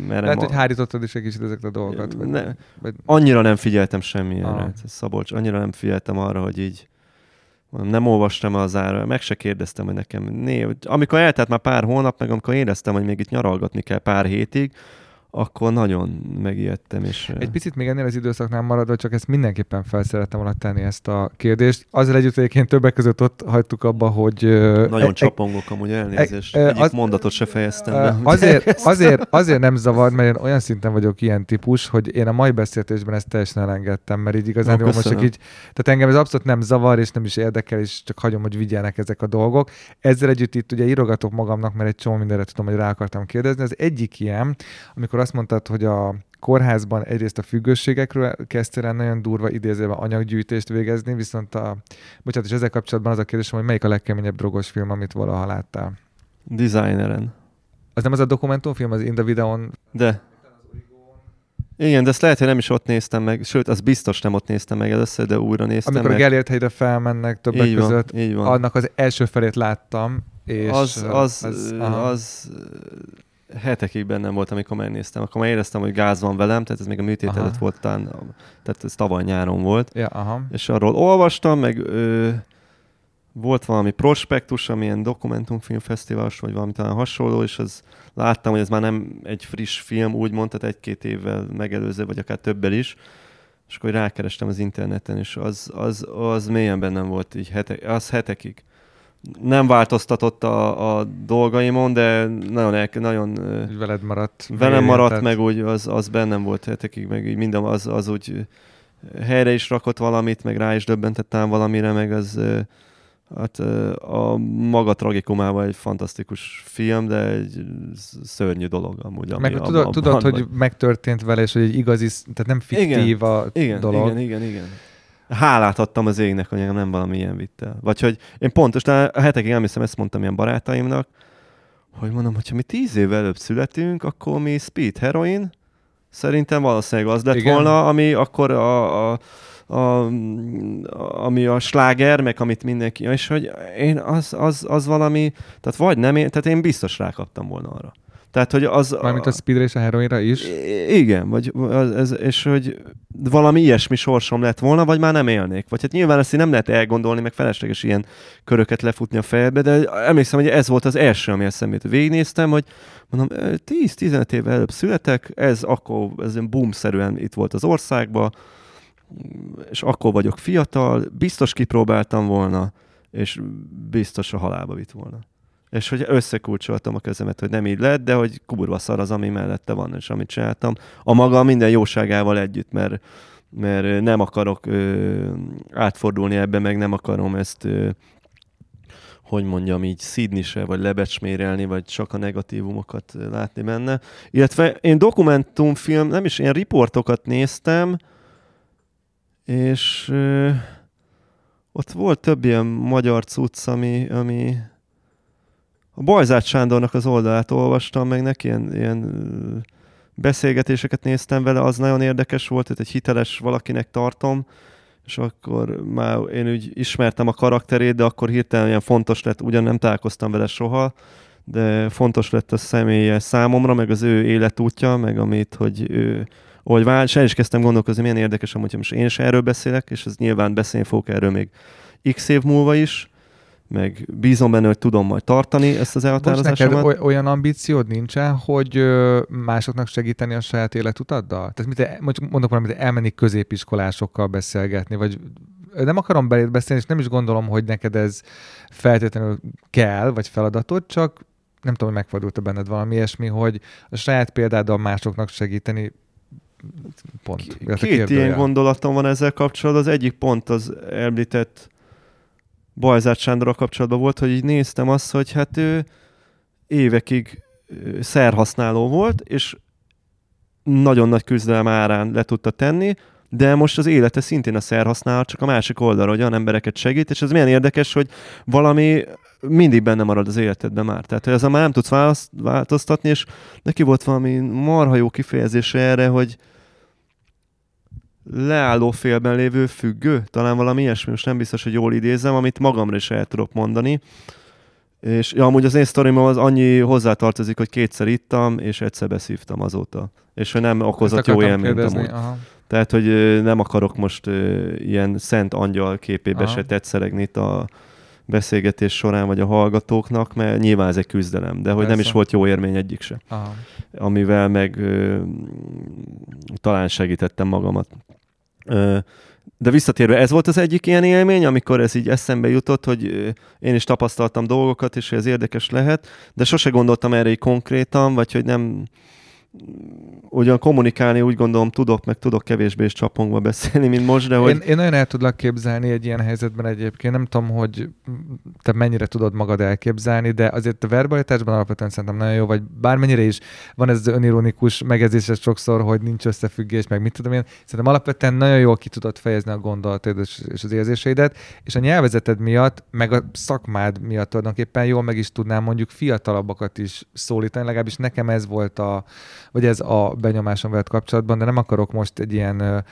lehet, hogy hárítottad is egy kicsit ezeket a dolgokat. Vagy, ne, vagy... Annyira nem figyeltem semmilyenre. Szabolcs, annyira nem figyeltem arra, hogy így nem olvastam az ára, meg se kérdeztem, hogy nekem né. Amikor eltelt már pár hónap, meg amikor éreztem, hogy még itt nyaralgatni kell pár hétig, akkor nagyon megijedtem. És, Egy picit még ennél az időszaknál maradva, csak ezt mindenképpen felszerettem volna tenni ezt a kérdést. Azzal együtt egyébként többek között ott hagytuk abba, hogy... Nagyon e, csapongok amúgy elnézést. E, Egyik az, mondatot se fejeztem be. Azért, azért, azért nem zavar, mert én olyan szinten vagyok ilyen típus, hogy én a mai beszélgetésben ezt teljesen elengedtem, mert így igazán most csak így, tehát engem ez abszolút nem zavar, és nem is érdekel, és csak hagyom, hogy vigyenek ezek a dolgok. Ezzel együtt itt ugye írogatok magamnak, mert egy csomó mindenre tudom, hogy rá akartam kérdezni. Az egyik ilyen, amikor azt mondtad, hogy a kórházban egyrészt a függőségekről kezdtél el nagyon durva idézőben anyaggyűjtést végezni, viszont a, bocsánat, és ezzel kapcsolatban az a kérdésem, hogy melyik a legkeményebb drogos film, amit valaha láttál? Designeren. Az nem az a dokumentumfilm, az In the Videon? De. Igen, de ezt lehet, hogy nem is ott néztem meg, sőt, az biztos nem ott néztem meg először, de újra néztem Amikor meg. a Gellért hegyre felmennek többek így van, között, így van. annak az első felét láttam, és az, az, az, az hetekig bennem volt, amikor megnéztem. Akkor már éreztem, hogy gáz van velem, tehát ez még a műtét aha. előtt volt, tán, tehát ez tavaly nyáron volt. Ja, aha. És arról olvastam, meg ö, volt valami prospektus, amilyen dokumentumfilmfesztiválos, vagy valami talán hasonló, és az láttam, hogy ez már nem egy friss film, úgymond, tehát egy-két évvel megelőző, vagy akár többel is. És akkor rákerestem az interneten, és az, az, az mélyen bennem volt így hete, az hetekig nem változtatott a, a dolgaimon, de nagyon, el, nagyon veled maradt. Velem maradt, meg úgy az, az bennem volt hetekig, meg így minden az, az úgy helyre is rakott valamit, meg rá is döbbentettem valamire, meg az hát a maga tragikumában egy fantasztikus film, de egy szörnyű dolog amúgy. Ami meg tudod, tudod hogy megtörtént vele, és hogy egy igazi, tehát nem fiktív igen, a igen, dolog. Igen, igen, igen hálát adtam az égnek, hogy nem valami ilyen vitt el. Vagy hogy én pontos, a hetekig emlékszem, ezt mondtam ilyen barátaimnak, hogy mondom, hogyha mi tíz évvel előbb születünk, akkor mi speed heroin, szerintem valószínűleg az lett Igen. volna, ami akkor a, a, a, ami a sláger, meg amit mindenki, és hogy én az, az, az valami, tehát vagy nem én, tehát én biztos rákaptam volna arra. Tehát, hogy az... Mármint a speedre és a heroinra is? Igen, vagy ez, és hogy valami ilyesmi sorsom lett volna, vagy már nem élnék. Vagy hát nyilván ezt nem lehet elgondolni, meg felesleges ilyen köröket lefutni a fejbe, de emlékszem, hogy ez volt az első, ami eszembe Végignéztem, hogy mondom, 10-15 évvel előbb születek, ez akkor, ez boom-szerűen itt volt az országban, és akkor vagyok fiatal, biztos kipróbáltam volna, és biztos a halálba vitt volna és hogy összekulcsoltam a kezemet, hogy nem így lett, de hogy kurva szar az, ami mellette van, és amit csináltam. A maga minden jóságával együtt, mert, mert nem akarok ö, átfordulni ebbe, meg nem akarom ezt ö, hogy mondjam így, szídni se, vagy lebecsmérelni, vagy csak a negatívumokat látni benne. Illetve én dokumentumfilm, nem is, én riportokat néztem, és ö, ott volt több ilyen magyar cucc, ami, ami, a Bajzát Sándornak az oldalát olvastam, meg neki ilyen, ilyen beszélgetéseket néztem vele, az nagyon érdekes volt, hogy egy hiteles valakinek tartom, és akkor már én úgy ismertem a karakterét, de akkor hirtelen ilyen fontos lett, ugyan nem találkoztam vele soha, de fontos lett a személye számomra, meg az ő életútja, meg amit, hogy ő, hogy vált, és el is kezdtem gondolkozni, milyen érdekes, hogy most én is erről beszélek, és ez nyilván beszélni fogok erről még x év múlva is, meg bízom benne, hogy tudom majd tartani ezt az elhatározásomat. neked olyan ambíciód nincsen, hogy másoknak segíteni a saját életutaddal? Tehát mit, mondok valamit, elmenni középiskolásokkal beszélgetni, vagy nem akarom beléd beszélni, és nem is gondolom, hogy neked ez feltétlenül kell, vagy feladatod, csak nem tudom, hogy megfordult-e benned valami ilyesmi, hogy a saját példáddal másoknak segíteni, pont. Két ilyen gondolatom van ezzel kapcsolatban. Az egyik pont az említett Bajzát Sándorral kapcsolatban volt, hogy így néztem azt, hogy hát ő évekig szerhasználó volt, és nagyon nagy küzdelem árán le tudta tenni, de most az élete szintén a szerhasználat, csak a másik oldalra, hogy olyan embereket segít, és ez milyen érdekes, hogy valami mindig benne marad az életedben már. Tehát, hogy ezzel már nem tudsz változtatni, és neki volt valami marha jó kifejezése erre, hogy, leálló félben lévő függő, talán valami ilyesmi, most nem biztos, hogy jól idézem, amit magamra is el tudok mondani. És ja, amúgy az én sztorim az annyi hozzátartozik, hogy kétszer ittam, és egyszer beszívtam azóta. És hogy nem okozott jó élményt amúgy. Aha. Tehát, hogy nem akarok most ilyen szent angyal képébe aha. se tetszelegni itt a beszélgetés során, vagy a hallgatóknak, mert nyilván ez egy küzdelem, de hogy Persze. nem is volt jó érmény egyik se. Aha. Amivel meg ö, talán segítettem magamat. De visszatérve, ez volt az egyik ilyen élmény, amikor ez így eszembe jutott, hogy én is tapasztaltam dolgokat, és hogy ez érdekes lehet, de sose gondoltam erre így konkrétan, vagy hogy nem, ugyan kommunikálni úgy gondolom tudok, meg tudok kevésbé is csapongva beszélni, mint most, de hogy... Én, én nagyon el tudlak képzelni egy ilyen helyzetben egyébként, nem tudom, hogy te mennyire tudod magad elképzelni, de azért a verbalitásban alapvetően szerintem nagyon jó, vagy. Bármennyire is van ez az önironikus megjegyzés sokszor, hogy nincs összefüggés, meg mit tudom én, szerintem alapvetően nagyon jól ki tudod fejezni a gondolatodat és az érzéseidet, és a nyelvezeted miatt, meg a szakmád miatt tulajdonképpen jól meg is tudnám mondjuk fiatalabbakat is szólítani, legalábbis nekem ez volt a, vagy ez a benyomásom veled kapcsolatban, de nem akarok most egy ilyen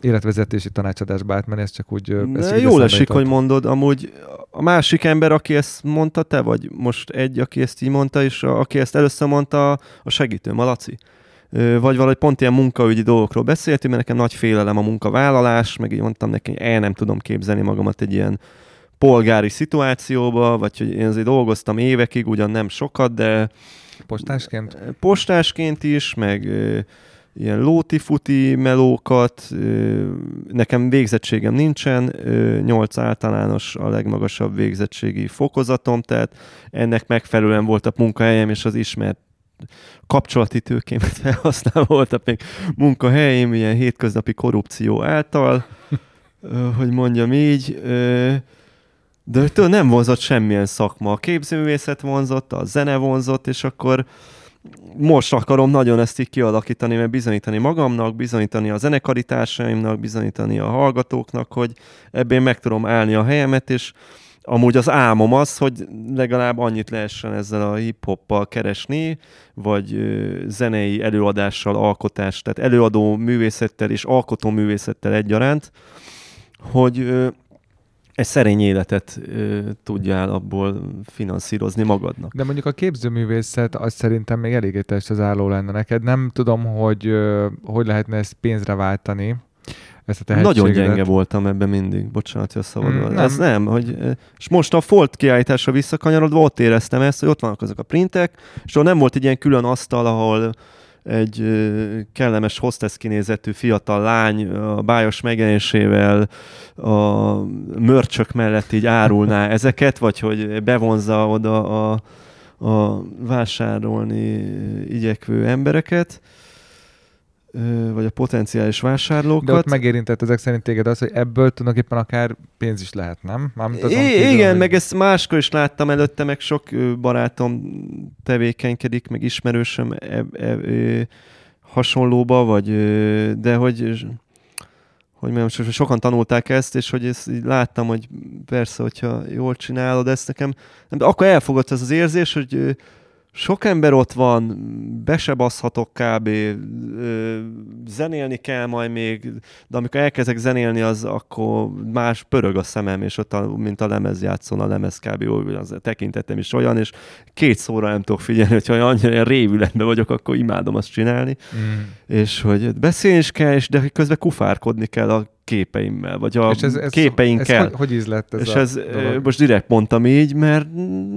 életvezetési tanácsadásba átmenni, ez csak úgy... Uh, jól esik, hogy mondod. Amúgy a másik ember, aki ezt mondta, te vagy most egy, aki ezt így mondta, és a, aki ezt először mondta, a segítő, Malaci vagy valahogy pont ilyen munkaügyi dolgokról beszéltünk, mert nekem nagy félelem a munkavállalás, meg így mondtam neki, hogy el nem tudom képzelni magamat egy ilyen polgári szituációba, vagy hogy én azért dolgoztam évekig, ugyan nem sokat, de Postásként? Postásként is, meg ilyen lóti-futi melókat. Nekem végzettségem nincsen, 8 általános a legmagasabb végzettségi fokozatom, tehát ennek megfelelően volt a munkahelyem, és az ismert kapcsolati tőkémet felhasználva voltak még munkahelyém, ilyen hétköznapi korrupció által, hogy mondjam így. De tőle nem vonzott semmilyen szakma. A képzőművészet vonzott, a zene vonzott, és akkor most akarom nagyon ezt így kialakítani, mert bizonyítani magamnak, bizonyítani a zenekari társaimnak, bizonyítani a hallgatóknak, hogy ebben meg tudom állni a helyemet, és amúgy az álmom az, hogy legalább annyit lehessen ezzel a hip-hoppal keresni, vagy zenei előadással, alkotás, tehát előadó művészettel és alkotó művészettel egyaránt, hogy egy szerény életet ö, tudjál abból finanszírozni magadnak. De mondjuk a képzőművészet az szerintem még eléggé az álló lenne neked. Nem tudom, hogy ö, hogy lehetne ezt pénzre váltani. Ezt a Nagyon gyenge voltam ebben mindig, bocsánat, hogy a szabadon. Mm, nem. Ez nem, hogy, és most a Folt kiállításra visszakanyarodva ott éreztem ezt, hogy ott vannak azok a printek, és nem volt egy ilyen külön asztal, ahol egy kellemes hostess kinézetű fiatal lány a bájos megjelenésével a mörcsök mellett így árulná ezeket, vagy hogy bevonza oda a, a vásárolni igyekvő embereket vagy a potenciális vásárlókat. De ott megérintett ezek szerint téged az, hogy ebből tulajdonképpen akár pénz is lehet, nem? Mármint azon I- igen, hogy... meg ezt máskor is láttam előtte, meg sok barátom tevékenykedik, meg ismerősöm e, e, e, hasonlóba, vagy de hogy hogy mondjam, sokan tanulták ezt, és hogy ezt így láttam, hogy persze, hogyha jól csinálod ezt nekem, de akkor elfogott ez az érzés, hogy sok ember ott van, be se baszhatok kb. zenélni kell majd még, de amikor elkezdek zenélni, az akkor más pörög a szemem, és ott, a, mint a lemez játszon, a lemez kb. az tekintetem is olyan, és két szóra nem tudok figyelni, hogyha annyira révületben vagyok, akkor imádom azt csinálni. Mm. És hogy beszélni is kell, és de közben kufárkodni kell a képeimmel, vagy a és ez, ez, képeinkkel. Ez hogy, hogy ízlett ez És ez dolog? most direkt mondtam így, mert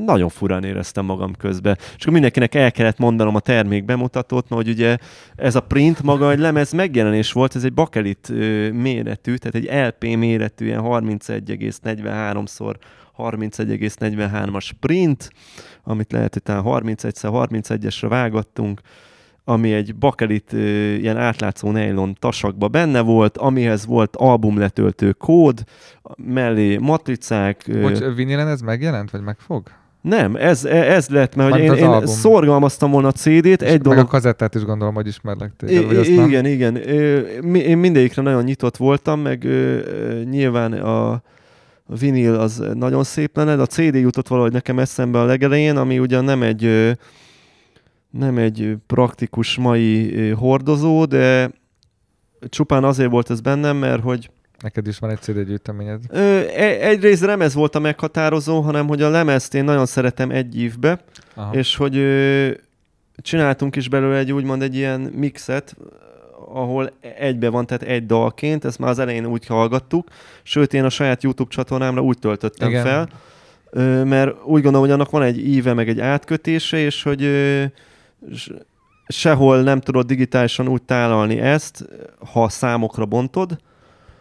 nagyon furán éreztem magam közben. És akkor mindenkinek el kellett mondanom a termék bemutatót, mert hogy ugye ez a print maga egy lemez megjelenés volt, ez egy bakelit méretű, tehát egy LP méretű, ilyen 31,43-szor 31,43-as print, amit lehet, hogy 31-31-esre vágattunk, ami egy bakelit ilyen átlátszó nylon tasakba benne volt, amihez volt albumletöltő kód, mellé matricák. Bocs, vinilen ez megjelent, vagy megfog? Nem, ez, e, ez lett, mert hogy én, én szorgalmaztam volna a CD-t. Egy dolog... a kazettát is gondolom, hogy ismerlek téged, I- vagy igen, nem? igen. Én mindegyikre nagyon nyitott voltam, meg nyilván a vinil az nagyon szép lenne, de a CD jutott valahogy nekem eszembe a legelején, ami ugyan nem egy nem egy praktikus mai hordozó, de csupán azért volt ez bennem, mert hogy Neked is van egy CD gyűjteményed? E, egyrészt nem ez volt a meghatározó, hanem hogy a lemezt én nagyon szeretem egy évbe, Aha. és hogy ö, csináltunk is belőle egy úgymond egy ilyen mixet, ahol egybe van, tehát egy dalként, ezt már az elején úgy hallgattuk, sőt én a saját YouTube csatornámra úgy töltöttem Igen. fel, mert úgy gondolom, hogy annak van egy íve, meg egy átkötése, és hogy sehol nem tudod digitálisan úgy tálalni ezt, ha számokra bontod,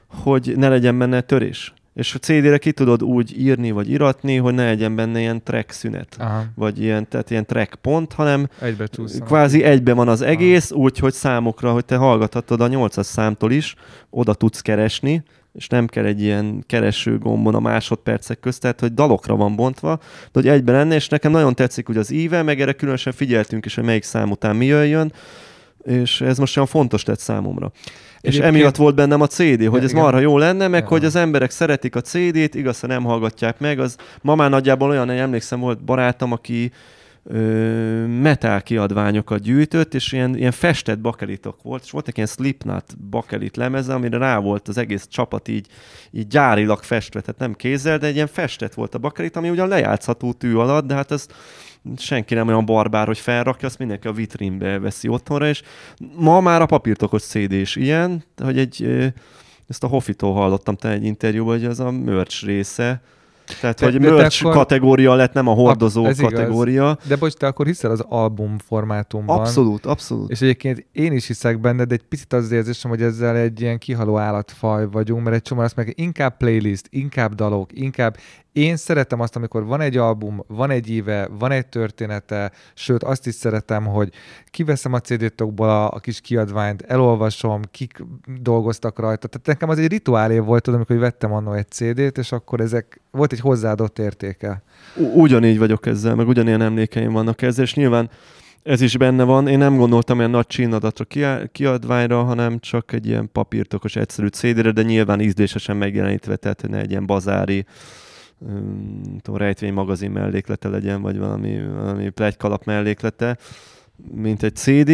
hogy ne legyen benne törés. És a CD-re ki tudod úgy írni, vagy iratni, hogy ne legyen benne ilyen track szünet, Aha. vagy ilyen, tehát ilyen track pont, hanem egybe kvázi egybe van az egész, úgy, hogy számokra, hogy te hallgathatod a 800 számtól is, oda tudsz keresni, és nem kell egy ilyen kereső gombon a másodpercek közt, tehát hogy dalokra van bontva, de hogy egyben lenne, és nekem nagyon tetszik hogy az íve, meg erre különösen figyeltünk is, hogy melyik szám után mi jöjjön, és ez most olyan fontos lett számomra. És emiatt volt bennem a CD, hogy ez igen. marha jó lenne, meg ja. hogy az emberek szeretik a CD-t, igaz, ha nem hallgatják meg, az ma már nagyjából olyan, hogy emlékszem, volt barátom, aki ö, metal kiadványokat gyűjtött, és ilyen, ilyen festett bakelitok volt, és volt egy ilyen Slipknot bakelit lemeze, amire rá volt az egész csapat így, így gyárilag festve, tehát nem kézzel, de egy ilyen festett volt a bakelit, ami ugyan lejátszható tű alatt, de hát ez senki nem olyan barbár, hogy felrakja, azt mindenki a vitrínbe veszi otthonra, és ma már a papírtokos CD is ilyen, hogy egy, ezt a Hofitól hallottam te egy interjúban, hogy az a merch része, tehát, de, hogy de merch akkor... kategória lett, nem a hordozó a, kategória. Igaz. De bocs, te akkor hiszel az album formátumban. Abszolút, abszolút. És egyébként én is hiszek benne, de egy picit az érzésem, hogy ezzel egy ilyen kihaló állatfaj vagyunk, mert egy csomó azt meg inkább playlist, inkább dalok, inkább én szeretem azt, amikor van egy album, van egy éve, van egy története, sőt azt is szeretem, hogy kiveszem a CD-tokból a, a kis kiadványt, elolvasom, kik dolgoztak rajta. Tehát nekem az egy rituálé volt, tudom, amikor vettem annó egy CD-t, és akkor ezek volt egy hozzáadott értéke. Ugyanígy vagyok ezzel, meg ugyanilyen emlékeim vannak ezzel, és nyilván ez is benne van. Én nem gondoltam ilyen nagy csínadatra kiadványra, hanem csak egy ilyen papírtokos egyszerű CD-re, de nyilván ízdésesen megjelenítve, tehát ne egy ilyen bazári tudom, rejtvény magazin melléklete legyen, vagy valami, valami plegykalap melléklete, mint egy CD,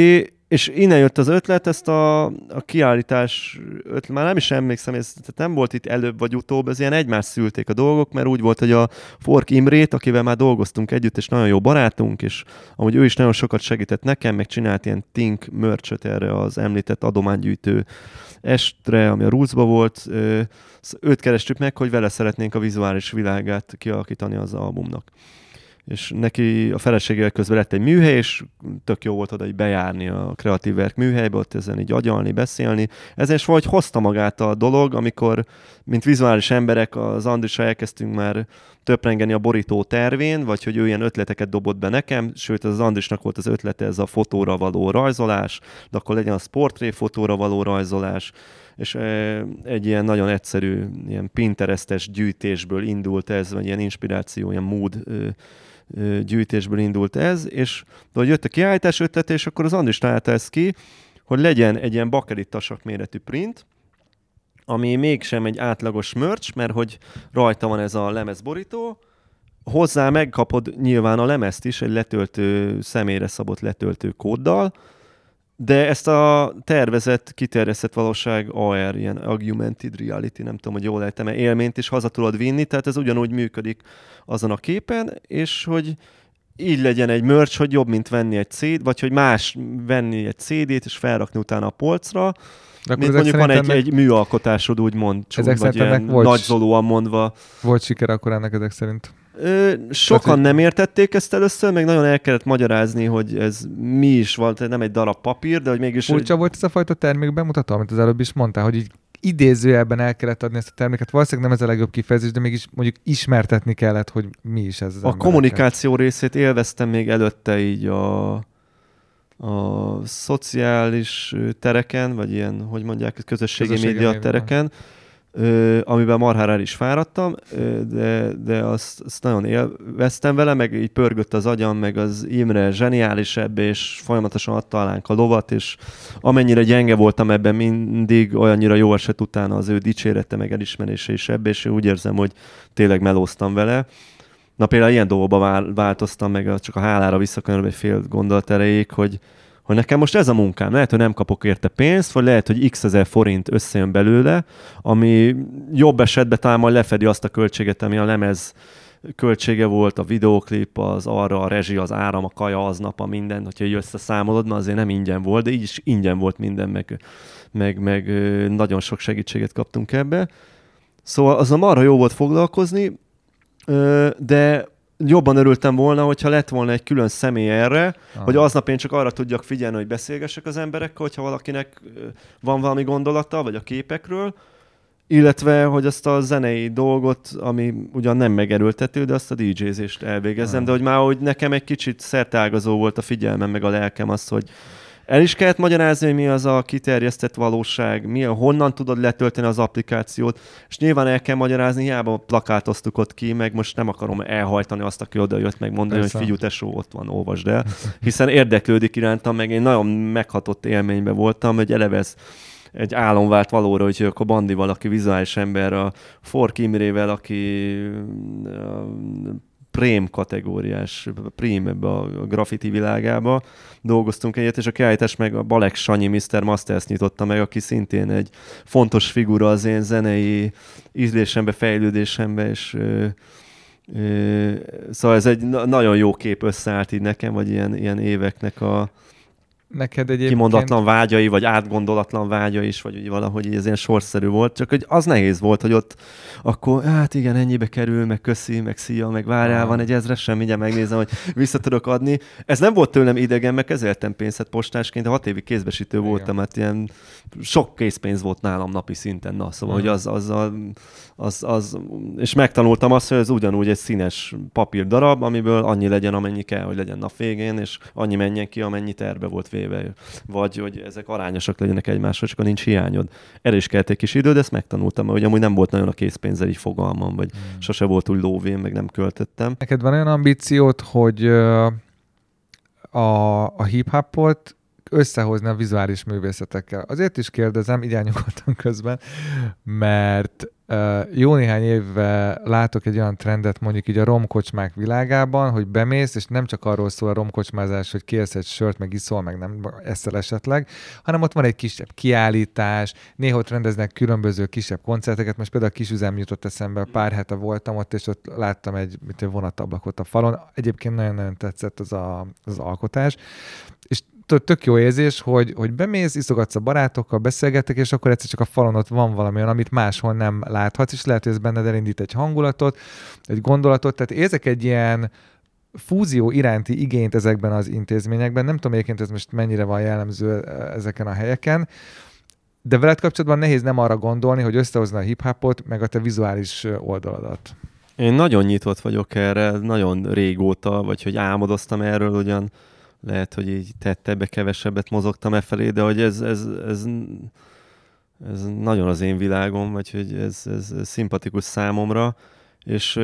és innen jött az ötlet, ezt a, a kiállítás ötlet, már nem is emlékszem, ez tehát nem volt itt előbb vagy utóbb, ez ilyen egymás szülték a dolgok, mert úgy volt, hogy a Fork Imrét, akivel már dolgoztunk együtt, és nagyon jó barátunk, és amúgy ő is nagyon sokat segített nekem, meg csinált ilyen Tink merch erre az említett adománygyűjtő estre, ami a Rootsba volt, őt kerestük meg, hogy vele szeretnénk a vizuális világát kialakítani az albumnak és neki a feleségével közben lett egy műhely, és tök jó volt oda így bejárni a kreatív verk műhelybe, ott ezen így agyalni, beszélni. Ezen is valahogy hozta magát a dolog, amikor, mint vizuális emberek, az Andrisa elkezdtünk már töprengeni a borító tervén, vagy hogy ő ilyen ötleteket dobott be nekem, sőt az Andrisnak volt az ötlete ez a fotóra való rajzolás, de akkor legyen az portréfotóra való rajzolás, és egy ilyen nagyon egyszerű, ilyen Pinterestes gyűjtésből indult ez, vagy ilyen inspiráció, ilyen mood gyűjtésből indult ez, és de jött a kiállítás ötlete, és akkor az Andris találta ezt ki, hogy legyen egy ilyen bakelittasak méretű print, ami mégsem egy átlagos merch, mert hogy rajta van ez a lemezborító, hozzá megkapod nyilván a lemezt is egy letöltő, személyre szabott letöltő kóddal, de ezt a tervezett, kiterjesztett valóság AR, ilyen augmented reality, nem tudom, hogy jól lehetem -e, élményt is haza tudod vinni, tehát ez ugyanúgy működik azon a képen, és hogy így legyen egy merch, hogy jobb, mint venni egy CD, vagy hogy más venni egy CD-t, és felrakni utána a polcra, de mint mondjuk van egy, egy műalkotásod, úgymond, csúgy, ezek vagy ilyen volt, nagyzolóan mondva. Volt siker akkor ennek ezek szerint? Ö, sokan Tehát, nem értették ezt először, meg nagyon el kellett magyarázni, hogy ez mi is van, tehát nem egy darab papír, de hogy mégis... Furcsa volt ez a fajta termék bemutató, amit az előbb is mondtál, hogy így idézőjelben el kellett adni ezt a terméket. Valószínűleg nem ez a legjobb kifejezés, de mégis mondjuk ismertetni kellett, hogy mi is ez. Az a kommunikáció részét élveztem még előtte így a, a szociális tereken, vagy ilyen, hogy mondják, közösségi, közösségi média tereken. Van amiben marhára el is fáradtam, de, de azt, azt nagyon élveztem vele, meg így pörgött az agyam, meg az Imre zseniálisebb, és folyamatosan adta alánk a lovat, és amennyire gyenge voltam ebben mindig, olyannyira jó esett utána az ő dicsérete, meg elismerése is ebbe, és úgy érzem, hogy tényleg melóztam vele. Na például ilyen dolgokba változtam, meg csak a hálára visszakanyarodva egy fél gondolat erejéig, hogy, hogy nekem most ez a munkám, lehet, hogy nem kapok érte pénzt, vagy lehet, hogy x ezer forint összejön belőle, ami jobb esetben talán majd lefedi azt a költséget, ami a lemez költsége volt, a videoklip, az arra, a rezsi, az áram, a kaja, aznap, a minden, hogyha így összeszámolod, mert azért nem ingyen volt, de így is ingyen volt minden, meg, meg, meg nagyon sok segítséget kaptunk ebbe. Szóval azon marha jó volt foglalkozni, de jobban örültem volna, hogyha lett volna egy külön személy erre, ah. hogy aznap én csak arra tudjak figyelni, hogy beszélgessek az emberekkel, hogyha valakinek van valami gondolata, vagy a képekről, illetve, hogy azt a zenei dolgot, ami ugyan nem megerőltető, de azt a DJ-zést elvégezzem, de hogy már hogy nekem egy kicsit szertágazó volt a figyelmem, meg a lelkem az, hogy el is kellett magyarázni, hogy mi az a kiterjesztett valóság, mi, honnan tudod letölteni az applikációt, és nyilván el kell magyarázni, hiába plakátoztuk ott ki, meg most nem akarom elhajtani azt, aki oda jött megmondani, Persze. hogy figyú, tesó, ott van, olvasd el, hiszen érdeklődik irántam, meg én nagyon meghatott élményben voltam, hogy eleve ez egy álom vált valóra, hogy a Bandival, aki vizuális ember, a Fork Imrével, aki prém kategóriás, prém ebbe a graffiti világába dolgoztunk egyet, és a kiállítás meg a Balek Sanyi Mr. Masters nyitotta meg, aki szintén egy fontos figura az én zenei ízlésembe, fejlődésembe, és ö, ö, szóval ez egy na- nagyon jó kép összeállt így nekem, vagy ilyen, ilyen éveknek a, neked egyébként... kimondatlan vágyai, vagy átgondolatlan vágya is, vagy valahogy ez ilyen sorszerű volt, csak hogy az nehéz volt, hogy ott akkor, hát igen, ennyibe kerül, meg köszi, meg szia, meg várjál, van egy ezres sem, mindjárt megnézem, hogy vissza tudok adni. Ez nem volt tőlem idegen, mert kezeltem pénzet postásként, de hat évig kézbesítő igen. voltam, hát ilyen sok készpénz volt nálam napi szinten, na, szóval, uh-huh. hogy az, az, az, az, az, és megtanultam azt, hogy ez ugyanúgy egy színes papír darab, amiből annyi legyen, amennyi kell, hogy legyen nap végén, és annyi menjen ki, amennyi terve volt véve. Vagy hogy ezek arányosak legyenek egymásra, csak nincs hiányod. Erre is kellett egy kis idő, de ezt megtanultam, hogy amúgy nem volt nagyon a készpénzzel így fogalmam, vagy hmm. sose volt úgy lóvén, meg nem költöttem. Neked van olyan ambíciót, hogy a, a hip-hopot összehozni a vizuális művészetekkel. Azért is kérdezem, így közben, mert jó néhány évve látok egy olyan trendet mondjuk így a romkocsmák világában, hogy bemész, és nem csak arról szól a romkocsmázás, hogy kérsz egy sört, meg iszol, meg nem eszel esetleg, hanem ott van egy kisebb kiállítás, néha ott rendeznek különböző kisebb koncerteket, most például a kisüzem jutott eszembe, pár hete voltam ott, és ott láttam egy, egy vonatablakot a falon. Egyébként nagyon-nagyon tetszett az, a, az alkotás, és tök jó érzés, hogy, hogy bemész, iszogatsz a barátokkal, beszélgetek, és akkor egyszer csak a falon ott van valami olyan, amit máshol nem láthatsz, és lehet, hogy ez benned elindít egy hangulatot, egy gondolatot, tehát érzek egy ilyen fúzió iránti igényt ezekben az intézményekben. Nem tudom egyébként ez most mennyire van jellemző e, ezeken a helyeken, de veled kapcsolatban nehéz nem arra gondolni, hogy összehozni a hip-hopot, meg a te vizuális oldaladat. Én nagyon nyitott vagyok erre, nagyon régóta, vagy hogy álmodoztam erről, ugyan lehet, hogy így tettebbe kevesebbet mozogtam e felé, de hogy ez, ez, ez, ez nagyon az én világom, vagy hogy ez, ez szimpatikus számomra, és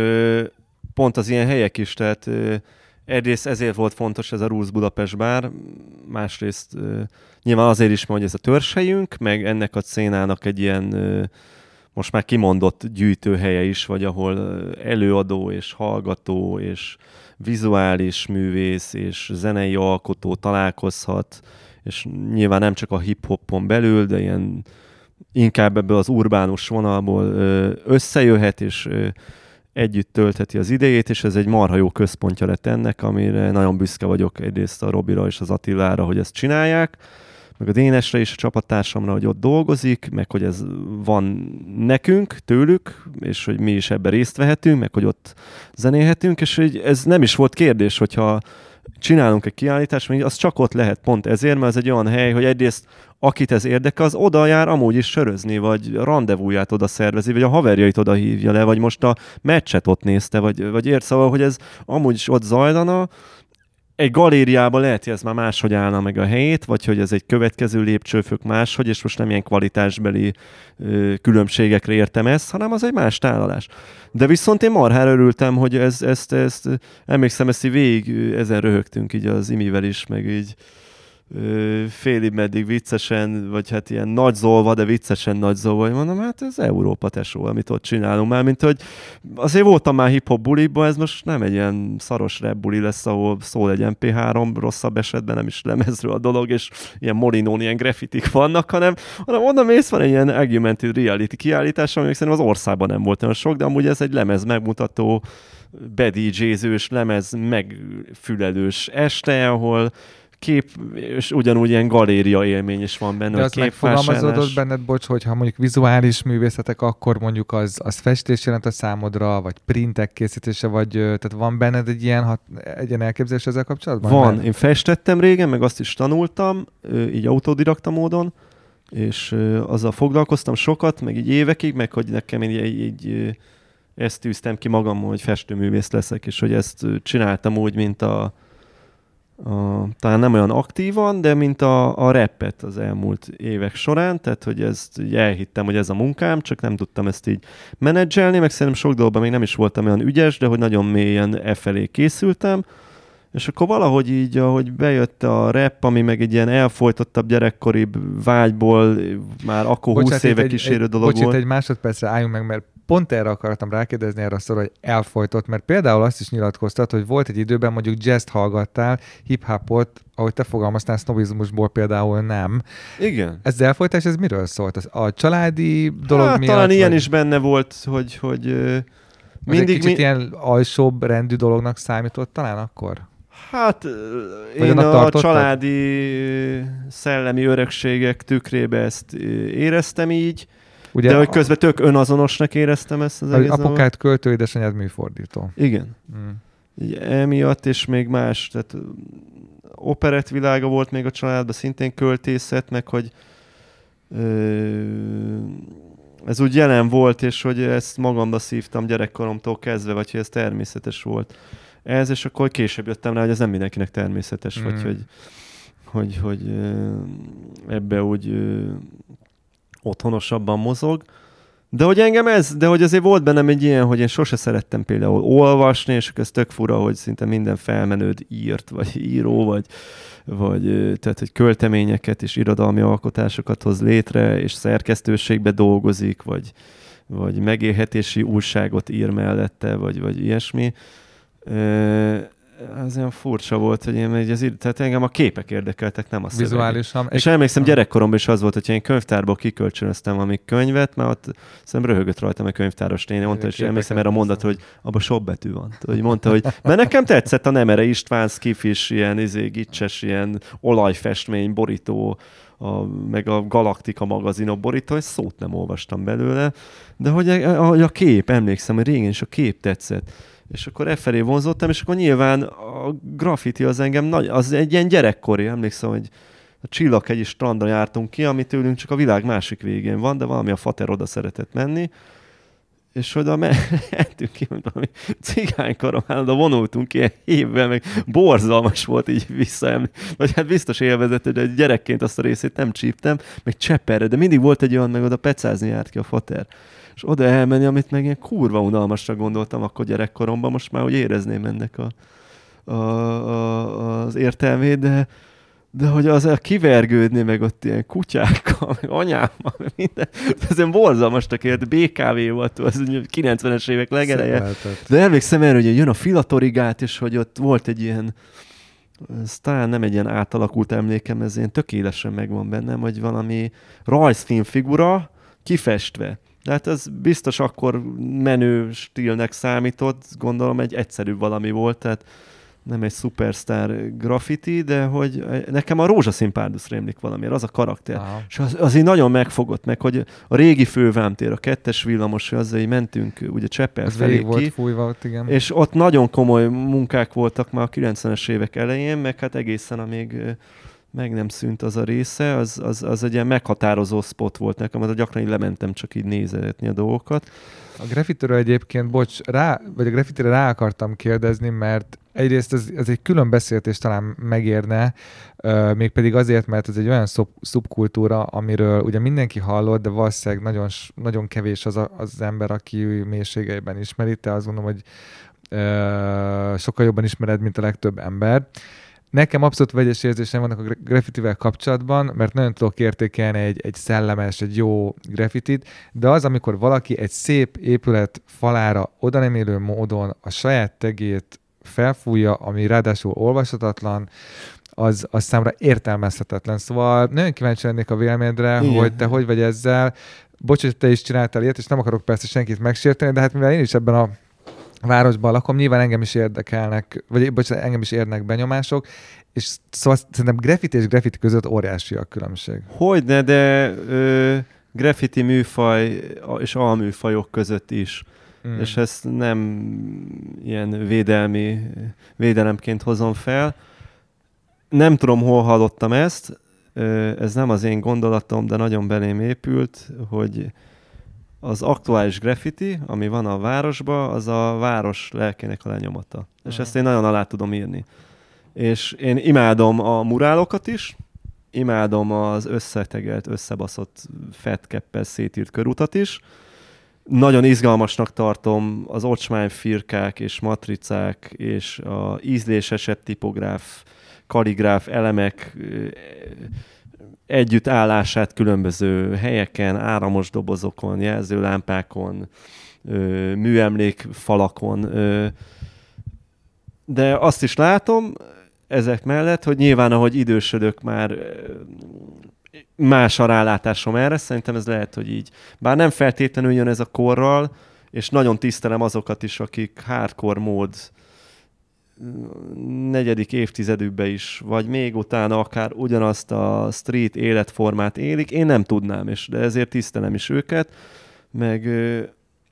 pont az ilyen helyek is, tehát egyrészt ezért volt fontos ez a Rules Budapest bár, másrészt nyilván azért is, hogy ez a törzshelyünk, meg ennek a szénának egy ilyen most már kimondott gyűjtőhelye is, vagy ahol előadó és hallgató és vizuális művész és zenei alkotó találkozhat, és nyilván nem csak a hip-hopon belül, de ilyen inkább ebből az urbánus vonalból összejöhet, és együtt töltheti az idejét, és ez egy marha jó központja lett ennek, amire nagyon büszke vagyok egyrészt a Robira és az Attilára, hogy ezt csinálják, meg a Dénesre és a csapattársamra, hogy ott dolgozik, meg hogy ez van nekünk, tőlük, és hogy mi is ebben részt vehetünk, meg hogy ott zenélhetünk, és hogy ez nem is volt kérdés, hogyha csinálunk egy kiállítást, még az csak ott lehet pont ezért, mert ez egy olyan hely, hogy egyrészt akit ez érdekel, az oda jár amúgy is sörözni, vagy rendezvúját oda szervezi, vagy a haverjait oda hívja le, vagy most a meccset ott nézte, vagy, vagy ért. Szóval, hogy ez amúgy is ott zajlana, egy galériában lehet, hogy ez már máshogy állna meg a helyét, vagy hogy ez egy következő lépcsőfök máshogy, és most nem ilyen kvalitásbeli ö, különbségekre értem ezt, hanem az egy más tálalás. De viszont én marhára örültem, hogy ez, ezt, ezt, emlékszem, ezt így végig ezen röhögtünk így az imivel is, meg így félig meddig viccesen, vagy hát ilyen nagy zolva, de viccesen nagy zolva, hogy mondom, hát ez Európa tesó, amit ott csinálunk már, mint hogy azért voltam már hip-hop buliba, ez most nem egy ilyen szaros rap buli lesz, ahol szól egy MP3, rosszabb esetben nem is lemezről a dolog, és ilyen molinón ilyen graffitik vannak, hanem, hanem oda mész, van egy ilyen augmented reality kiállítás, ami szerintem az országban nem volt olyan sok, de amúgy ez egy lemez megmutató, bedíjézős, lemez megfülelős este, ahol kép, és ugyanúgy ilyen galéria élmény is van benne. De az megfogalmazódott benned, bocs, hogyha mondjuk vizuális művészetek, akkor mondjuk az, az festés jelent a számodra, vagy printek készítése, vagy tehát van benned egy ilyen, hat, egy ilyen elképzelés ezzel kapcsolatban? Van. Mert... Én festettem régen, meg azt is tanultam, így autodidakta módon, és azzal foglalkoztam sokat, meg így évekig, meg hogy nekem így, így, így ezt tűztem ki magam, hogy festőművész leszek, és hogy ezt csináltam úgy, mint a, a, talán nem olyan aktívan, de mint a, a rappet az elmúlt évek során, tehát hogy ezt így elhittem, hogy ez a munkám, csak nem tudtam ezt így menedzselni, meg szerintem sok dolgban még nem is voltam olyan ügyes, de hogy nagyon mélyen e felé készültem, és akkor valahogy így, ahogy bejött a rap, ami meg egy ilyen elfolytottabb gyerekkori vágyból, már akkor bocsát, 20 éve kísérő egy, dolog bocsát, volt. egy másodpercre álljunk meg, mert pont erre akartam rákérdezni erre a szóra, hogy elfolytott, mert például azt is nyilatkoztat, hogy volt egy időben mondjuk jazz hallgattál, hip-hopot, ahogy te fogalmaztál, sznobizmusból például nem. Igen. Ez elfolytás, ez miről szólt? A családi dolog hát, miatt? Talán ilyen vagy... is benne volt, hogy, hogy mindig... egy kicsit mi... ilyen alsóbb rendű dolognak számított talán akkor? Hát Vagy én a családi szellemi örökségek tükrébe ezt éreztem így, Ugye de hogy közben tök önazonosnak éreztem ezt az egész Apukád költő, édesanyád műfordító. Igen. Mm. Így emiatt, és még más, tehát operett világa volt még a családban, szintén költészet, meg hogy ö, ez úgy jelen volt, és hogy ezt magamba szívtam gyerekkoromtól kezdve, vagy hogy ez természetes volt. Ez, és akkor később jöttem rá, hogy ez nem mindenkinek természetes, mm. vagy hogy, hogy, hogy ebbe úgy otthonosabban mozog. De hogy engem ez, de hogy azért volt bennem egy ilyen, hogy én sose szerettem például olvasni, és ez tök fura, hogy szinte minden felmenőd írt, vagy író, vagy, vagy tehát, hogy költeményeket és irodalmi alkotásokat hoz létre, és szerkesztőségbe dolgozik, vagy, vagy megélhetési újságot ír mellette, vagy, vagy ilyesmi az olyan furcsa volt, hogy én egy, az, tehát engem a képek érdekeltek, nem a szöveg. Vizuálisan. És emlékszem gyerekkoromban is az volt, hogy én könyvtárból kikölcsönöztem valami könyvet, mert ott szerintem röhögött rajtam a könyvtáros néni, mondta, és emlékszem erre a mondat, hogy abban sok betű van. Hogy mondta, hogy mert nekem tetszett a Nemere István Skifis, ilyen izé, gicses, ilyen olajfestmény, borító, a, meg a Galaktika magazinok borító, és szót nem olvastam belőle, de hogy a, a, a kép, emlékszem, hogy régen is a kép tetszett és akkor e felé vonzottam, és akkor nyilván a graffiti az engem nagy, az egy ilyen gyerekkori, emlékszem, hogy a Csillaghegyi strandra jártunk ki, ami tőlünk csak a világ másik végén van, de valami a fater oda szeretett menni, és oda mentünk ki, mint valami cigánykaraván, oda vonultunk ilyen évvel, meg borzalmas volt így visszaemni. Vagy hát biztos élvezett, de gyerekként azt a részét nem csíptem, meg csepperre, de mindig volt egy olyan, meg oda pecázni járt ki a fater és oda elmenni, amit meg ilyen kurva unalmasra gondoltam akkor gyerekkoromban, most már úgy érezném ennek a, a, a, az értelmét, de, de hogy az a kivergődni, meg ott ilyen kutyákkal, meg anyámmal, meg minden, ez ilyen borzalmasnak ért, BKV volt, az 90-es évek legeleje. De emlékszem erre, hogy jön a filatorigát, és hogy ott volt egy ilyen, ez talán nem egy ilyen átalakult emlékem, ez ilyen tökéletesen megvan bennem, hogy valami rajzfilm figura kifestve. De hát ez biztos akkor menő stílnek számított, gondolom egy egyszerű valami volt, tehát nem egy superstar graffiti, de hogy nekem a rózsaszín párdusz rémlik valamiért, az a karakter. Aha. És az, az így nagyon megfogott meg, hogy a régi fővámtér, a kettes villamos, azzal így mentünk ugye Cseppel az felé ki, volt fújva ott, igen. És ott nagyon komoly munkák voltak már a 90-es évek elején, meg hát egészen amíg meg nem szűnt az a része, az, az, az egy ilyen meghatározó spot volt nekem, az gyakran így lementem csak így nézetni a dolgokat. A graffitről egyébként, bocs, rá, vagy a graffitire rá akartam kérdezni, mert egyrészt ez, ez egy külön beszéltés talán megérne, uh, mégpedig azért, mert ez egy olyan szub, szubkultúra, amiről ugye mindenki hallott, de valószínűleg nagyon, nagyon kevés az a, az ember, aki mélységeiben ismeri, te azt gondolom, hogy uh, sokkal jobban ismered, mint a legtöbb ember. Nekem abszolút vegyes érzésem vannak a graffitivel kapcsolatban, mert nagyon tudok értékelni egy, egy szellemes, egy jó graffitit, de az, amikor valaki egy szép épület falára oda nem élő módon a saját tegét felfújja, ami ráadásul olvashatatlan, az, az számra értelmezhetetlen. Szóval nagyon kíváncsi lennék a véleményedre, Igen. hogy te hogy vagy ezzel. Bocs, hogy te is csináltál ilyet, és nem akarok persze senkit megsérteni, de hát mivel én is ebben a városban lakom, nyilván engem is érdekelnek, vagy bocsánat, engem is érnek benyomások, és szóval szerintem graffiti és graffiti között óriási a különbség. Hogyne, de ö, graffiti műfaj és alműfajok között is. Mm. És ezt nem ilyen védelmi, védelemként hozom fel. Nem tudom, hol hallottam ezt, ez nem az én gondolatom, de nagyon belém épült, hogy az aktuális graffiti, ami van a városban, az a város lelkének a lenyomata. És ezt én nagyon alá tudom írni. És én imádom a murálokat is, imádom az összetegelt, összebaszott fetkeppel szétírt körutat is. Nagyon izgalmasnak tartom az ocsmányfirkák és matricák és a ízlésesebb tipográf, kaligráf elemek együttállását különböző helyeken, áramos dobozokon, jelzőlámpákon, műemlék falakon. De azt is látom ezek mellett, hogy nyilván ahogy idősödök már más a rálátásom erre, szerintem ez lehet, hogy így. Bár nem feltétlenül jön ez a korral, és nagyon tisztelem azokat is, akik hardcore mód negyedik évtizedükbe is, vagy még utána akár ugyanazt a street életformát élik, én nem tudnám, és de ezért tisztelem is őket, meg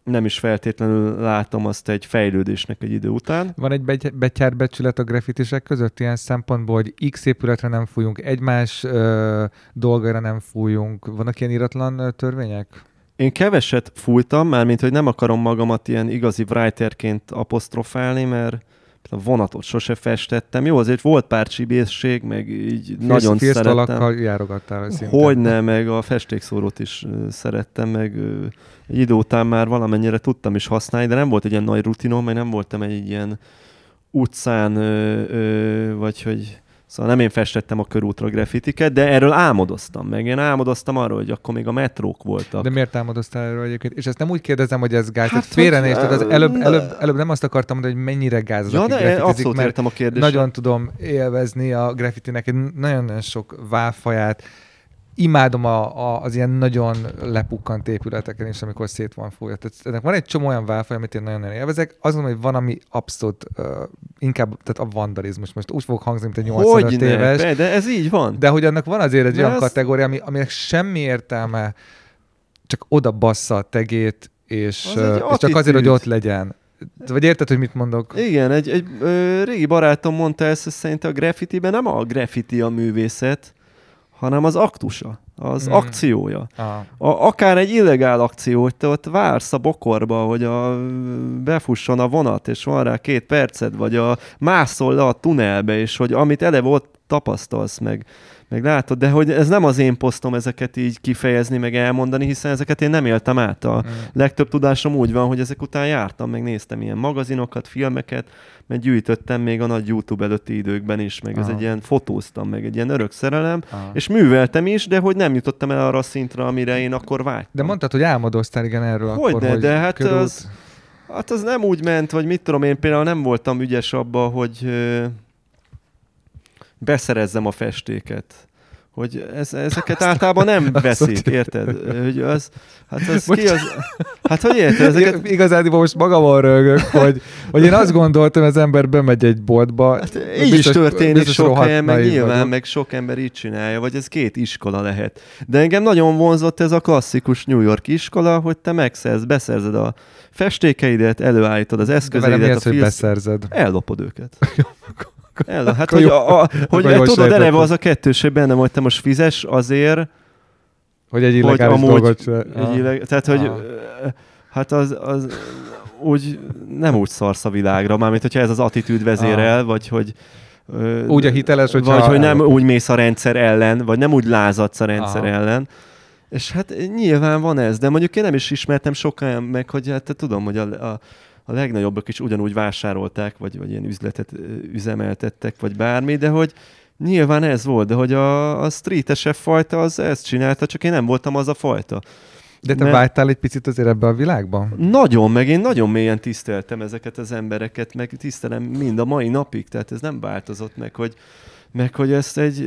nem is feltétlenül látom azt egy fejlődésnek egy idő után. Van egy betyárbecsület a grafitisek között ilyen szempontból, hogy X épületre nem fújunk, egymás ö, dolgaira nem fújunk. Vannak ilyen iratlan törvények? Én keveset fújtam, mármint, hogy nem akarom magamat ilyen igazi writerként apostrofálni, mert a vonatot sose festettem. Jó, azért volt pár csibészség, meg így Félsz, nagyon szerettem. járogattál Hogy ne, meg a festékszórót is szerettem, meg egy idő után már valamennyire tudtam is használni, de nem volt egy ilyen nagy rutinom, mert nem voltam egy ilyen utcán, vagy hogy Szóval nem én festettem a körútra graffitiket, de erről álmodoztam meg. Én álmodoztam arról, hogy akkor még a metrók voltak. De miért álmodoztál erről egyébként? És ezt nem úgy kérdezem, hogy ez gáz. Hát, félrenézted, az előbb, előbb, előbb, nem azt akartam mondani, hogy mennyire gáz az, ja, de abszolút mert értem a kérdést. Nagyon tudom élvezni a graffitinek nagyon-nagyon sok válfaját, imádom a, a, az ilyen nagyon lepukkant épületeken is, amikor szét van fújva. Tehát ennek van egy csomó olyan válfaj, amit én nagyon-nagyon élvezek. Azt mondom, hogy van, ami abszolút uh, inkább tehát a vandalizmus. Most úgy fog hangzni, mint egy 85 hogy éves. Ne, de ez így van. De hogy annak van azért egy de olyan ez... kategória, ami, aminek semmi értelme, csak oda bassza a tegét, és, uh, és csak azért, hogy ott legyen. Vagy érted, hogy mit mondok? Igen, egy, egy ö, régi barátom mondta ezt, hogy szerint a graffitiben nem a graffiti a művészet, hanem az aktusa, az mm. akciója. A, akár egy illegál akció, hogy te ott vársz a bokorba, hogy a, befusson a vonat, és van rá két perced, vagy a mászol le a tunelbe, és hogy amit eleve ott tapasztalsz meg, meg látod, de hogy ez nem az én posztom ezeket így kifejezni, meg elmondani, hiszen ezeket én nem éltem át. A mm. legtöbb tudásom úgy van, hogy ezek után jártam, meg néztem ilyen magazinokat, filmeket, mert gyűjtöttem még a nagy YouTube előtti időkben is, meg Aha. ez egy ilyen fotóztam, meg egy ilyen örök szerelem, Aha. és műveltem is, de hogy nem jutottam el arra a szintre, amire én akkor vágytam. De mondtad, hogy álmodoztál igen erről hogy akkor, ne, hogy de hát körült... az, hát az nem úgy ment, vagy mit tudom, én például nem voltam ügyes abba, hogy beszerezzem a festéket hogy ez, ezeket általában nem veszik, érted? Hogy az, hát az ki az... Hát hogy érted? Ezeket... Igazán most magamon rögök, hogy, hogy én azt gondoltam, hogy az ember bemegy egy boltba. Hát így biztos, is történik biztos sok helyen, meg nyilván, vagyok. meg sok ember így csinálja, vagy ez két iskola lehet. De engem nagyon vonzott ez a klasszikus New York iskola, hogy te megszerz, beszerzed a festékeidet, előállítod az eszközeidet. De mi az, a hogy beszerzed? Ellopod őket. El, hát, hogy, a, a, hogy tudod, eleve az a kettős, hogy benne vagy, te most fizes azért, hogy egy illegális hogy dolgot se... egy illeg, Tehát, hogy hát az, az úgy nem úgy szarsz a világra, mármint hogyha ez az attitűd vezérel, ah. vagy hogy úgy a hiteles, hogy Vagy hogy nem úgy mész a rendszer ellen, vagy nem úgy lázadsz a rendszer Aha. ellen. És hát nyilván van ez, de mondjuk én nem is ismertem sokan meg, hogy hát tudom, hogy a, a a legnagyobbak is ugyanúgy vásárolták, vagy, vagy ilyen üzletet üzemeltettek, vagy bármi, de hogy nyilván ez volt, de hogy a, a streetesebb fajta az ezt csinálta, csak én nem voltam az a fajta. De te Mert... vágytál egy picit azért ebbe a világban? Nagyon, meg én nagyon mélyen tiszteltem ezeket az embereket, meg tisztelem mind a mai napig, tehát ez nem változott meg, hogy, meg hogy ezt egy...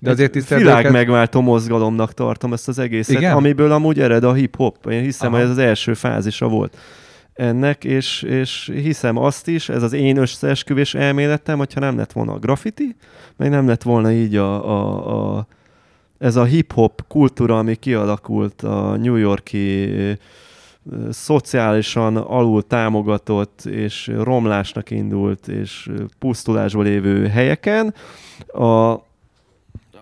De azért világ őket... megváltó mozgalomnak tartom ezt az egészet, Igen? amiből amúgy ered a hip-hop. Én hiszem, Aha. hogy ez az első fázisa volt ennek, és, és hiszem azt is, ez az én összeesküvés elméletem, hogyha nem lett volna a graffiti, meg nem lett volna így a, a, a ez a hip-hop kultúra, ami kialakult a New Yorki szociálisan alul támogatott és romlásnak indult és pusztulásból lévő helyeken, a,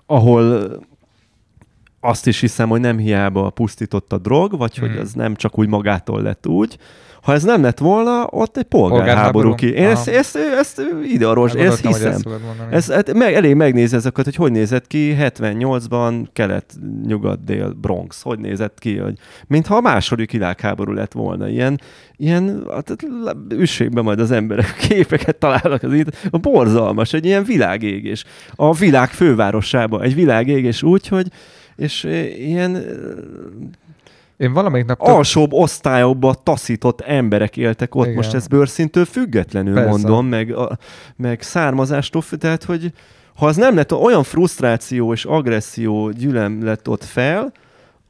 ahol azt is hiszem, hogy nem hiába pusztított a drog, vagy hmm. hogy az nem csak úgy magától lett úgy, ha ez nem lett volna, ott egy polgárháború ki. Én ezt, ezt, ezt, ezt ide arról, én ezt hiszem. Ezt, ezt hát meg, elég megnézni ezeket, hogy hogy nézett ki 78-ban kelet-nyugat-dél Bronx. Hogy nézett ki, hogy mintha a második világháború lett volna. Ilyen, ilyen hát, üssék be majd az emberek képeket találnak az itt. A borzalmas, egy ilyen világégés. A világ fővárosában egy világégés úgy, hogy és ilyen én valamelyik nap... Alsóbb osztályokba taszított emberek éltek ott, Igen. most ez bőrszintől függetlenül Persze. mondom, meg, a, meg származástól, tehát hogy ha az nem lett olyan frusztráció és agresszió gyűlem lett ott fel,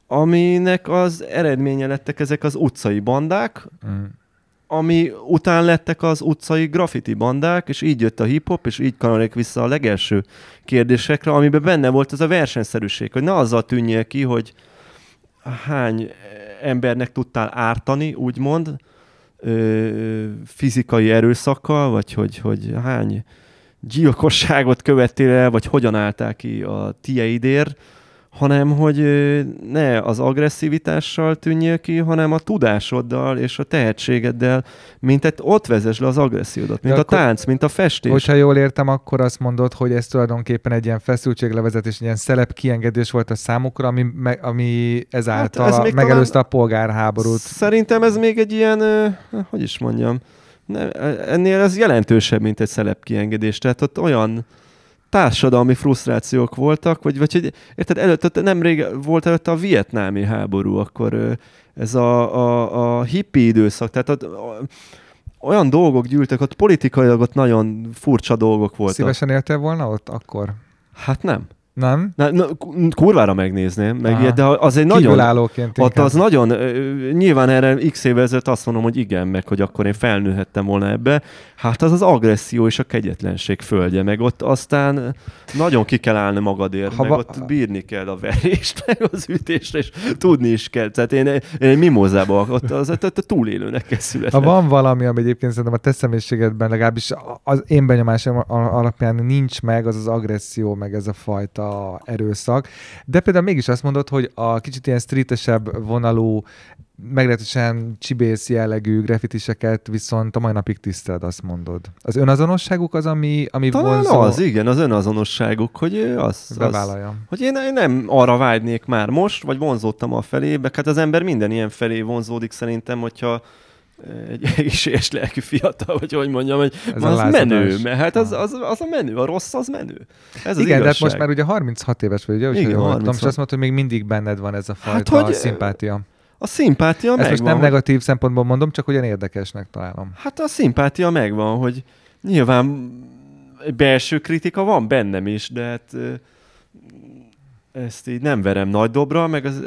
aminek az eredménye lettek ezek az utcai bandák, mm. ami után lettek az utcai graffiti bandák, és így jött a hip-hop, és így kanalék vissza a legelső kérdésekre, amiben benne volt ez a versenyszerűség, hogy ne azzal tűnjél ki, hogy hány embernek tudtál ártani, úgymond, fizikai erőszakkal, vagy hogy, hogy hány gyilkosságot követtél el, vagy hogyan álltál ki a tieidért, hanem hogy ne az agresszivitással tűnjél ki, hanem a tudásoddal és a tehetségeddel, mint egy, ott vezess le az agressziódat, mint De a akkor, tánc, mint a festés. Hogyha jól értem, akkor azt mondod, hogy ez tulajdonképpen egy ilyen feszültséglevezetés, egy ilyen szelep kiengedés volt a számukra, ami, ami ezáltal hát ez megelőzte talán, a polgárháborút. Szerintem ez még egy ilyen, hogy is mondjam, ne, ennél ez jelentősebb, mint egy szelep kiengedés. Tehát ott olyan társadalmi frusztrációk voltak, vagy, vagy hogy érted, előtt, nemrég volt előtt a vietnámi háború, akkor ez a, a, a hippi időszak, tehát ott, olyan dolgok gyűltek, ott politikailag ott nagyon furcsa dolgok voltak. Szívesen éltél volna ott akkor? Hát nem. Nem? Na, na, kurvára megnézném, meg ilyet, de az egy nagyon... Ott az nagyon... Nyilván erre x évvel ezelőtt azt mondom, hogy igen, meg hogy akkor én felnőhettem volna ebbe. Hát az az agresszió és a kegyetlenség földje, meg ott aztán nagyon ki kell állni magadért, ha meg va- ott bírni kell a verést, meg az ütést, és tudni is kell. Tehát én, én mimózában, ott az, ott, ott túlélőnek kell születni. Ha van valami, ami egyébként szerintem a te személyiségedben legalábbis az én benyomásom alapján nincs meg, az az agresszió, meg ez a fajta erőszak. De például mégis azt mondod, hogy a kicsit ilyen streetesebb vonalú, meglehetősen csibész jellegű grafitiseket viszont a mai napig tiszteled, azt mondod. Az önazonosságuk az, ami, ami Talán vonzó... az, igen, az önazonosságuk, hogy az, az hogy én, én, nem arra vágynék már most, vagy vonzódtam a felébe, hát az ember minden ilyen felé vonzódik szerintem, hogyha egy egészséges lelkű fiatal, vagy hogy mondjam, hogy Ez az menő, mert hát az, az, az, a menő, a rossz az menő. Ez Igen, de hát most már ugye 36 éves vagy, ugye? Igen, jól 36. és azt mondod, hogy még mindig benned van ez a hát, fajta hát, hogy szimpátia. A szimpátia Ezt megvan. most nem negatív szempontból mondom, csak olyan érdekesnek találom. Hát a szimpátia megvan, hogy nyilván belső kritika van bennem is, de hát ezt így nem verem nagy dobra, meg az,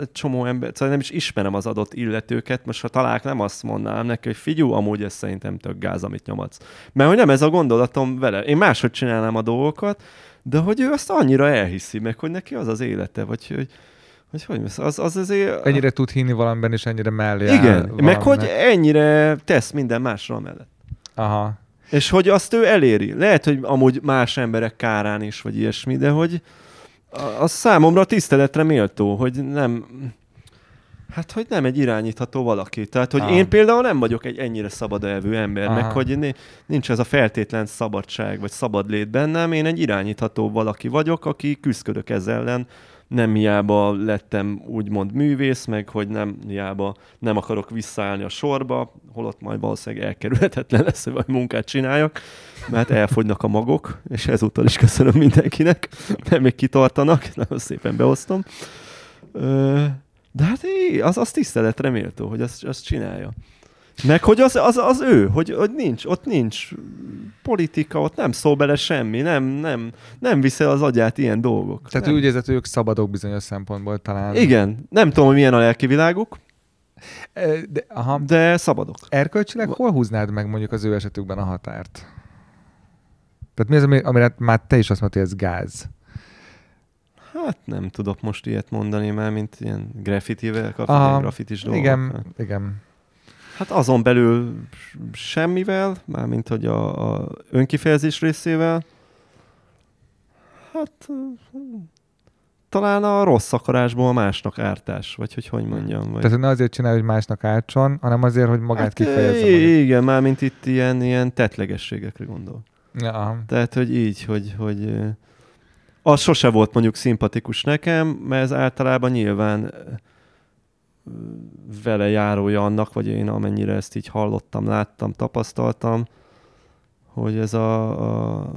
egy csomó ember, szóval nem is ismerem az adott illetőket, most ha találok, nem azt mondanám neki, hogy figyú, amúgy ez szerintem tök gáz, amit nyomatsz. Mert hogy nem ez a gondolatom vele. Én máshogy csinálnám a dolgokat, de hogy ő azt annyira elhiszi meg, hogy neki az az élete, vagy hogy, hogy hogy az, az azért... Ennyire tud hinni valamiben, és ennyire mellé Igen, meg hogy ennyire tesz minden másra mellett. Aha. És hogy azt ő eléri. Lehet, hogy amúgy más emberek kárán is, vagy ilyesmi, de hogy, az számomra tiszteletre méltó, hogy nem, Hát, hogy nem egy irányítható valaki. Tehát, hogy ah. én például nem vagyok egy ennyire szabad elvű ember, Aha. meg hogy nincs ez a feltétlen szabadság, vagy szabad lét bennem. Én egy irányítható valaki vagyok, aki küzdködök ezzel ellen. Nem hiába lettem úgymond művész, meg hogy nem hiába nem akarok visszaállni a sorba, holott majd valószínűleg elkerülhetetlen lesz, hogy munkát csináljak mert elfogynak a magok, és ezúttal is köszönöm mindenkinek, mert még kitartanak, nagyon szépen beosztom. De hát az, az tiszteletre méltó, hogy azt, azt csinálja. Meg hogy az, az, az ő, hogy, hogy nincs, ott nincs politika, ott nem szól bele semmi, nem, nem, nem viszel az agyát ilyen dolgok. Tehát nem. úgy érzed, hogy ők szabadok bizonyos szempontból talán. Igen, nem tudom, hogy milyen a lelki világuk, De, aha. De szabadok. Erkölcsileg hol húznád meg mondjuk az ő esetükben a határt? Tehát mi az, ami, amire már te is azt mondtad, hogy ez gáz? Hát nem tudok most ilyet mondani már, mint ilyen graffitivel kapcsolatban, graffitis dolgok. Igen, igen. Hát azon belül semmivel, mármint hogy a, a önkifejezés részével. Hát talán a rossz akarásból másnak ártás, vagy hogy hogy mondjam. Vagy... Tehát ne azért csinálj, hogy másnak ártson, hanem azért, hogy magát hát, kifejezze. Igen, mármint itt ilyen, ilyen tetlegességekre gondol. Ja. Tehát, hogy így, hogy, hogy az sose volt mondjuk szimpatikus nekem, mert ez általában nyilván vele járója annak, vagy én amennyire ezt így hallottam, láttam, tapasztaltam, hogy ez a, a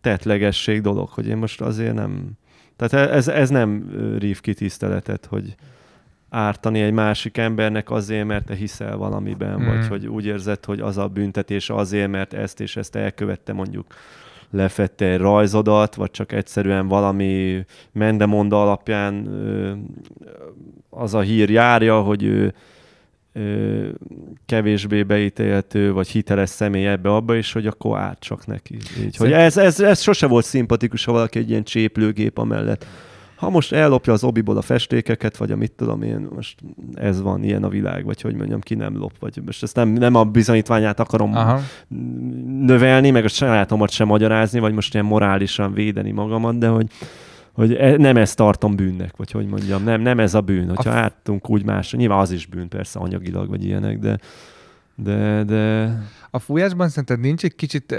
tetlegesség dolog, hogy én most azért nem... Tehát ez, ez nem rív ki tiszteletet, hogy ártani egy másik embernek azért, mert te hiszel valamiben, mm. vagy hogy úgy érzed, hogy az a büntetés azért, mert ezt és ezt elkövette mondjuk lefette egy rajzodat, vagy csak egyszerűen valami mendemonda alapján az a hír járja, hogy ő kevésbé beítélhető, vagy hiteles személy ebbe abba is, hogy akkor át csak neki. Így, hogy ez, ez, ez sose volt szimpatikus, ha valaki egy ilyen cséplőgép amellett ha most ellopja az obiból a festékeket, vagy a mit tudom én, most ez van, ilyen a világ, vagy hogy mondjam, ki nem lop, vagy most ezt nem, nem a bizonyítványát akarom Aha. növelni, meg a sajátomat sem magyarázni, vagy most ilyen morálisan védeni magamat, de hogy, hogy e, nem ezt tartom bűnnek, vagy hogy mondjam, nem, nem ez a bűn. Hogyha a... áttunk úgy más, nyilván az is bűn persze anyagilag, vagy ilyenek, de, de, de... A fújásban szerinted nincs egy kicsit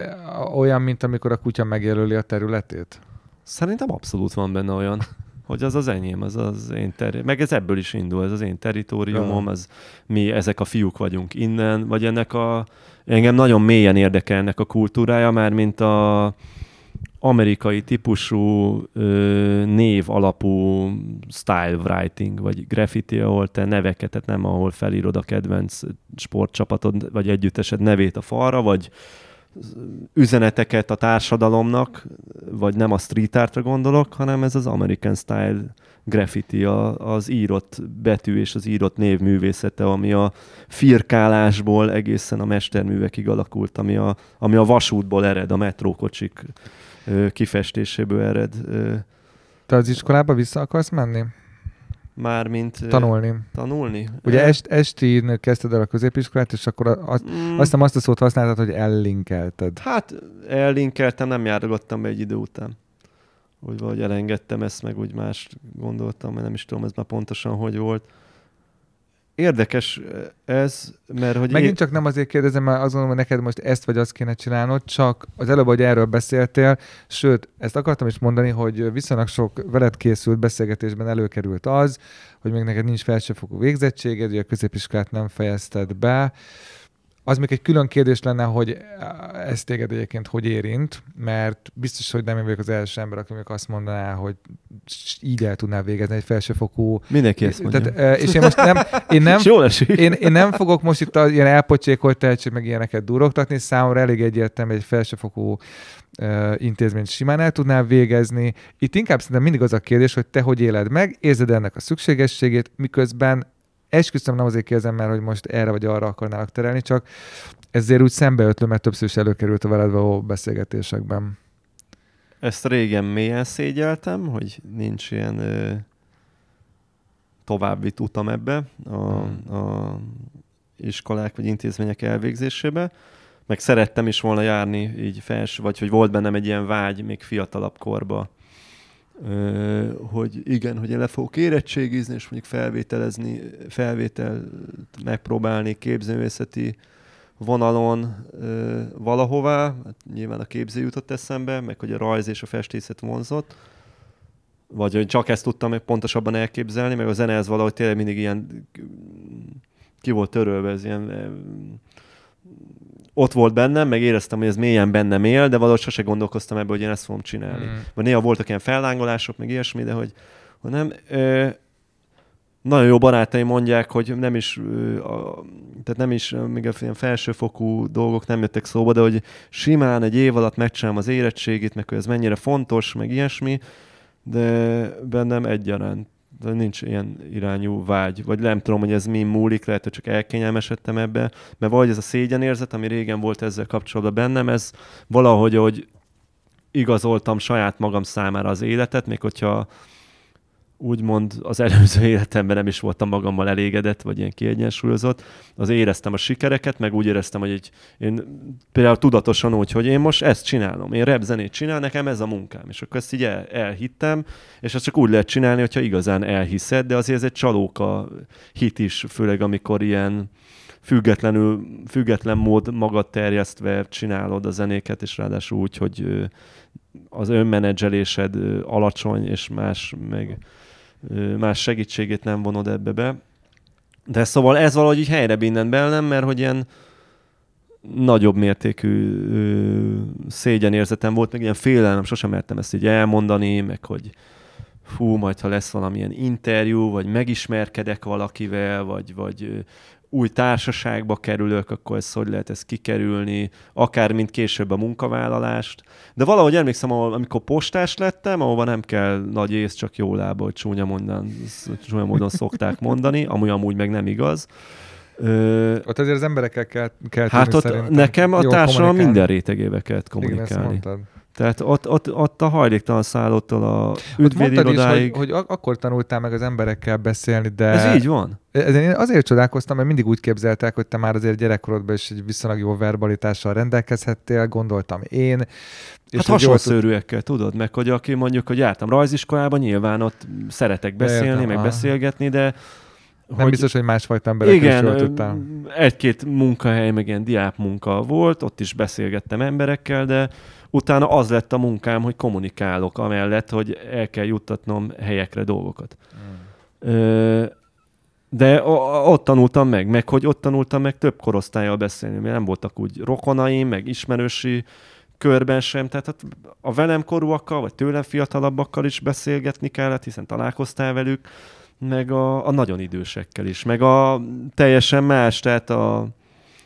olyan, mint amikor a kutya megjelöli a területét? Szerintem abszolút van benne olyan hogy az az enyém, az az én teri- meg ez ebből is indul, ez az én teritoriumom, az mi, ezek a fiúk vagyunk innen, vagy ennek a, engem nagyon mélyen érdekel ennek a kultúrája, már mint a amerikai típusú ö, név alapú style writing, vagy graffiti, ahol te neveket, tehát nem ahol felírod a kedvenc sportcsapatod, vagy együttesed nevét a falra, vagy üzeneteket a társadalomnak, vagy nem a street artra gondolok, hanem ez az American Style graffiti, a, az írott betű és az írott név művészete, ami a firkálásból egészen a mesterművekig alakult, ami a, ami a vasútból ered, a metrókocsik kifestéséből ered. Te az iskolába vissza akarsz menni? Mármint... Tanulni. Tanulni? Ugye est, esti kezdted el a középiskolát, és akkor azt, mm. azt azt a szót használtad, hogy ellinkelted. Hát ellinkeltem, nem járogattam be egy idő után. Úgy valahogy elengedtem ezt, meg úgy más gondoltam, mert nem is tudom ez már pontosan hogy volt. Érdekes ez, mert hogy... Megint én... csak nem azért kérdezem, mert azt gondolom, hogy neked most ezt vagy azt kéne csinálnod, csak az előbb, hogy erről beszéltél, sőt, ezt akartam is mondani, hogy viszonylag sok veled készült beszélgetésben előkerült az, hogy még neked nincs felsőfokú végzettséged, hogy a középiskolát nem fejezted be, az még egy külön kérdés lenne, hogy ez téged egyébként hogy érint, mert biztos, hogy nem én vagyok az első ember, aki még azt mondaná, hogy így el tudná végezni egy felsőfokú... Mindenki ezt mondja. Tehát, és én most nem... Én nem, én, én nem fogok most itt ilyen elpocsékolt tehetség, meg ilyeneket durogtatni, számomra elég egyértelmű egy felsőfokú uh, intézményt simán el tudnál végezni. Itt inkább szerintem mindig az a kérdés, hogy te hogy éled meg, érzed ennek a szükségességét, miközben esküszöm nem azért kérdezem, mert hogy most erre vagy arra akarnálak terelni, csak ezért úgy szembeötlöm, mert többször is előkerült a veled való beszélgetésekben. Ezt régen mélyen szégyeltem, hogy nincs ilyen ö, további utam ebbe a, hmm. a iskolák vagy intézmények elvégzésébe. Meg szerettem is volna járni így felső, vagy hogy volt bennem egy ilyen vágy még fiatalabb korba, hogy igen, hogy én le fogok érettségizni, és mondjuk felvételezni, felvételt megpróbálni képzőművészeti vonalon ö, valahová, hát nyilván a képző jutott eszembe, meg hogy a rajz és a festészet vonzott, vagy hogy csak ezt tudtam meg pontosabban elképzelni, meg a zene ez valahogy tényleg mindig ilyen ki volt törölve, ez ilyen ott volt bennem, meg éreztem, hogy ez mélyen bennem él, de valahogy sose gondolkoztam ebbe, hogy én ezt fogom csinálni. Mm. Vagy néha voltak ilyen fellángolások, meg ilyesmi, de hogy, hogy nem... Ö, nagyon jó barátaim mondják, hogy nem is, a, tehát nem is, még a ilyen felsőfokú dolgok nem jöttek szóba, de hogy simán egy év alatt megcsinálom az érettségét, meg hogy ez mennyire fontos, meg ilyesmi, de bennem egyaránt de nincs ilyen irányú vágy, vagy nem tudom, hogy ez mi múlik, lehet, hogy csak elkényelmesedtem ebbe, mert vagy ez a szégyenérzet, ami régen volt ezzel kapcsolatban bennem, ez valahogy, hogy igazoltam saját magam számára az életet, még hogyha úgymond az előző életemben nem is voltam magammal elégedett, vagy ilyen kiegyensúlyozott, az éreztem a sikereket, meg úgy éreztem, hogy egy, én például tudatosan úgy, hogy én most ezt csinálom, én rap csinál, nekem ez a munkám, és akkor ezt így el, elhittem, és ezt csak úgy lehet csinálni, hogyha igazán elhiszed, de azért ez egy csalóka hit is, főleg amikor ilyen függetlenül, független mód magad terjesztve csinálod a zenéket, és ráadásul úgy, hogy az önmenedzselésed alacsony, és más meg más segítségét nem vonod ebbe be. De szóval ez valahogy így helyre binnen bennem, mert hogy ilyen nagyobb mértékű ö, szégyenérzetem volt, meg ilyen félelem, sosem mertem ezt így elmondani, meg hogy fú, majd ha lesz valamilyen interjú, vagy megismerkedek valakivel, vagy, vagy új társaságba kerülök, akkor ezt hogy lehet ezt kikerülni, akár mint később a munkavállalást. De valahogy emlékszem, amikor postás lettem, ahova nem kell nagy ész, csak jó lába, hogy csúnya, mondan, csúnya módon szokták mondani, amúgy amúgy meg nem igaz. Ö, ott azért az emberekkel kell, kell Hát ott nekem a társadalom minden rétegével kellett kommunikálni. Igen, tehát ott, ott, ott a hajléktalan szállottól a ügyvédirodáig... Hogy, hogy akkor tanultál meg az emberekkel beszélni, de... Ez így van. Ez én azért csodálkoztam, mert mindig úgy képzeltek, hogy te már azért gyerekkorodban is egy viszonylag jó verbalitással rendelkezhettél, gondoltam én. És hát hasonszörűekkel, tudod, meg hogy aki mondjuk, hogy jártam rajziskolában, nyilván ott szeretek beszélni, Értem, meg beszélgetni, de nem hogy, biztos, hogy másfajta emberek igen, egy-két munkahely, meg ilyen diáp munka volt, ott is beszélgettem emberekkel, de utána az lett a munkám, hogy kommunikálok, amellett, hogy el kell juttatnom helyekre dolgokat. Mm. Ö, de ott tanultam meg, meg hogy ott tanultam meg több korosztályjal beszélni, mert nem voltak úgy rokonaim, meg ismerősi körben sem, tehát a velem korúakkal, vagy tőlem fiatalabbakkal is beszélgetni kellett, hiszen találkoztál velük, meg a, a nagyon idősekkel is, meg a teljesen más, tehát a,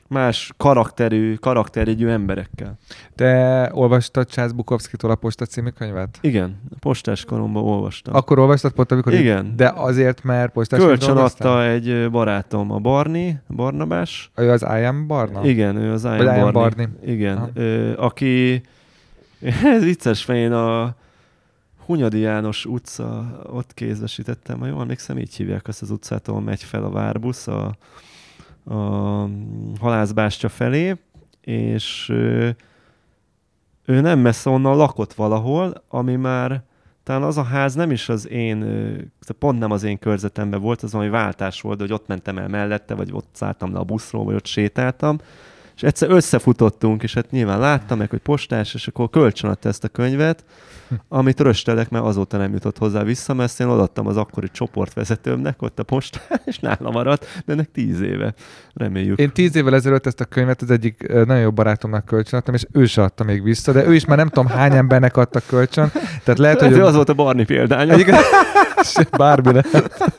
más karakterű, karakterjegyű emberekkel. Te olvastad Csász Bukowski-tól a Posta című könyvet? Igen, postás koromban olvastam. Akkor olvastad pont, amikor... Igen. De azért, mert postás Kölcsön adta egy barátom, a Barni, Barnabás. Ő az I am Barna? Igen, ő az I am Barni. Barni. Igen, ö, aki... Ez vicces, mert én a Hunyadi János utca, ott kézbesítettem, ha jól emlékszem, így hívják azt az utcát, ahol megy fel a várbusz, a a halászbástya felé, és ő nem messze onnan lakott valahol, ami már talán az a ház nem is az én, pont nem az én körzetemben volt, az valami váltás volt, hogy ott mentem el mellette, vagy ott szálltam le a buszról, vagy ott sétáltam, és egyszer összefutottunk, és hát nyilván láttam meg, hogy postás, és akkor kölcsönadta ezt a könyvet, amit röstelek, mert azóta nem jutott hozzá vissza, mert én odaadtam az akkori csoportvezetőmnek ott a postán, és nála maradt, de ennek tíz éve. Reméljük. Én tíz évvel ezelőtt ezt a könyvet az egyik nagyon jó barátomnak kölcsönadtam, és ő se adta még vissza, de ő is már nem tudom hány embernek adta kölcsön. Tehát lehet, hogy... az volt a Barni példánya. Bármi lehet.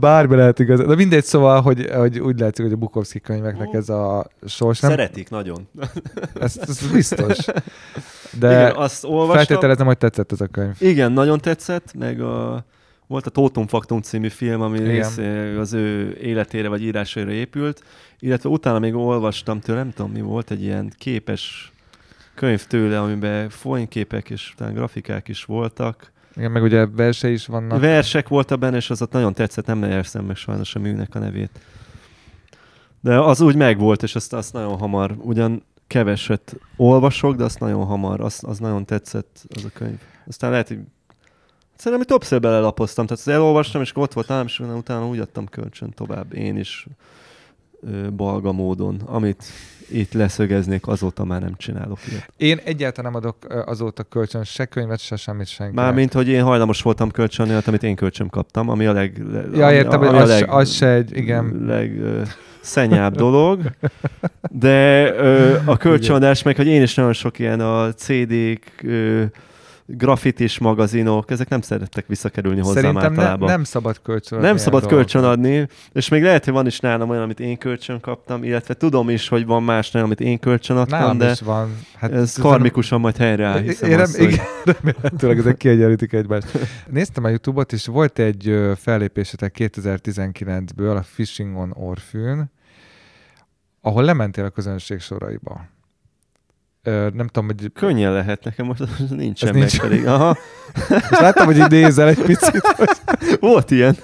Bármi lehet igaz. De mindegy, szóval, hogy, hogy úgy látszik, hogy a Bukowski könyveknek ez a sors nem... Szeretik nagyon. Ez, ez biztos. De Igen, azt olvastam. feltételezem, hogy tetszett ez a könyv. Igen, nagyon tetszett, meg a, volt a Totum Faktum című film, ami rész az ő életére vagy írásaira épült, illetve utána még olvastam tőle, nem tudom mi volt, egy ilyen képes könyv tőle, amiben folyképek és talán grafikák is voltak. Igen, meg ugye verse is vannak. Versek voltak benne, és az ott nagyon tetszett, nem neveztem meg sajnos a műnek a nevét. De az úgy megvolt, és azt, azt nagyon hamar, ugyan keveset olvasok, de azt nagyon hamar, az, az nagyon tetszett az a könyv. Aztán lehet, hogy Szerintem, hogy többször belelapoztam, tehát elolvastam, és ott volt nálam, és utána úgy adtam kölcsön tovább én is balga módon, amit itt leszögeznék, azóta már nem csinálok ilyet. Én egyáltalán nem adok azóta kölcsön se könyvet, se semmit senki. Mármint, hogy én hajlamos voltam kölcsönni, amit én kölcsön kaptam, ami a leg... Ja, értem, ami, ami az, leg, az se egy, igen. Leg, szennyább dolog, de ö, a kölcsönadás meg, hogy én is nagyon sok ilyen a CD-k, ö, grafitis magazinok, ezek nem szerettek visszakerülni hozzám Szerintem ne, általában. nem szabad kölcsön Nem szabad kölcsönadni, és még lehet, hogy van is nálam olyan, amit én kölcsön kaptam, illetve tudom is, hogy van más nálam, amit én kölcsön adtam, Nálam de is van. Hát ez karmikusan majd helyreáll, én nem, igen, remélhetőleg ezek kiegyenlítik egymást. Néztem a Youtube-ot, és volt egy fellépésetek 2019-ből a Fishing on Orfűn, ahol lementél a közönség soraiba. Nem tudom, hogy... Könnyen lehet, nekem most nincsen Ez meg nincs. pedig. Aha, És láttam, hogy így nézel egy picit, hogy volt ilyen.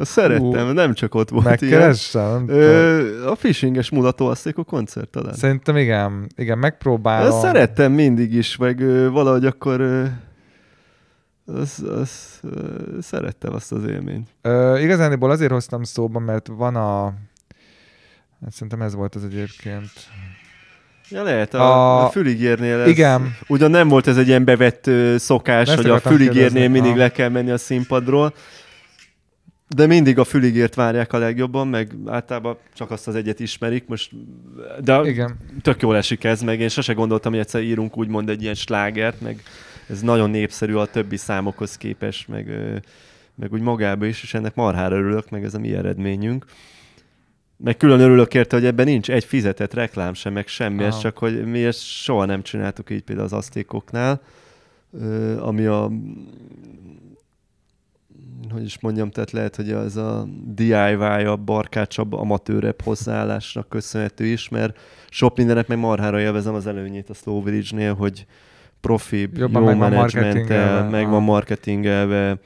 Szerettem, Ú, nem csak ott volt ilyen. megkeressem. tudom. Ö, a fishinges mulatóasztékok koncert talán. Szerintem igen, igen, megpróbálom. Ezt szerettem mindig is, meg ö, valahogy akkor ö, az, az, ö, szerettem azt az élményt. Ö, igazániból azért hoztam szóba, mert van a... Hát szerintem ez volt az egyébként. Ja, lehet, a, A- a... a füligérnél ez, Igen. Ugyan nem volt ez egy ilyen bevett ö, szokás, Ezt hogy a füligérnél kérdezni, mindig aha. le kell menni a színpadról, de mindig a füligért várják a legjobban, meg általában csak azt az egyet ismerik, most, de Igen. tök jól esik ez, meg én sose gondoltam, hogy egyszer írunk úgymond egy ilyen slágert, meg ez nagyon népszerű a többi számokhoz képest, meg, meg úgy magába is, és ennek marhára örülök, meg ez a mi eredményünk. Meg külön örülök érte, hogy ebben nincs egy fizetett reklám sem, meg semmi, ez csak, hogy mi ezt soha nem csináltuk így például az asztékoknál, ami a hogy is mondjam, tehát lehet, hogy ez a DIY-a, barkácsabb, amatőrebb hozzáállásnak köszönhető is, mert sok mindenek meg marhára élvezem az előnyét a Slow Village-nél, hogy profi, Jobban jó menedzsmenttel, meg van marketingelve.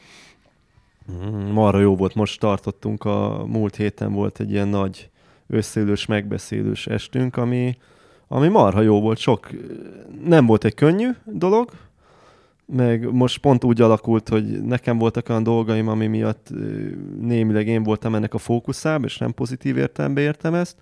Mm, Marha jó volt, most tartottunk, a múlt héten volt egy ilyen nagy összeülős, megbeszélős estünk, ami, ami marha jó volt, sok, nem volt egy könnyű dolog, meg most pont úgy alakult, hogy nekem voltak olyan dolgaim, ami miatt némileg én voltam ennek a fókuszában, és nem pozitív értelembe értem ezt,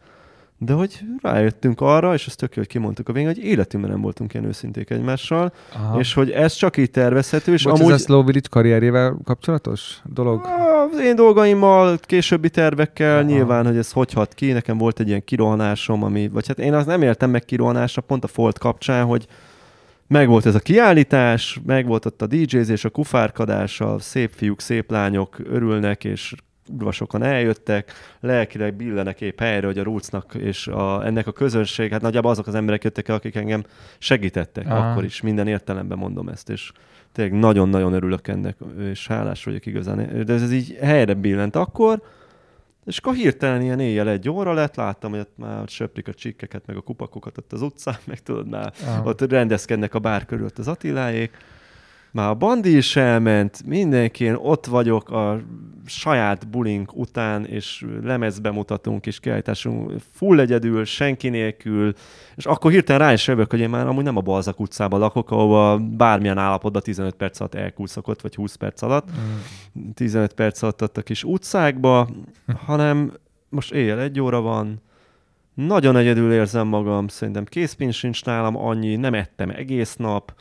de hogy rájöttünk arra, és ezt tök jó, hogy kimondtuk a végén, hogy életünkben nem voltunk ilyen őszinték egymással, Aha. és hogy ez csak így tervezhető, és Bocs, amúgy... ez a Slow Village karrierjével kapcsolatos dolog? Az én dolgaimmal, későbbi tervekkel, Aha. Nyilván, hogy ez hogy hat ki. Nekem volt egy ilyen kirohanásom, ami, vagy hát én azt nem éltem meg kirohanásra, pont a Folt kapcsán, hogy meg volt ez a kiállítás, meg volt ott a DJ-zés, a kufárkadás, a szép fiúk, szép lányok örülnek, és kurva sokan eljöttek, lelkileg billenek épp helyre, hogy a Rootsnak és a, ennek a közönség, hát nagyjából azok az emberek jöttek el, akik engem segítettek Aha. akkor is, minden értelemben mondom ezt, és tényleg nagyon-nagyon örülök ennek, és hálás vagyok igazán. De ez, ez így helyre billent akkor, és akkor hirtelen ilyen éjjel egy óra lett, láttam, hogy ott már ott söprik a csikkeket, meg a kupakokat ott az utcán, meg tudod, már Aha. ott rendezkednek a bár körül ott az Attiláék. Már a bandi is elment, mindenki, én ott vagyok a saját bulink után, és lemezbe mutatunk, és kiállításunk. Full egyedül, senki nélkül, és akkor hirtelen rá is jövök, hogy én már amúgy nem a Balzak utcában lakok, ahova bármilyen állapotban 15 perc alatt elkúszok ott, vagy 20 perc alatt, Mm. 15 perc alatt a kis utcákba, hanem most éjjel egy óra van, nagyon egyedül érzem magam, szerintem készpénz sincs nálam annyi, nem ettem egész nap,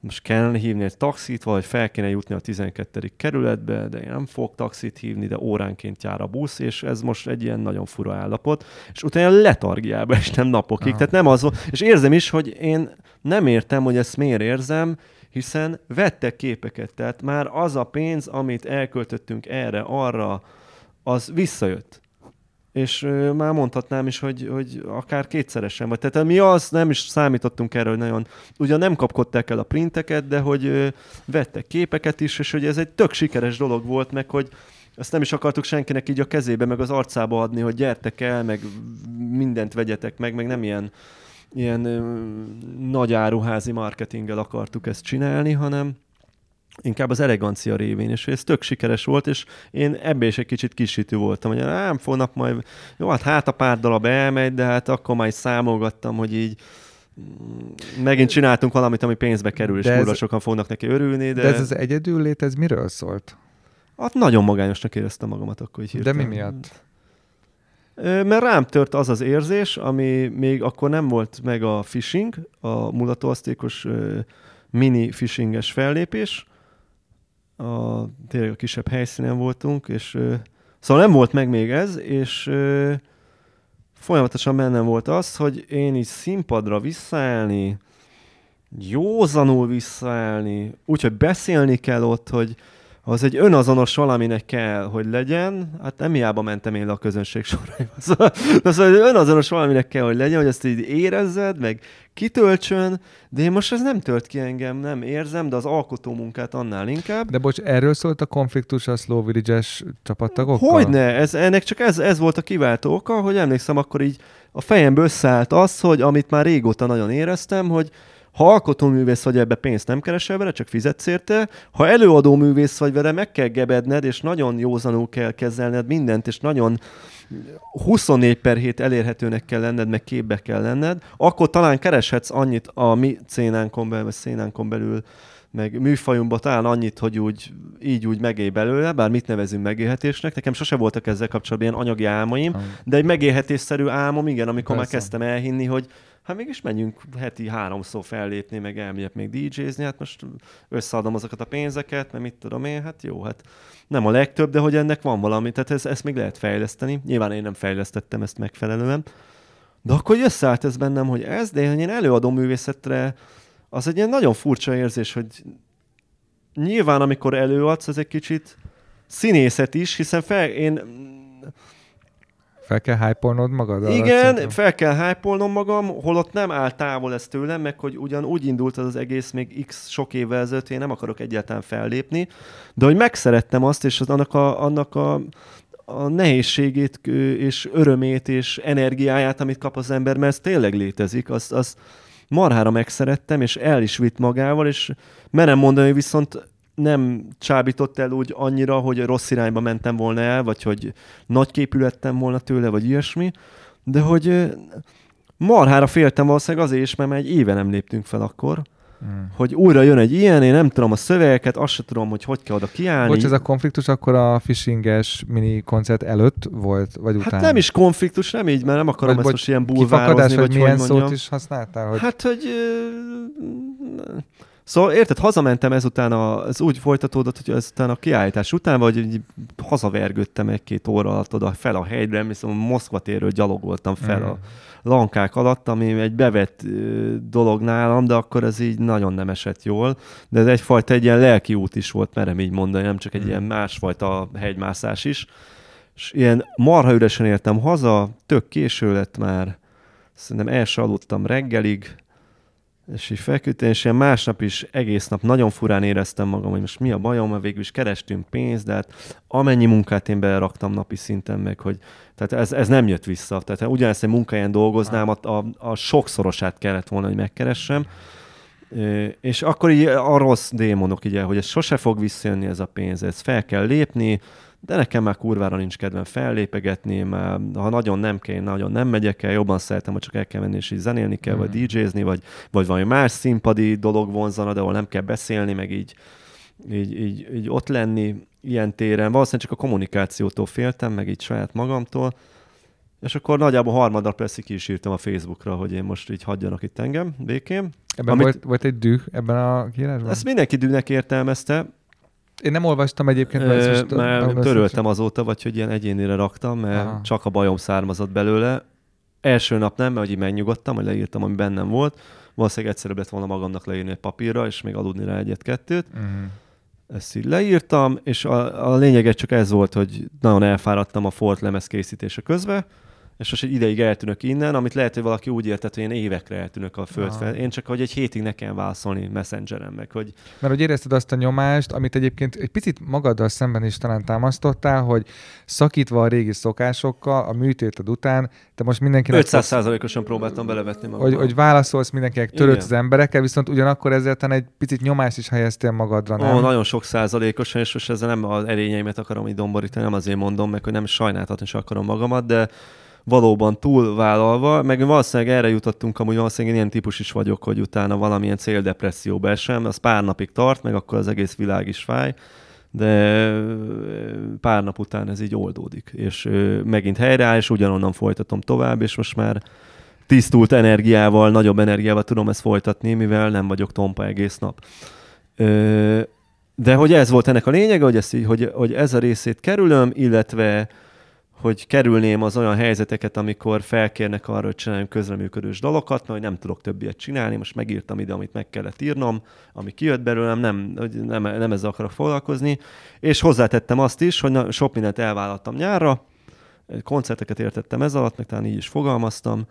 most kellene hívni egy taxit, vagy fel kéne jutni a 12. kerületbe, de én nem fogok taxit hívni, de óránként jár a busz, és ez most egy ilyen nagyon fura állapot, és utána letargiába estem napokig, Aha. tehát nem az és érzem is, hogy én nem értem, hogy ezt miért érzem, hiszen vettek képeket, tehát már az a pénz, amit elköltöttünk erre, arra, az visszajött. És már mondhatnám is, hogy, hogy akár kétszeresen vagy. Tehát mi az, nem is számítottunk erre, hogy nagyon, ugyan nem kapkodták el a printeket, de hogy vettek képeket is, és hogy ez egy tök sikeres dolog volt, meg hogy ezt nem is akartuk senkinek így a kezébe, meg az arcába adni, hogy gyertek el, meg mindent vegyetek meg, meg nem ilyen, ilyen ö, nagy áruházi marketinggel akartuk ezt csinálni, hanem inkább az elegancia révén, és ez tök sikeres volt, és én ebbe is egy kicsit kisítő voltam, hogy nem fognak majd, jó, hát hát a pár darab elmegy, de hát akkor már is számolgattam, hogy így mm, megint csináltunk valamit, ami pénzbe kerül, és kurva sokan fognak neki örülni, de, De ez az egyedül lét, ez miről szólt? hát nagyon magányosnak éreztem magamat akkor így De mi miatt? Mert rám tört az az érzés, ami még akkor nem volt meg a phishing, a mulatóasztékos ö, mini phishinges fellépés. A, tényleg a kisebb helyszínen voltunk, és szóval nem volt meg még ez, és folyamatosan bennem volt az, hogy én így színpadra visszaállni, józanul visszaállni, úgyhogy beszélni kell ott, hogy az egy önazonos valaminek kell, hogy legyen. Hát nem hiába mentem én le a közönség soraiba. Szóval, szóval önazonos valaminek kell, hogy legyen, hogy ezt így érezzed, meg kitöltsön, de én most ez nem tölt ki engem, nem érzem, de az alkotó munkát annál inkább. De bocs, erről szólt a konfliktus a Slow Village-es csapattagokkal? Hogyne, ez, ennek csak ez, ez volt a kiváltó oka, hogy emlékszem, akkor így a fejemből összeállt az, hogy amit már régóta nagyon éreztem, hogy ha alkotóművész vagy, ebbe pénzt nem keresel vele, csak fizetsz érte. Ha előadó művész vagy vele, meg kell gebedned, és nagyon józanul kell kezelned mindent, és nagyon 24 per 7 elérhetőnek kell lenned, meg képbe kell lenned, akkor talán kereshetsz annyit a mi szénánkon belül, vagy szénánkon belül, meg műfajunkban talán annyit, hogy úgy, így úgy megélj belőle, bár mit nevezünk megélhetésnek. Nekem sose voltak ezzel kapcsolatban ilyen anyagi álmaim, de egy megélhetésszerű álmom, igen, amikor Persze. már kezdtem elhinni, hogy hát mégis menjünk heti háromszor fellépni, meg elmegyek még DJ-zni, hát most összeadom azokat a pénzeket, mert mit tudom én, hát jó, hát nem a legtöbb, de hogy ennek van valami, tehát ez, ezt még lehet fejleszteni. Nyilván én nem fejlesztettem ezt megfelelően. De akkor összeállt ez bennem, hogy ez, de én előadom művészetre, az egy ilyen nagyon furcsa érzés, hogy nyilván amikor előadsz, ez egy kicsit színészet is, hiszen fel, én fel kell hype magad? Igen, fel kell hype magam, holott nem áll távol ez tőlem, meg hogy ugyan úgy indult az, az egész még x sok évvel ezelőtt, én nem akarok egyáltalán fellépni, de hogy megszerettem azt, és az, annak a, annak a a nehézségét és örömét és energiáját, amit kap az ember, mert ez tényleg létezik, azt, azt marhára megszerettem, és el is vitt magával, és merem mondani, viszont nem csábított el úgy annyira, hogy rossz irányba mentem volna el, vagy hogy nagyképű lettem volna tőle, vagy ilyesmi, de hogy marhára féltem valószínűleg azért is, mert már egy éve nem léptünk fel akkor, Hmm. Hogy újra jön egy ilyen, én nem tudom a szövegeket, azt sem tudom, hogy hogy kell oda kiállni. Bocs, ez a konfliktus akkor a phishinges mini koncert előtt volt, vagy hát után? Hát nem is konfliktus, nem így, mert nem akarom vagy, ezt most ilyen bulvározni, vagy hogy milyen hogy szót is használtál? Hogy... Hát, hogy Szóval érted, hazamentem ezután, a, ez úgy folytatódott, hogy ezután a kiállítás után, vagy így hazavergődtem egy-két óra alatt oda fel a hegyre, viszont Moszkva térről gyalogoltam fel mm. a lankák alatt, ami egy bevett dolog nálam, de akkor ez így nagyon nem esett jól. De ez egyfajta egy ilyen lelki út is volt, merem így mondani, nem csak egy mm. ilyen másfajta hegymászás is. És ilyen marha üresen értem haza, tök késő lett már, szerintem el aludtam reggelig, és így feküdtem, és ilyen másnap is egész nap nagyon furán éreztem magam, hogy most mi a bajom, mert végül is kerestünk pénzt, de hát amennyi munkát én beleraktam napi szinten meg, hogy tehát ez, ez nem jött vissza. Tehát ugyanezt egy munkáján dolgoznám, a, a, a sokszorosát kellett volna, hogy megkeressem. És akkor így a rossz démonok, ugye, hogy ez sose fog visszajönni ez a pénz, ez fel kell lépni, de nekem már kurvára nincs kedvem fellépegetni, mert ha nagyon nem kell, én nagyon nem megyek el, jobban szeretem, hogy csak el kell menni és így zenélni kell, mm. vagy DJ-zni, vagy, vagy valami más színpadi dolog vonzana, de ahol nem kell beszélni, meg így, így, így, így ott lenni ilyen téren. Valószínűleg csak a kommunikációtól féltem, meg így saját magamtól. És akkor nagyjából harmadnap persze ki is írtam a Facebookra, hogy én most így hagyjanak itt engem békén. Ebben amit, volt, volt egy düh ebben a kiírásban? Ezt mindenki dühnek értelmezte. Én nem olvastam egyébként, mert, most mert töröltem azóta, vagy hogy ilyen egyénire raktam, mert Aha. csak a bajom származott belőle. Első nap nem, mert hogy megnyugodtam, hogy leírtam, ami bennem volt. Valószínűleg egyszerűbb lett volna magamnak leírni egy papírra, és még aludni rá egyet-kettőt. Uh-huh. Ezt így leírtam, és a, a lényeget csak ez volt, hogy nagyon elfáradtam a Fort lemez készítése közben, és most egy ideig eltűnök innen, amit lehet, hogy valaki úgy értett, hogy én évekre eltűnök a föld fel. Én csak, hogy egy hétig ne kell válaszolni messengeren meg, hogy... Mert hogy érezted azt a nyomást, amit egyébként egy picit magaddal szemben is talán támasztottál, hogy szakítva a régi szokásokkal, a műtéted után, te most mindenkinek... 500%-osan próbáltam belevetni magam. Hogy, hogy válaszolsz mindenkinek, törődsz az emberekkel, viszont ugyanakkor ezzel egy picit nyomást is helyeztél magadra, nem? Ó, nagyon sok százalékosan, és most ezzel nem az erényeimet akarom így domborítani, nem azért mondom meg, hogy nem sajnáltatni is akarom magamat, de valóban túlvállalva, meg valószínűleg erre jutottunk, amúgy valószínűleg ilyen típus is vagyok, hogy utána valamilyen céldepresszióba esem, az pár napig tart, meg akkor az egész világ is fáj, de pár nap után ez így oldódik, és megint helyreáll, és ugyanonnan folytatom tovább, és most már tisztult energiával, nagyobb energiával tudom ezt folytatni, mivel nem vagyok tompa egész nap. De hogy ez volt ennek a lényege, hogy, ezt így, hogy, hogy ez a részét kerülöm, illetve hogy kerülném az olyan helyzeteket, amikor felkérnek arra, hogy csináljunk közreműködős dalokat, mert nem tudok többiet csinálni, most megírtam ide, amit meg kellett írnom, ami kijött belőlem, nem, nem, nem ezzel akarok foglalkozni, és hozzátettem azt is, hogy na, sok mindent elvállaltam nyárra, koncerteket értettem ez alatt, meg talán így is fogalmaztam,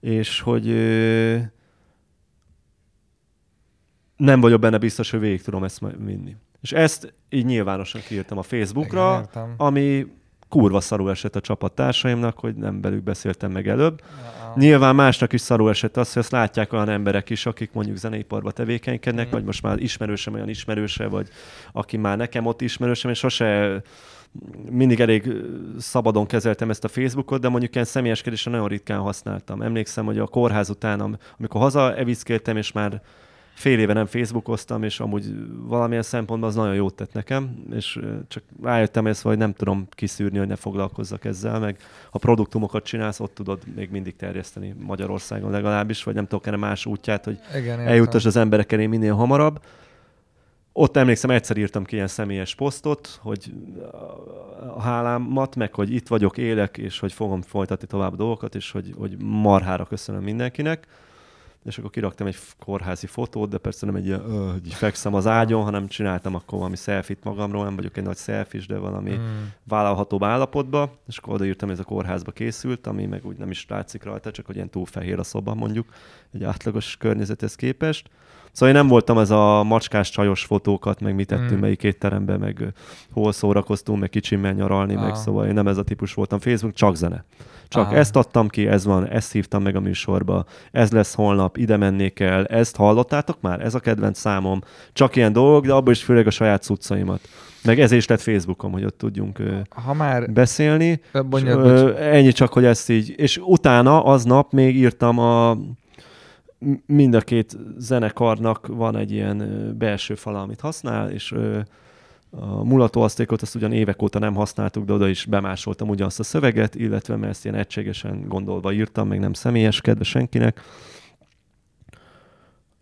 és hogy ö, nem vagyok benne biztos, hogy végig tudom ezt vinni. És ezt így nyilvánosan kiírtam a Facebookra, ami kurva szarul esett a csapattársaimnak, hogy nem velük beszéltem meg előbb. Ja. Nyilván másnak is szarul esett az, hogy ezt látják olyan emberek is, akik mondjuk zeneiparba tevékenykednek, mm. vagy most már ismerősem olyan ismerőse, vagy aki már nekem ott ismerősem, és sose mindig elég szabadon kezeltem ezt a Facebookot, de mondjuk ilyen személyeskedésre nagyon ritkán használtam. Emlékszem, hogy a kórház után, amikor haza evickéltem, és már fél éve nem Facebookoztam, és amúgy valamilyen szempontban az nagyon jót tett nekem, és csak rájöttem ezt, hogy nem tudom kiszűrni, hogy ne foglalkozzak ezzel, meg ha produktumokat csinálsz, ott tudod még mindig terjeszteni Magyarországon legalábbis, vagy nem tudok erre más útját, hogy eljutas az emberek elé minél hamarabb. Ott emlékszem, egyszer írtam ki ilyen személyes posztot, hogy a hálámat, meg hogy itt vagyok, élek, és hogy fogom folytatni tovább a dolgokat, és hogy, hogy marhára köszönöm mindenkinek és akkor kiraktam egy kórházi fotót, de persze nem egy ilyen, ö, hogy fekszem az ágyon, hanem csináltam akkor valami selfit magamról, nem vagyok egy nagy selfis, de valami hmm. vállalhatóbb állapotba, és akkor odaírtam, hogy ez a kórházba készült, ami meg úgy nem is látszik rajta, csak hogy ilyen túl fehér a szoba mondjuk, egy átlagos környezethez képest. Szóval én nem voltam ez a macskás csajos fotókat, meg mit tettünk, mm. melyik étteremben, meg hol szórakoztunk, meg kicsimmel nyaralni, ah. meg szóval én nem ez a típus voltam. Facebook csak zene. Csak ah. ezt adtam ki, ez van, ezt hívtam meg a műsorba, ez lesz holnap, ide mennék el, ezt hallottátok már? Ez a kedvenc számom. Csak ilyen dolgok, de abban is főleg a saját cuccaimat. Meg ezért is lett Facebookom, hogy ott tudjunk ha már beszélni. Bonyolult, ennyi csak, hogy ezt így. És utána aznap még írtam a mind a két zenekarnak van egy ilyen belső fala, amit használ, és a mulatóasztékot azt ugyan évek óta nem használtuk, de oda is bemásoltam ugyanazt a szöveget, illetve mert ezt ilyen egységesen gondolva írtam, meg nem személyes kedve senkinek.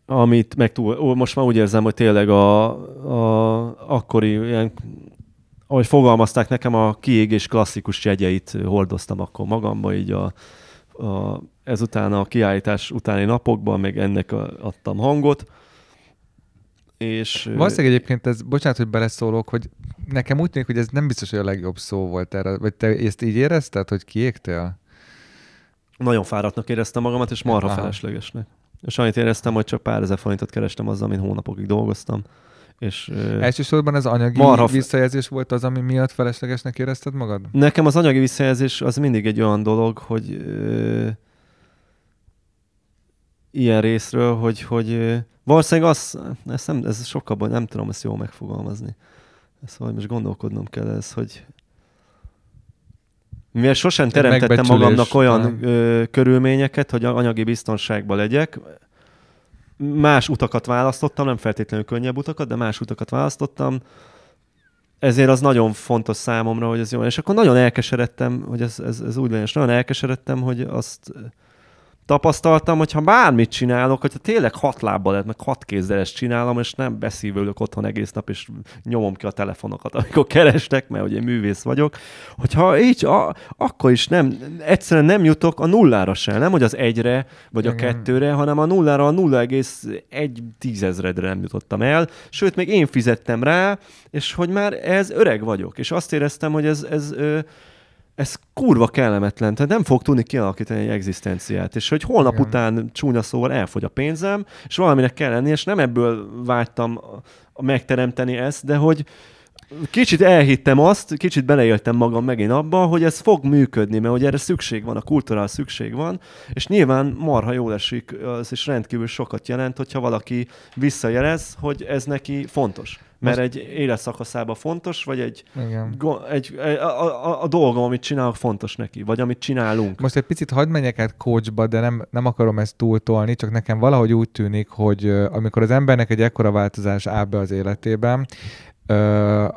Amit meg túl, most már úgy érzem, hogy tényleg a, a akkori ilyen ahogy fogalmazták nekem, a kiégés klasszikus jegyeit hordoztam akkor magamba, így a, a, ezután a kiállítás utáni napokban még ennek adtam hangot. És, Valószínűleg egyébként ez, bocsánat, hogy beleszólok, hogy nekem úgy tűnik, hogy ez nem biztos, hogy a legjobb szó volt erre. Vagy te ezt így érezted, hogy kiégtél? Nagyon fáradtnak éreztem magamat, és marha Aha. feleslegesnek. És annyit éreztem, hogy csak pár ezer forintot kerestem azzal, amin hónapokig dolgoztam. És, Elsősorban az anyagi marha... visszajelzés volt az, ami miatt feleslegesnek érezted magad? Nekem az anyagi visszajelzés az mindig egy olyan dolog, hogy ö, ilyen részről, hogy, hogy valószínűleg az, ez, nem, ez sokkal baj, nem tudom ezt jól megfogalmazni. Szóval most gondolkodnom kell ez, hogy mivel sosem teremtettem magamnak olyan ö, körülményeket, hogy anyagi biztonságban legyek, más utakat választottam, nem feltétlenül könnyebb utakat, de más utakat választottam, ezért az nagyon fontos számomra, hogy ez jó. És akkor nagyon elkeseredtem, hogy ez, ez, ez úgy legyen, és nagyon elkeseredtem, hogy azt tapasztaltam, hogy ha bármit csinálok, hogyha tényleg hat lábbal lehet, meg hat kézzel ezt csinálom, és nem beszívülök otthon egész nap, és nyomom ki a telefonokat, amikor kerestek, mert ugye művész vagyok, hogyha így, a, akkor is nem, egyszerűen nem jutok a nullára sem, nem hogy az egyre, vagy a Igen. kettőre, hanem a nullára a 0,1 tízezredre nem jutottam el, sőt, még én fizettem rá, és hogy már ez öreg vagyok, és azt éreztem, hogy ez, ez, ez ez kurva kellemetlen, tehát nem fog tudni kialakítani egy egzisztenciát, és hogy holnap Igen. után csúnya szóval elfogy a pénzem, és valaminek kell lenni, és nem ebből vágytam megteremteni ezt, de hogy kicsit elhittem azt, kicsit beleéltem magam megint abba, hogy ez fog működni, mert hogy erre szükség van, a kultúrál szükség van, és nyilván marha jól esik, az is rendkívül sokat jelent, hogyha valaki visszajelez, hogy ez neki fontos mert Most... egy életszakaszában fontos, vagy egy, Igen. Go, egy a, a, a dolgom, amit csinálok, fontos neki, vagy amit csinálunk. Most egy picit hagyd menjek át coachba, de nem, nem akarom ezt túltolni, csak nekem valahogy úgy tűnik, hogy amikor az embernek egy ekkora változás áll be az életében,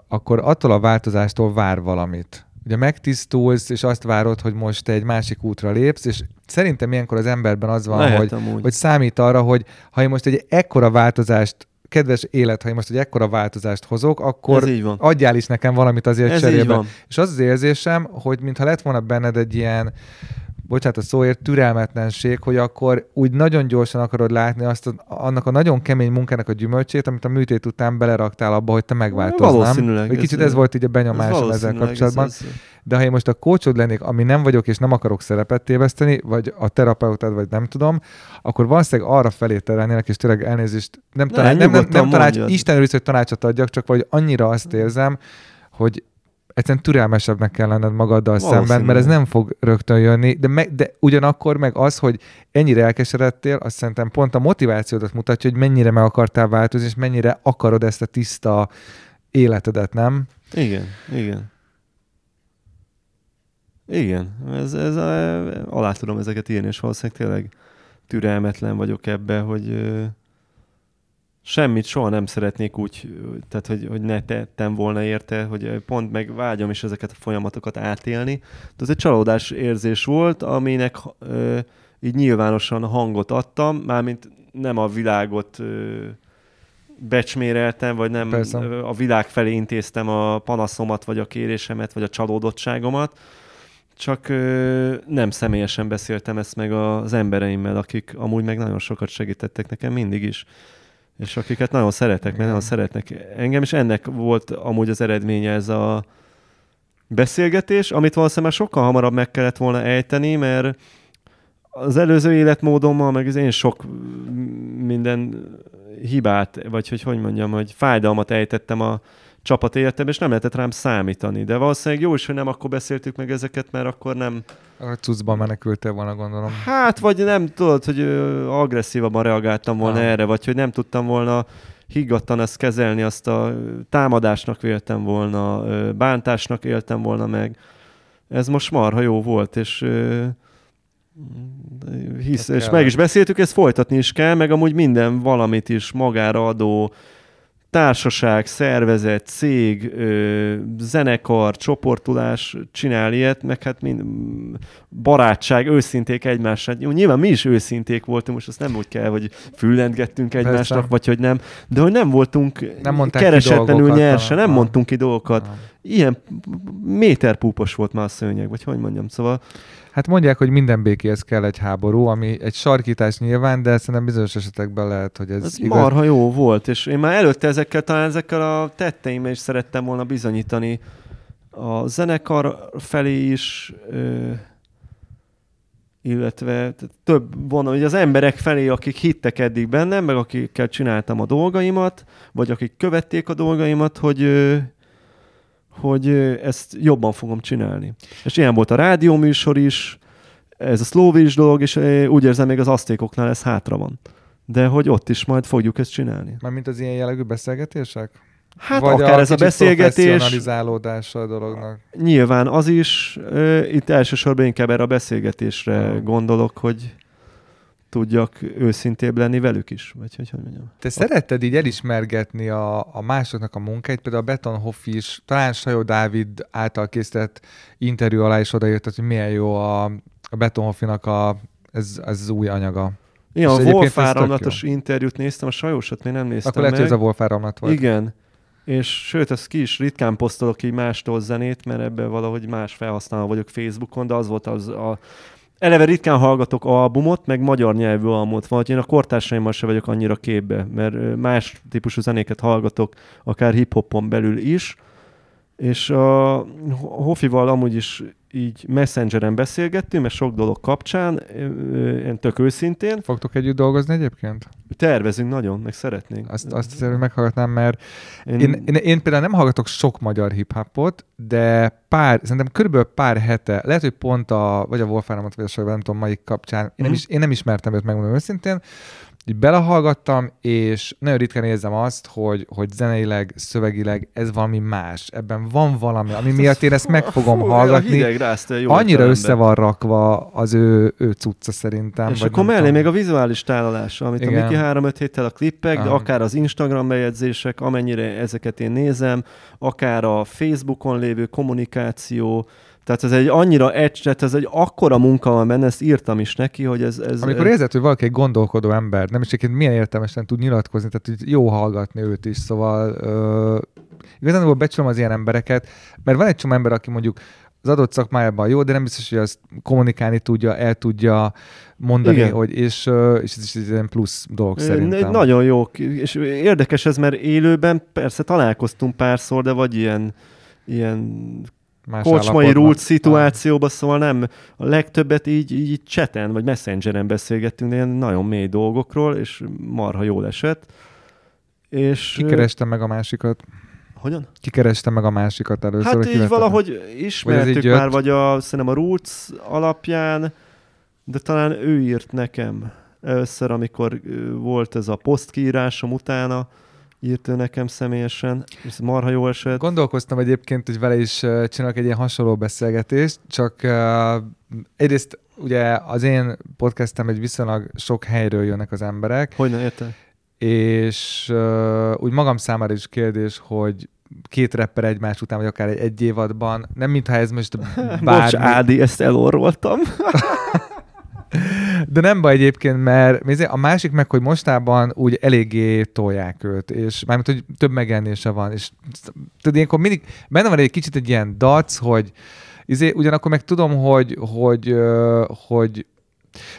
akkor attól a változástól vár valamit. Ugye megtisztulsz, és azt várod, hogy most egy másik útra lépsz, és szerintem ilyenkor az emberben az van, hogy, hogy számít arra, hogy ha én most egy ekkora változást kedves élet, ha én most egy ekkora változást hozok, akkor Ez adjál is nekem valamit azért Ez cserébe. És az az érzésem, hogy mintha lett volna benned egy ilyen, bocsánat a szóért, türelmetlenség, hogy akkor úgy nagyon gyorsan akarod látni azt a, annak a nagyon kemény munkának a gyümölcsét, amit a műtét után beleraktál abba, hogy te megváltoznál. Valószínűleg, Egy kicsit ez- ez volt így a benyomásom ezzel valószínűleg kapcsolatban. Ez, ez, De ha én most a coachod lennék, ami nem vagyok, és nem akarok szerepet téveszteni, vagy a terapeutát, vagy nem tudom, akkor valószínűleg arra felé terelnélek, és tényleg elnézést, nem, Ne, tanács, nem, nem, nem tanács. Isten őriz, hogy tanácsot adjak, csak vagy annyira azt érzem, hogy egyszerűen türelmesebbnek kell lenned magaddal szemben, mert ez nem fog rögtön jönni, de, me, de ugyanakkor meg az, hogy ennyire elkeseredtél, azt szerintem pont a motivációdat mutatja, hogy mennyire meg akartál változni, és mennyire akarod ezt a tiszta életedet, nem? Igen, igen. Igen, ez, ez a, alá tudom ezeket írni, és valószínűleg tényleg türelmetlen vagyok ebbe, hogy ö, semmit soha nem szeretnék úgy, tehát hogy, hogy ne tettem volna érte, hogy pont meg vágyom is ezeket a folyamatokat átélni. De ez egy csalódás érzés volt, aminek ö, így nyilvánosan hangot adtam, mármint nem a világot ö, becsméreltem, vagy nem Persze. a világ felé intéztem a panaszomat, vagy a kérésemet, vagy a csalódottságomat, csak ö, nem személyesen beszéltem ezt meg az embereimmel, akik amúgy meg nagyon sokat segítettek nekem mindig is, és akiket nagyon szeretek, mert nagyon szeretnek engem, és ennek volt amúgy az eredménye ez a beszélgetés, amit valószínűleg már sokkal hamarabb meg kellett volna ejteni, mert az előző életmódommal, meg az én sok minden hibát, vagy hogy hogy mondjam, hogy fájdalmat ejtettem a csapat életemben, és nem lehetett rám számítani. De valószínűleg jó is, hogy nem akkor beszéltük meg ezeket, mert akkor nem... A cuccban menekültél volna, gondolom. Hát, vagy nem tudod, hogy agresszívabban reagáltam volna Ah. erre, vagy hogy nem tudtam volna higgadtan ezt kezelni, azt a támadásnak véltem volna, bántásnak éltem volna meg. Ez most marha jó volt, és hisz, és meg is beszéltük, ezt folytatni is kell, meg amúgy minden valamit is magára adó társaság, szervezet, cég, ö, zenekar, csoportulás csinál ilyet, meg hát mind, barátság, őszinték egymással. Jó, nyilván mi is őszinték voltunk, most azt nem úgy kell, hogy füllentgettünk egymásnak, Persze. vagy hogy nem, de hogy nem voltunk Nem keresetlenül nyersen, nem ah. mondtunk ki dolgokat. Ah. Ilyen méterpúpos volt már a szőnyeg, vagy hogy mondjam, szóval Hát mondják, hogy minden békéhez kell egy háború, ami egy sarkítás nyilván, de szerintem bizonyos esetekben lehet, hogy ez, Ez igaz. marha jó volt, és én már előtte ezekkel, talán ezekkel a tetteimmel is szerettem volna bizonyítani a zenekar felé is, ö, illetve több van, hogy az emberek felé, akik hittek eddig bennem, meg akikkel csináltam a dolgaimat, vagy akik követték a dolgaimat, hogy ö, hogy ezt jobban fogom csinálni. És ilyen volt a rádióműsor is, ez a szlóvis dolog, és úgy érzem, még az asztékoknál ez hátra van. De hogy ott is majd fogjuk ezt csinálni. Mármint az ilyen jellegű beszélgetések? Hát Vagy akár ez a beszélgetés, a dolognak. nyilván az is, itt elsősorban inkább erre a beszélgetésre Aha. gondolok, hogy tudjak őszintébb lenni velük is, vagy hogy hogy mondjam. Te szeretted így elismergetni a, a másoknak a munkáit, például a Betonhoff is, talán Sajó Dávid által készített interjú alá is odaírtad, hogy milyen jó a, a Betonhoffinak a, ez, ez az új anyaga. Igen, És a Wolf áramlatos interjút néztem, a Sajosat még nem néztem Akkor lehet, meg. hogy ez a Wolf áramlat volt. Igen. És sőt, ezt ki is ritkán posztolok így mástól zenét, mert ebben valahogy más felhasználó vagyok Facebookon, de az volt az a... Eleve ritkán hallgatok albumot, meg magyar nyelvű albumot, vagy én a kortársaimmal se vagyok annyira képbe, mert más típusú zenéket hallgatok, akár hip-hopon belül is, és a Hofival amúgy is így messengeren beszélgettünk, mert sok dolog kapcsán, én tök őszintén, Fogtok együtt dolgozni egyébként? tervezünk nagyon, meg szeretnénk. Azt, azt azért meghallgatnám, mert én, én, én, én például nem hallgatok sok magyar hip-hopot, de pár, szerintem körülbelül pár hete, lehet, hogy pont a, vagy a Wolf áramlat, vagy a Sajó, nem tudom, melyik kapcsán, én nem, Mhm. is, én nem ismertem őt, megmondom őszintén, így belehallgattam, és nagyon ritkán érzem azt, hogy, hogy zeneileg, szövegileg ez valami más. Ebben van valami, ami miatt én ezt meg fogom Fú, hallgatni. Annyira össze van rakva az ő, ő cucca szerintem. És vagy akkor mellé még a vizuális tálalás, amit Igen. a Miki 3-5 héttel a klippek, de akár az Instagram bejegyzések, amennyire ezeket én nézem, akár a Facebookon lévő kommunikáció, Tehát ez egy annyira egy, tehát ez egy akkora munka van benne, ezt írtam is neki, hogy ez... ez Amikor érzed, hogy valaki egy gondolkodó ember, nem is egyébként milyen értelmesen tud nyilatkozni, tehát hogy jó hallgatni őt is, szóval ö, igazából becsülöm az ilyen embereket, mert van egy csomó ember, aki mondjuk az adott szakmájában jó, de nem biztos, hogy azt kommunikálni tudja, el tudja mondani, Igen. hogy és, és ez is egy ilyen plusz dolog szerintem. Nagyon jó, és érdekes ez, mert élőben persze találkoztunk párszor, de vagy ilyen, ilyen Más kocsmai rúlt szituációban, szóval nem, a legtöbbet így, így cseten vagy messengeren beszélgettünk, de ilyen nagyon mély dolgokról, és marha jól esett. És, Kikerestem meg a másikat. Hogyan? Kikerestem meg a másikat először. Hát így valahogy ismertük vagy már, vagy a, szerintem a Roots alapján, de talán ő írt nekem először, amikor volt ez a posztkiírásom utána, írt ő nekem személyesen, ez marha jó esett. Gondolkoztam egyébként, hogy vele is csinálok egy ilyen hasonló beszélgetést, csak egyrészt ugye az én podcastem egy viszonylag sok helyről jönnek az emberek. Hogy ne érted? És úgy magam számára is kérdés, hogy két rapper egymás után, vagy akár egy, egy évadban, nem mintha ez most bármi... Bocs, Ádi, ezt elorroltam. De nem baj egyébként, mert a másik meg, hogy mostában úgy eléggé tolják őt, és mármint, hogy több megjelenése van, és tudod, ilyenkor mindig benne van egy kicsit egy ilyen dac, hogy izé, ugyanakkor meg tudom, hogy, hogy, hogy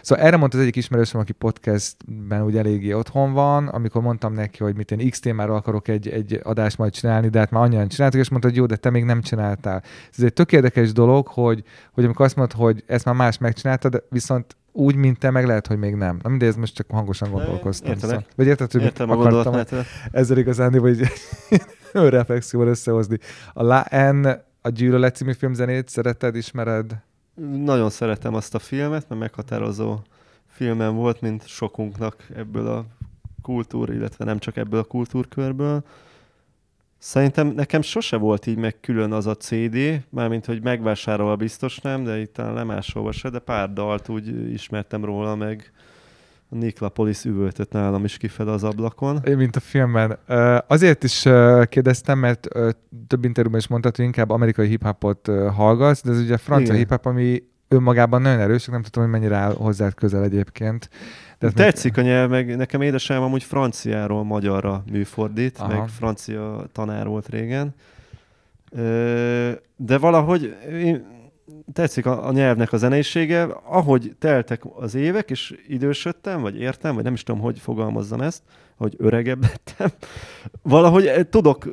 Szóval erre mondta az egyik ismerősöm, aki podcastben úgy eléggé otthon van, amikor mondtam neki, hogy mit én X témáról akarok egy, egy adást majd csinálni, de hát már annyian csináltak, és mondta, hogy jó, de te még nem csináltál. Ez egy tök érdekes dolog, hogy, hogy amikor azt mondod, hogy ezt már más megcsináltad, viszont úgy, mint te, meg lehet, hogy még nem. Na mindegy, ez most csak hangosan gondolkoztam. Értelek. Szóval. Vagy érted, hogy Értem akartam ezzel igazán, hogy önreflexióval összehozni. A La N, a Gyűlölet című filmzenét szereted, ismered? Nagyon szeretem azt a filmet, mert meghatározó filmem volt, mint sokunknak ebből a kultúr, illetve nem csak ebből a kultúrkörből. Szerintem nekem sose volt így meg külön az a CD, mármint hogy megvásárolva biztos nem, de itt lemásolva se, de pár dalt úgy ismertem róla, meg a Niklapolis üvöltött nálam is kifele az ablakon. Én, mint a filmben. Azért is kérdeztem, mert több interjúban is mondtad, hogy inkább amerikai hip-hopot hallgatsz, de ez ugye francia hip-hop, ami önmagában nagyon erős, nem tudom, hogy mennyire áll hozzád közel egyébként. De Tetszik meg... a nyelv, meg nekem édesem amúgy franciáról magyarra műfordít, Aha. meg francia tanár volt régen. De valahogy én, tetszik a, a nyelvnek a zeneisége. Ahogy teltek az évek, és idősödtem, vagy értem, vagy nem is tudom, hogy fogalmazzam ezt, hogy öregebb lettem, valahogy eh, tudok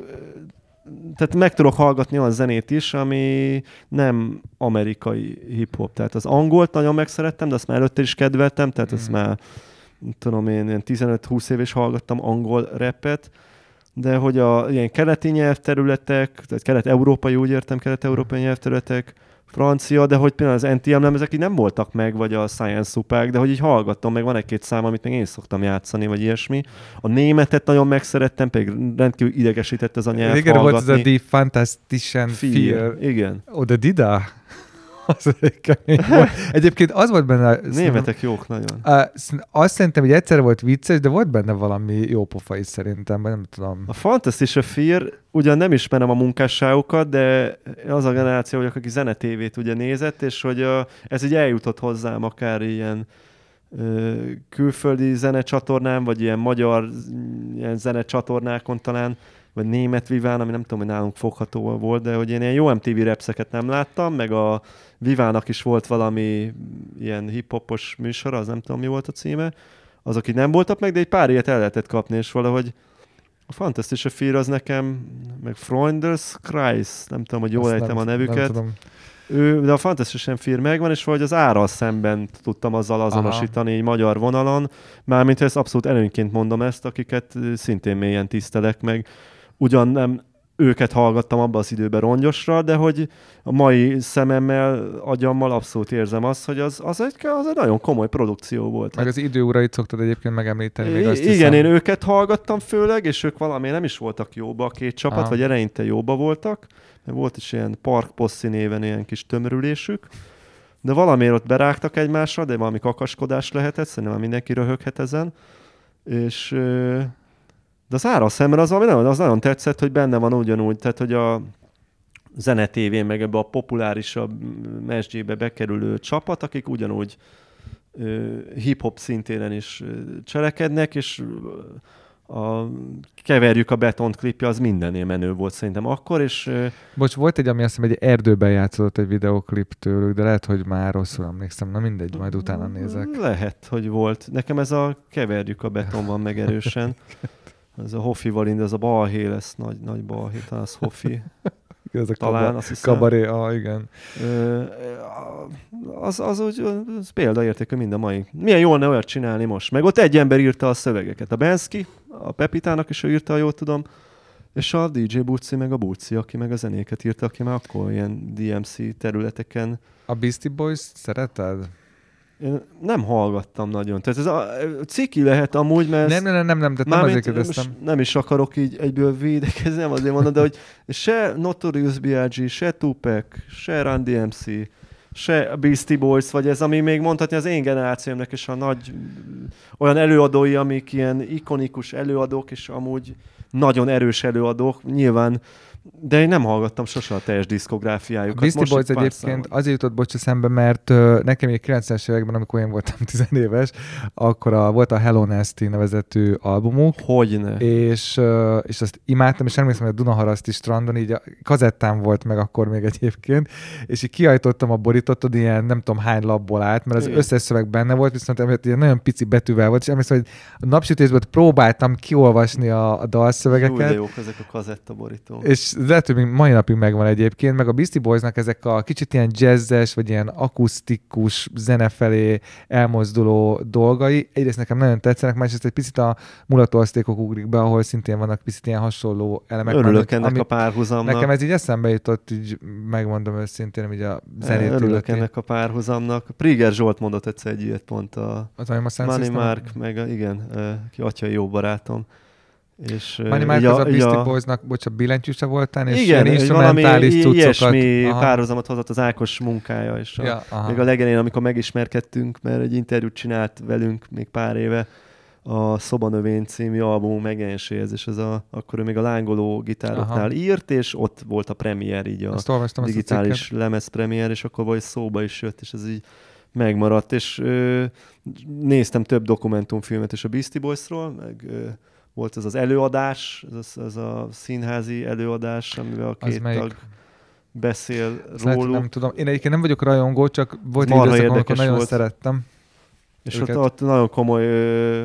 tehát meg tudok hallgatni olyan zenét is, ami nem amerikai hip-hop. Tehát az angolt nagyon megszerettem, de azt már előtte is kedveltem, tehát mm. azt már tudom én, ilyen 15-20 év is hallgattam angol repet, de hogy a ilyen keleti nyelvterületek, tehát kelet-európai, úgy értem, kelet-európai nyelvterületek, francia, de hogy például az NTM nem, ezek így nem voltak meg, vagy a Science Supák, de hogy így hallgattam, meg van egy-két szám, amit még én szoktam játszani, vagy ilyesmi. A németet nagyon megszerettem, pedig rendkívül idegesített ez a nyelv Igen, volt ez a Die Fantastischen Fear. Igen. Oda Dida. Az kemény volt. Egyébként az volt benne... Németek jók nagyon. Azt szerintem, hogy egyszer volt vicces, de volt benne valami jó pofa is szerintem, nem tudom. A Fantasy Fear, ugyan nem ismerem a munkásságokat, de az a generáció vagyok, aki zenetévét ugye nézett, és hogy ez így eljutott hozzám akár ilyen külföldi zenecsatornán, vagy ilyen magyar ilyen zenecsatornákon talán, vagy német Viván, ami nem tudom, hogy nálunk fogható volt, de hogy én ilyen jó MTV repszeket nem láttam, meg a Vivának is volt valami ilyen hip-hopos műsor, az nem tudom, mi volt a címe, azok így nem voltak meg, de egy pár ilyet el lehetett kapni, és valahogy a Fantastische Fear az nekem, meg Freunders Kreis, nem tudom, hogy jól Azt ejtem nem, a nevüket. Nem ő, de a Fantastische Fear megvan, és valahogy az árral szemben tudtam azzal azonosítani egy magyar vonalon, mármint ezt abszolút előnyként mondom ezt, akiket szintén mélyen tisztelek meg. Ugyan nem őket hallgattam abban az időben rongyosra, de hogy a mai szememmel, agyammal abszolút érzem azt, hogy az, az, egy, az egy nagyon komoly produkció volt. Meg az időurait szoktad egyébként megemlíteni. Még azt igen, hiszem. én őket hallgattam főleg, és ők valami nem is voltak jóba a két csapat, Aha. vagy eleinte jóba voltak. Mert volt is ilyen Park Possi néven ilyen kis tömörülésük. De valamiért ott berágtak egymásra, de valami kakaskodás lehetett, szerintem mindenki röhöghet ezen. És de az ára szemben az, valami nagyon, az nagyon tetszett, hogy benne van ugyanúgy, tehát hogy a, zenetévén, meg ebbe a populárisabb mesdjébe bekerülő csapat, akik ugyanúgy hip-hop szintéren is cselekednek, és a Keverjük a betont klipje az mindennél menő volt szerintem akkor, és... Bocs, volt egy, ami azt hiszem egy erdőben játszott egy videoklip tőlük, de lehet, hogy már rosszul emlékszem. Na mindegy, majd utána nézek. Lehet, hogy volt. Nekem ez a Keverjük a beton van meg erősen. Ez a Hoffi Valind, ez a balhé lesz, nagy, nagy balhé, talán az Hoffi. Ez a Talán, kaba, azt hiszem. Kabaré, ah, igen. az, az úgy az példaértékű mind a mai. Milyen jól ne olyat csinálni most. Meg ott egy ember írta a szövegeket. A Benszki, a Pepitának is ő írta, jól tudom, és a DJ Buci, meg a Buci, aki meg a zenéket írta, aki már akkor ilyen DMC területeken. A Beastie Boys szereted? Én nem hallgattam nagyon. Tehát ez a ciki lehet amúgy, mert... Nem, nem, nem, nem, nem azért kérdeztem. Nem is akarok így egyből védekezni, nem azért mondom, de hogy se Notorious B.I.G., se Tupac, se Run DMC, se Beastie Boys, vagy ez, ami még mondhatni az én generációmnak, és a nagy olyan előadói, amik ilyen ikonikus előadók, és amúgy nagyon erős előadók. Nyilván de én nem hallgattam sose a teljes diszkográfiájukat. A Beastie Boys egyébként azért jutott bocs szembe, mert nekem még 90-es években, amikor én voltam 10 éves, akkor a, volt a Hello Nasty nevezetű albumuk. Hogyne. És, és azt imádtam, és emlékszem, hogy a Dunaharaszti strandon így a kazettám volt meg akkor még egyébként, és így kiajtottam a borítót, ilyen nem tudom hány labból állt, mert az Igen. összes szöveg benne volt, viszont ilyen nagyon pici betűvel volt, és emlékszem, hogy a napsütésben próbáltam kiolvasni a, a dalszövegeket. Jó, de jók ezek a kazetta borító. És lehet, hogy mai napig megvan egyébként, meg a Beastie Boysnak ezek a kicsit ilyen jazzes, vagy ilyen akusztikus zene felé elmozduló dolgai. Egyrészt nekem nagyon tetszenek, másrészt egy picit a mulatóasztékok ugrik be, ahol szintén vannak picit ilyen hasonló elemek. Örülök ennek ami, a párhuzamnak. Nekem ez így eszembe jutott, így megmondom őszintén, hogy a zenét Örülök illeti. ennek a párhuzamnak. Priger Zsolt mondott egyszer egy ilyet pont a az, Money Mark, meg a, igen, ki atya jó barátom. És, Mani már az a Beastie a... Boysnak, bocsánat, billentyűse voltál, és igen, ilyen instrumentális cuccokat. ilyesmi aha. párhuzamot hozott az Ákos munkája, és a, ja, még a legelén, amikor megismerkedtünk, mert egy interjút csinált velünk még pár éve, a Szobanövény című album megjelenéséhez, és ez a, akkor ő még a lángoló gitároknál Aha. írt, és ott volt a premier, így a digitális lemez premier, és akkor vagy szóba is jött, és ez így megmaradt, és ö, néztem több dokumentumfilmet is a Beastie Boysról, meg ö, volt ez az előadás, ez, ez a színházi előadás, amivel a két tag beszél róluk. nem tudom. Én egyébként nem vagyok rajongó, csak volt egy időszak, amikor nagyon volt. szerettem. És ott, ott nagyon komoly ö,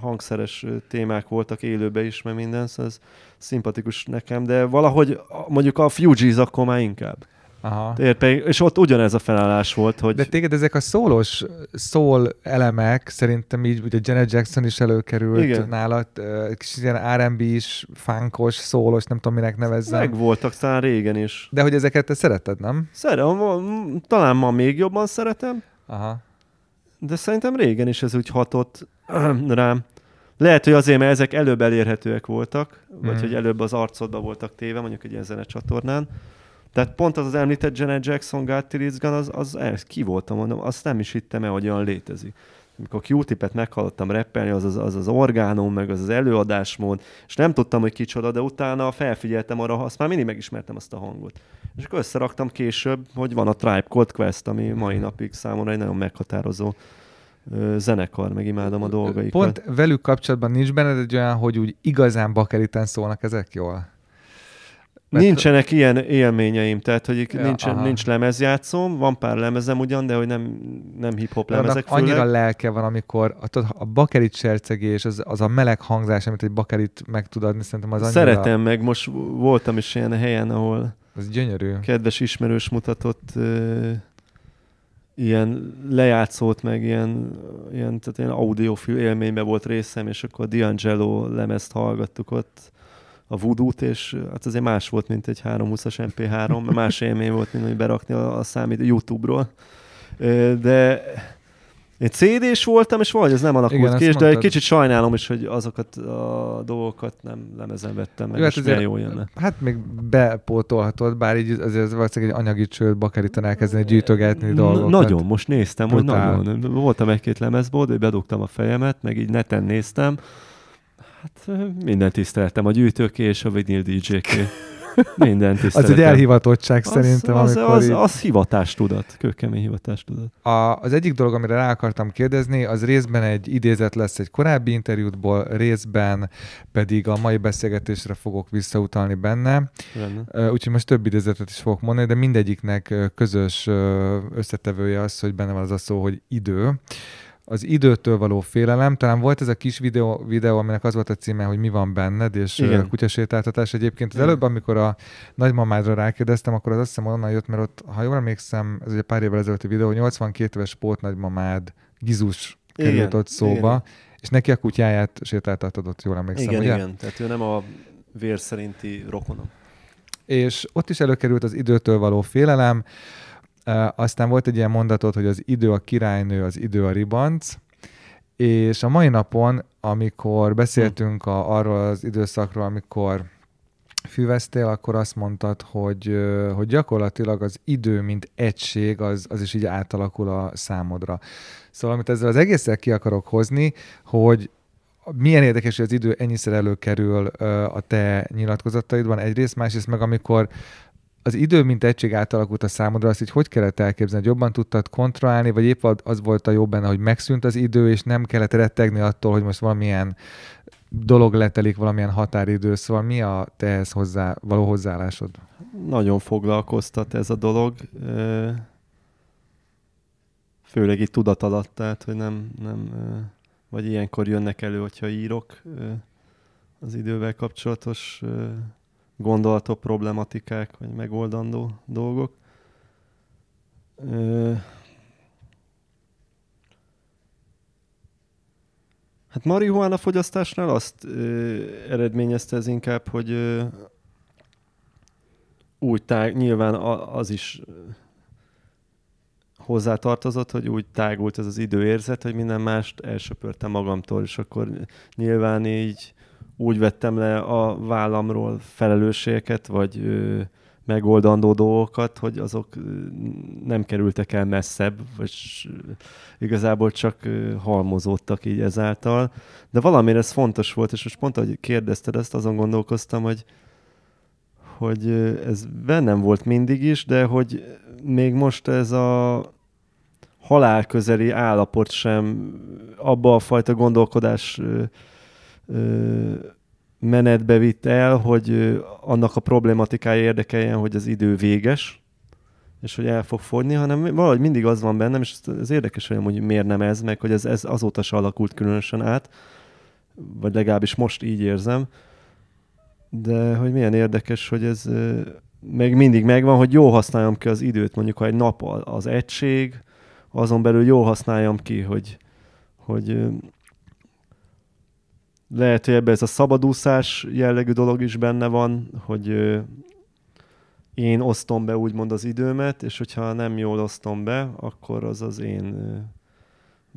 hangszeres témák voltak élőbe is, meg minden, szóval ez szimpatikus nekem, de valahogy mondjuk a Fugees akkor már inkább. Aha. És ott ugyanez a felállás volt, hogy... De téged ezek a szólos szól elemek, szerintem így ugye Janet Jackson is előkerült Igen. nálad, kis ilyen R&B is, funkos, szólos, nem tudom minek nevezzem. Meg voltak talán régen is. De hogy ezeket te szereted, nem? Szeretem, talán ma még jobban szeretem. Aha. De szerintem régen is ez úgy hatott rám. Lehet, hogy azért, mert ezek előbb elérhetőek voltak, vagy mm. hogy előbb az arcodba voltak téve, mondjuk egy ilyen zenecsatornán. Tehát pont az az említett Janet Jackson, Got Gun, az, az, az ki voltam, mondom, azt nem is hittem el, hogy olyan létezik. Amikor Q-tipet meghallottam reppelni, az az, az az orgánum, meg az az előadásmód, és nem tudtam, hogy kicsoda, de utána felfigyeltem arra, azt már mindig megismertem azt a hangot. És akkor összeraktam később, hogy van a Tribe Called Quest, ami mai napig számomra egy nagyon meghatározó zenekar, meg imádom a dolgaikat. Pont velük kapcsolatban nincs benned egy olyan, hogy úgy igazán bakeriten szólnak ezek jól? Mert... Nincsenek ilyen élményeim, tehát hogy ja, nincs, nincs lemezjátszóm, van pár lemezem ugyan, de hogy nem, nem hip-hop lemezek főleg. Annyira lelke van, amikor a, a bakerit sercegés, az, az a meleg hangzás, amit egy bakerit meg tud adni, szerintem az annyira... Szeretem meg, most voltam is ilyen helyen, ahol az gyönyörű. kedves ismerős mutatott uh, ilyen lejátszót, meg ilyen, ilyen, tehát ilyen audiofil élményben volt részem, és akkor D'Angelo lemezt hallgattuk ott a voodoo-t, és hát azért más volt, mint egy 320-as MP3, mert más élmény volt, mint hogy berakni a, a számít YouTube-ról. De én CD-s voltam, és valahogy ez nem alakult Igen, ki, és de egy kicsit sajnálom is, hogy azokat a dolgokat nem lemezen vettem meg, Jó, hát és azért, jó jönne. Hát még bepótolhatod, bár így azért valószínűleg egy anyagi csőd bakerítan elkezdeni gyűjtögetni dolgokat. Nagyon, most néztem, Brutál. hogy nagyon. Voltam egy-két lemezból, de bedugtam a fejemet, meg így neten néztem, Hát minden tiszteltem, a gyűjtőké és a vinil DJ-ké. Minden Az egy elhivatottság az, szerintem, az, amikor az, így... az hivatástudat, kőkemény hivatástudat. A, az egyik dolog, amire rá akartam kérdezni, az részben egy idézet lesz egy korábbi interjútból, részben pedig a mai beszélgetésre fogok visszautalni benne. Benne. Úgyhogy most több idézetet is fogok mondani, de mindegyiknek közös összetevője az, hogy benne van az a szó, hogy idő az időtől való félelem. Talán volt ez a kis videó, videó aminek az volt a címe, hogy mi van benned, és Igen. kutyasétáltatás. Egyébként az előbb, amikor a nagymamádra rákérdeztem, akkor az azt hiszem onnan jött, mert ott, ha jól emlékszem, ez ugye pár évvel ezelőtti videó, 82 éves pót nagymamád, Gizus került igen, ott szóba, igen. és neki a kutyáját sétáltatod jól emlékszem, Igen, ugye? igen, tehát ő nem a vér szerinti rokonom. És ott is előkerült az időtől való félelem, aztán volt egy ilyen mondatot, hogy az idő a királynő, az idő a ribanc, és a mai napon, amikor beszéltünk a, arról az időszakról, amikor füveztél, akkor azt mondtad, hogy, hogy gyakorlatilag az idő, mint egység, az, az is így átalakul a számodra. Szóval, amit ezzel az egésszel ki akarok hozni, hogy milyen érdekes, hogy az idő ennyiszer előkerül a te nyilatkozataidban egyrészt, másrészt meg amikor az idő, mint egység átalakult a számodra, azt így hogy kellett elképzelni? Jobban tudtad kontrollálni, vagy épp az volt a jobb benne, hogy megszűnt az idő, és nem kellett rettegni attól, hogy most valamilyen dolog letelik, valamilyen határidő, szóval mi a te ehhez hozzá, való hozzáállásod? Nagyon foglalkoztat ez a dolog, főleg itt tudat alatt, tehát, hogy nem, nem vagy ilyenkor jönnek elő, hogyha írok az idővel kapcsolatos gondolatok, problematikák, vagy megoldandó dolgok. Hát marihuána fogyasztásnál azt ö, eredményezte ez inkább, hogy ö, úgy tág, nyilván az is hozzátartozott, hogy úgy tágult ez az időérzet, hogy minden mást elsöpörtem magamtól, és akkor nyilván így úgy vettem le a vállamról felelősségeket, vagy ö, megoldandó dolgokat, hogy azok nem kerültek el messzebb, vagy igazából csak halmozódtak így ezáltal. De valamire ez fontos volt, és most pont, ahogy kérdezted ezt, azon gondolkoztam, hogy, hogy ez bennem volt mindig is, de hogy még most ez a halál közeli állapot sem abba a fajta gondolkodás menetbe vitt el, hogy annak a problématikája érdekeljen, hogy az idő véges, és hogy el fog fogyni, hanem valahogy mindig az van bennem, és ez érdekes, hogy miért nem ez, meg hogy ez, ez azóta se alakult különösen át, vagy legalábbis most így érzem, de hogy milyen érdekes, hogy ez meg mindig megvan, hogy jó használjam ki az időt, mondjuk ha egy nap az egység, azon belül jó használjam ki, hogy, hogy lehet, hogy ebben ez a szabadúszás jellegű dolog is benne van, hogy én osztom be úgymond az időmet, és hogyha nem jól osztom be, akkor az az én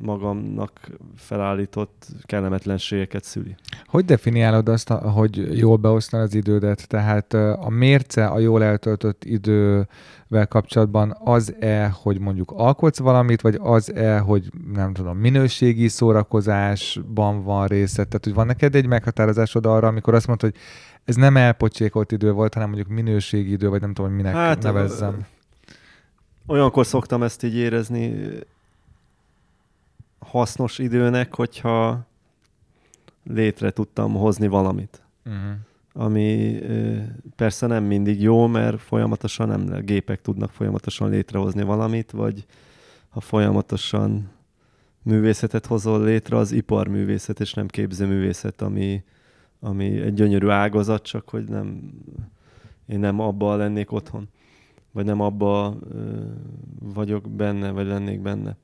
magamnak felállított kellemetlenségeket szüli. Hogy definiálod azt, hogy jól beosztani az idődet? Tehát a mérce a jól eltöltött idővel kapcsolatban az-e, hogy mondjuk alkotsz valamit, vagy az-e, hogy nem tudom, minőségi szórakozásban van részed? Tehát, hogy van neked egy meghatározásod arra, amikor azt mondod, hogy ez nem elpocsékolt idő volt, hanem mondjuk minőségi idő, vagy nem tudom, hogy minek hát, nevezzem. Olyankor szoktam ezt így érezni, hasznos időnek, hogyha létre tudtam hozni valamit. Uh-huh. Ami persze nem mindig jó, mert folyamatosan nem, a gépek tudnak folyamatosan létrehozni valamit, vagy ha folyamatosan művészetet hozol létre, az iparművészet és nem képzőművészet, ami, ami egy gyönyörű ágazat, csak hogy nem, én nem abba lennék otthon, vagy nem abba ö, vagyok benne, vagy lennék benne.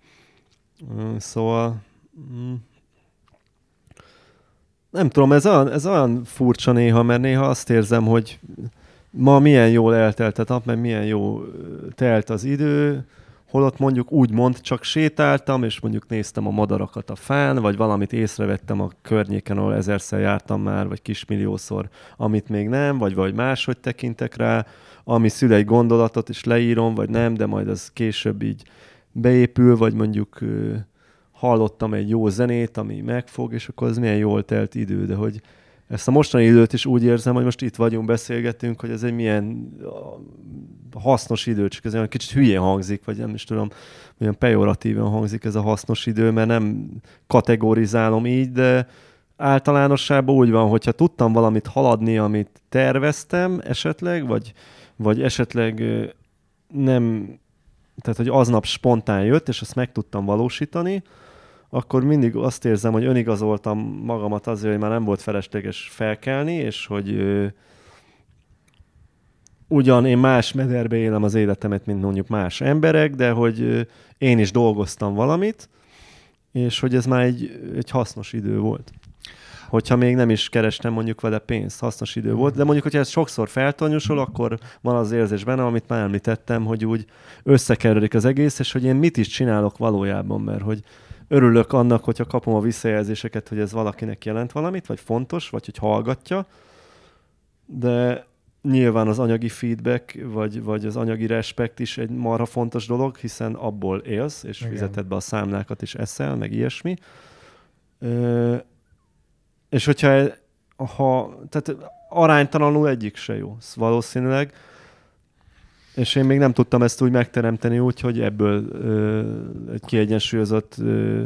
Szóval... Mm, nem tudom, ez olyan, ez olyan furcsa néha, mert néha azt érzem, hogy ma milyen jól eltelt a nap, mert milyen jó telt az idő, holott mondjuk úgy mond, csak sétáltam, és mondjuk néztem a madarakat a fán, vagy valamit észrevettem a környéken, ahol ezerszer jártam már, vagy kismilliószor, amit még nem, vagy vagy máshogy tekintek rá, ami szül egy gondolatot, és leírom, vagy nem, de majd az később így beépül, vagy mondjuk hallottam egy jó zenét, ami megfog, és akkor az milyen jól telt idő, de hogy ezt a mostani időt is úgy érzem, hogy most itt vagyunk, beszélgetünk, hogy ez egy milyen hasznos idő, csak ez olyan kicsit hülyén hangzik, vagy nem is tudom, olyan pejoratíven hangzik ez a hasznos idő, mert nem kategorizálom így, de általánosságban úgy van, hogyha tudtam valamit haladni, amit terveztem esetleg, vagy, vagy esetleg nem, tehát hogy aznap spontán jött, és ezt meg tudtam valósítani, akkor mindig azt érzem, hogy önigazoltam magamat azért, hogy már nem volt felesleges felkelni, és hogy ö, ugyan én más mederbe élem az életemet, mint mondjuk más emberek, de hogy ö, én is dolgoztam valamit, és hogy ez már egy, egy hasznos idő volt. Hogyha még nem is kerestem mondjuk vele pénzt, hasznos idő volt, de mondjuk, hogyha ez sokszor feltonyusul, akkor van az érzés benne, amit már említettem, hogy úgy összekerülik az egész, és hogy én mit is csinálok valójában, mert hogy örülök annak, hogyha kapom a visszajelzéseket, hogy ez valakinek jelent valamit, vagy fontos, vagy hogy hallgatja, de nyilván az anyagi feedback, vagy, vagy az anyagi respekt is egy marha fontos dolog, hiszen abból élsz, és Igen. fizeted be a számlákat, és eszel, meg ilyesmi. Ö, és hogyha ha, tehát aránytalanul egyik se jó, valószínűleg, és én még nem tudtam ezt úgy megteremteni úgy, hogy ebből ö, egy kiegyensúlyozott ö,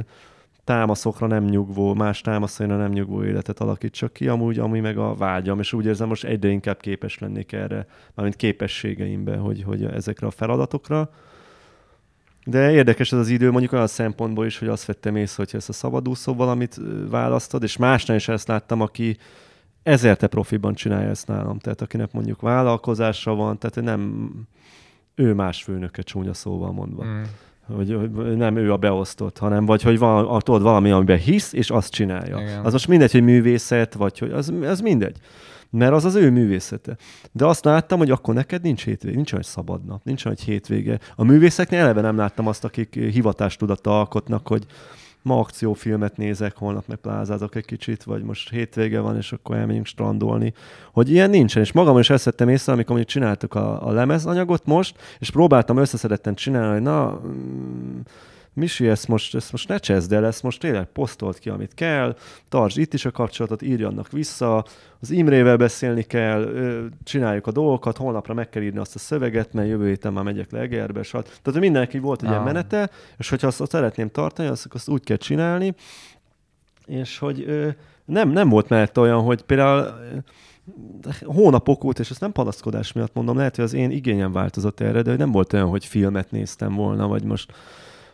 támaszokra nem nyugvó, más támaszaira nem nyugvó életet alakítsak ki, amúgy, ami meg a vágyam, és úgy érzem, most egyre inkább képes lennék erre, mármint képességeimben, hogy, hogy ezekre a feladatokra. De érdekes ez az idő, mondjuk olyan szempontból is, hogy azt vettem észre, hogyha ezt a szabadúszó valamit választod, és másnál is ezt láttam, aki ezerte profiban csinálja ezt nálam. Tehát akinek mondjuk vállalkozása van, tehát nem ő más főnöke csúnya szóval mondva. Mm. Hogy, hogy nem ő a beosztott, hanem vagy hogy van, tudod valami, amiben hisz, és azt csinálja. Igen. Az most mindegy, hogy művészet, vagy hogy az, az mindegy. Mert az az ő művészete. De azt láttam, hogy akkor neked nincs hétvége, nincs olyan szabad nap, nincs olyan hétvége. A művészeknél eleve nem láttam azt, akik hivatástudattal alkotnak, hogy ma akciófilmet nézek, holnap meg plázázok egy kicsit, vagy most hétvége van, és akkor elmegyünk strandolni. Hogy ilyen nincsen, és magam is ezt vettem észre, amikor mondjuk csináltuk a, a lemezanyagot most, és próbáltam összeszedetten csinálni, hogy na, mm, Misi, ezt most, ezt most ne cseszd el, ezt most tényleg posztolt ki, amit kell, tartsd itt is a kapcsolatot, írjanak vissza, az Imrével beszélni kell, csináljuk a dolgokat, holnapra meg kell írni azt a szöveget, mert jövő héten már megyek le Egerbe, stb. Tehát mindenki volt egy ah. ilyen menete, és hogyha azt, szeretném tartani, azt, azt úgy kell csinálni, és hogy nem, nem volt mellett olyan, hogy például hónapok óta, és ezt nem panaszkodás miatt mondom, lehet, hogy az én igényem változott erre, de nem volt olyan, hogy filmet néztem volna, vagy most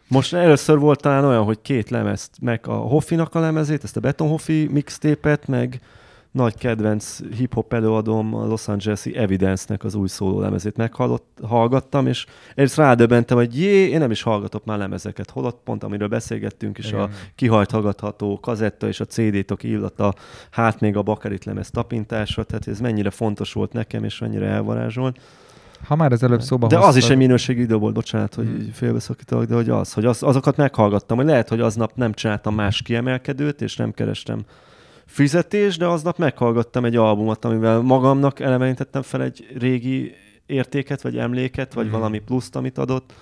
most először volt talán olyan, hogy két lemezt, meg a Hoffinak a lemezét, ezt a Beton Hoffi mixtépet, meg nagy kedvenc hip-hop előadóm, a Los Angeles-i Evidence-nek az új szóló lemezét meghallgattam, és egyrészt rádöbbentem, hogy jé, én nem is hallgatok már lemezeket, holott pont amiről beszélgettünk is, Igen. a kihajt hallgatható kazetta és a CD-tok illata, hát még a Bakarit lemez tapintása, tehát ez mennyire fontos volt nekem, és mennyire elvarázsolt. Ha már ez előbb szóba De hoztad... az is egy minőségi idő volt, bocsánat, hogy hmm. félbeszakítok, de hogy az, hogy az, azokat meghallgattam, hogy lehet, hogy aznap nem csináltam más kiemelkedőt, és nem kerestem fizetés, de aznap meghallgattam egy albumot, amivel magamnak elevenítettem fel egy régi értéket, vagy emléket, vagy hmm. valami pluszt, amit adott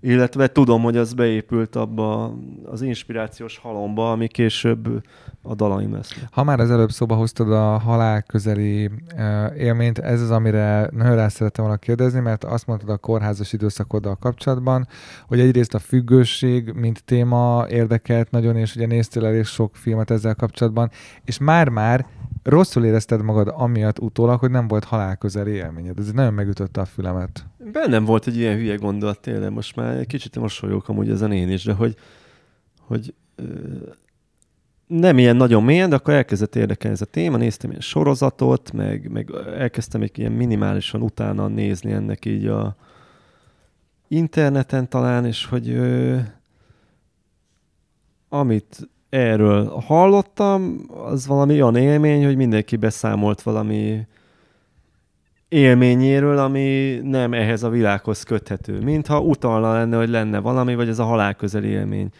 illetve tudom, hogy az beépült abba az inspirációs halomba, ami később a dalaim lesz. Ha már az előbb szóba hoztad a halál közeli élményt, ez az, amire nagyon rá szerettem volna kérdezni, mert azt mondtad a kórházas időszakoddal kapcsolatban, hogy egyrészt a függőség, mint téma érdekelt nagyon, és ugye néztél elég sok filmet ezzel kapcsolatban, és már-már rosszul érezted magad amiatt utólag, hogy nem volt halálközeli élményed. Ez nagyon megütötte a fülemet. Bennem volt egy ilyen hülye gondolat tényleg, most már egy kicsit mosolyogok amúgy ezen én is, de hogy, hogy nem ilyen nagyon mélyen, de akkor elkezdett érdekelni ez a téma, néztem ilyen sorozatot, meg, meg elkezdtem egy ilyen minimálisan utána nézni ennek így a interneten talán, és hogy ö, amit erről hallottam, az valami olyan élmény, hogy mindenki beszámolt valami élményéről, ami nem ehhez a világhoz köthető. Mintha utalna lenne, hogy lenne valami, vagy ez a halálközeli élmény.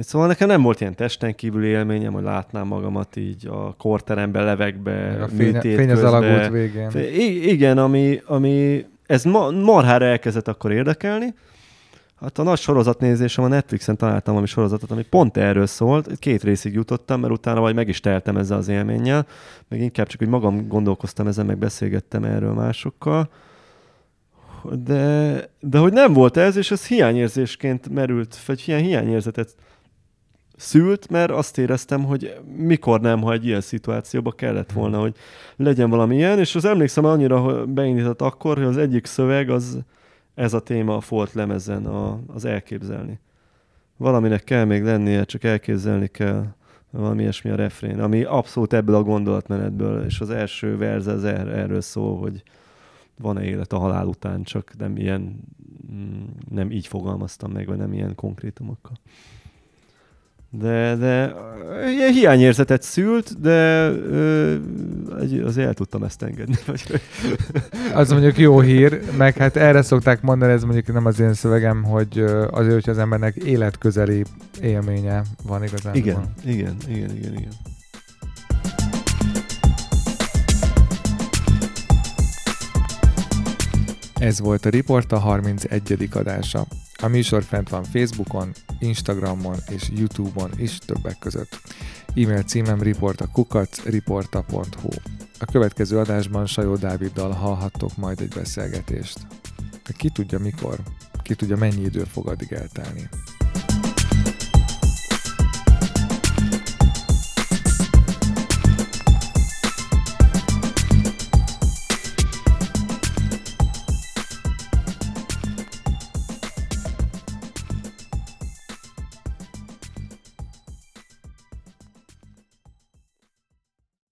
Szóval nekem nem volt ilyen testen kívüli élményem, hogy látnám magamat így a korterembe, levegbe, a fény, fény az alagút végén. I- igen, ami, ami ez ma, marhára elkezdett akkor érdekelni, Hát a nagy sorozatnézésem a Netflixen találtam valami sorozatot, ami pont erről szólt. Két részig jutottam, mert utána vagy meg is teltem ezzel az élménnyel. Meg inkább csak, hogy magam gondolkoztam ezen, meg beszélgettem erről másokkal. De, de hogy nem volt ez, és ez hiányérzésként merült, vagy ilyen hiányérzetet szült, mert azt éreztem, hogy mikor nem, ha egy ilyen szituációba kellett volna, hogy legyen valami ilyen, és az emlékszem annyira beindított akkor, hogy az egyik szöveg az ez a téma a Fort lemezen a, az elképzelni. Valaminek kell még lennie, csak elképzelni kell valami ilyesmi a refrén, ami abszolút ebből a gondolatmenetből, és az első verze az er, erről szól, hogy van-e élet a halál után, csak nem ilyen, mm, nem így fogalmaztam meg, vagy nem ilyen konkrétumokkal. De, de ilyen hiányérzetet szült, de ö, azért el tudtam ezt engedni. az mondjuk jó hír, meg hát erre szokták mondani, ez mondjuk nem az én szövegem, hogy azért, hogy az embernek életközeli élménye van igazán. Igen, van. igen, igen, igen, igen. Ez volt a Riport a 31. adása. A műsor fent van Facebookon, Instagramon és Youtube-on is többek között. E-mail címem riportakukac, riporta.hu. A következő adásban Sajó Dáviddal hallhattok majd egy beszélgetést. Ki tudja mikor, ki tudja mennyi idő fog addig eltelni.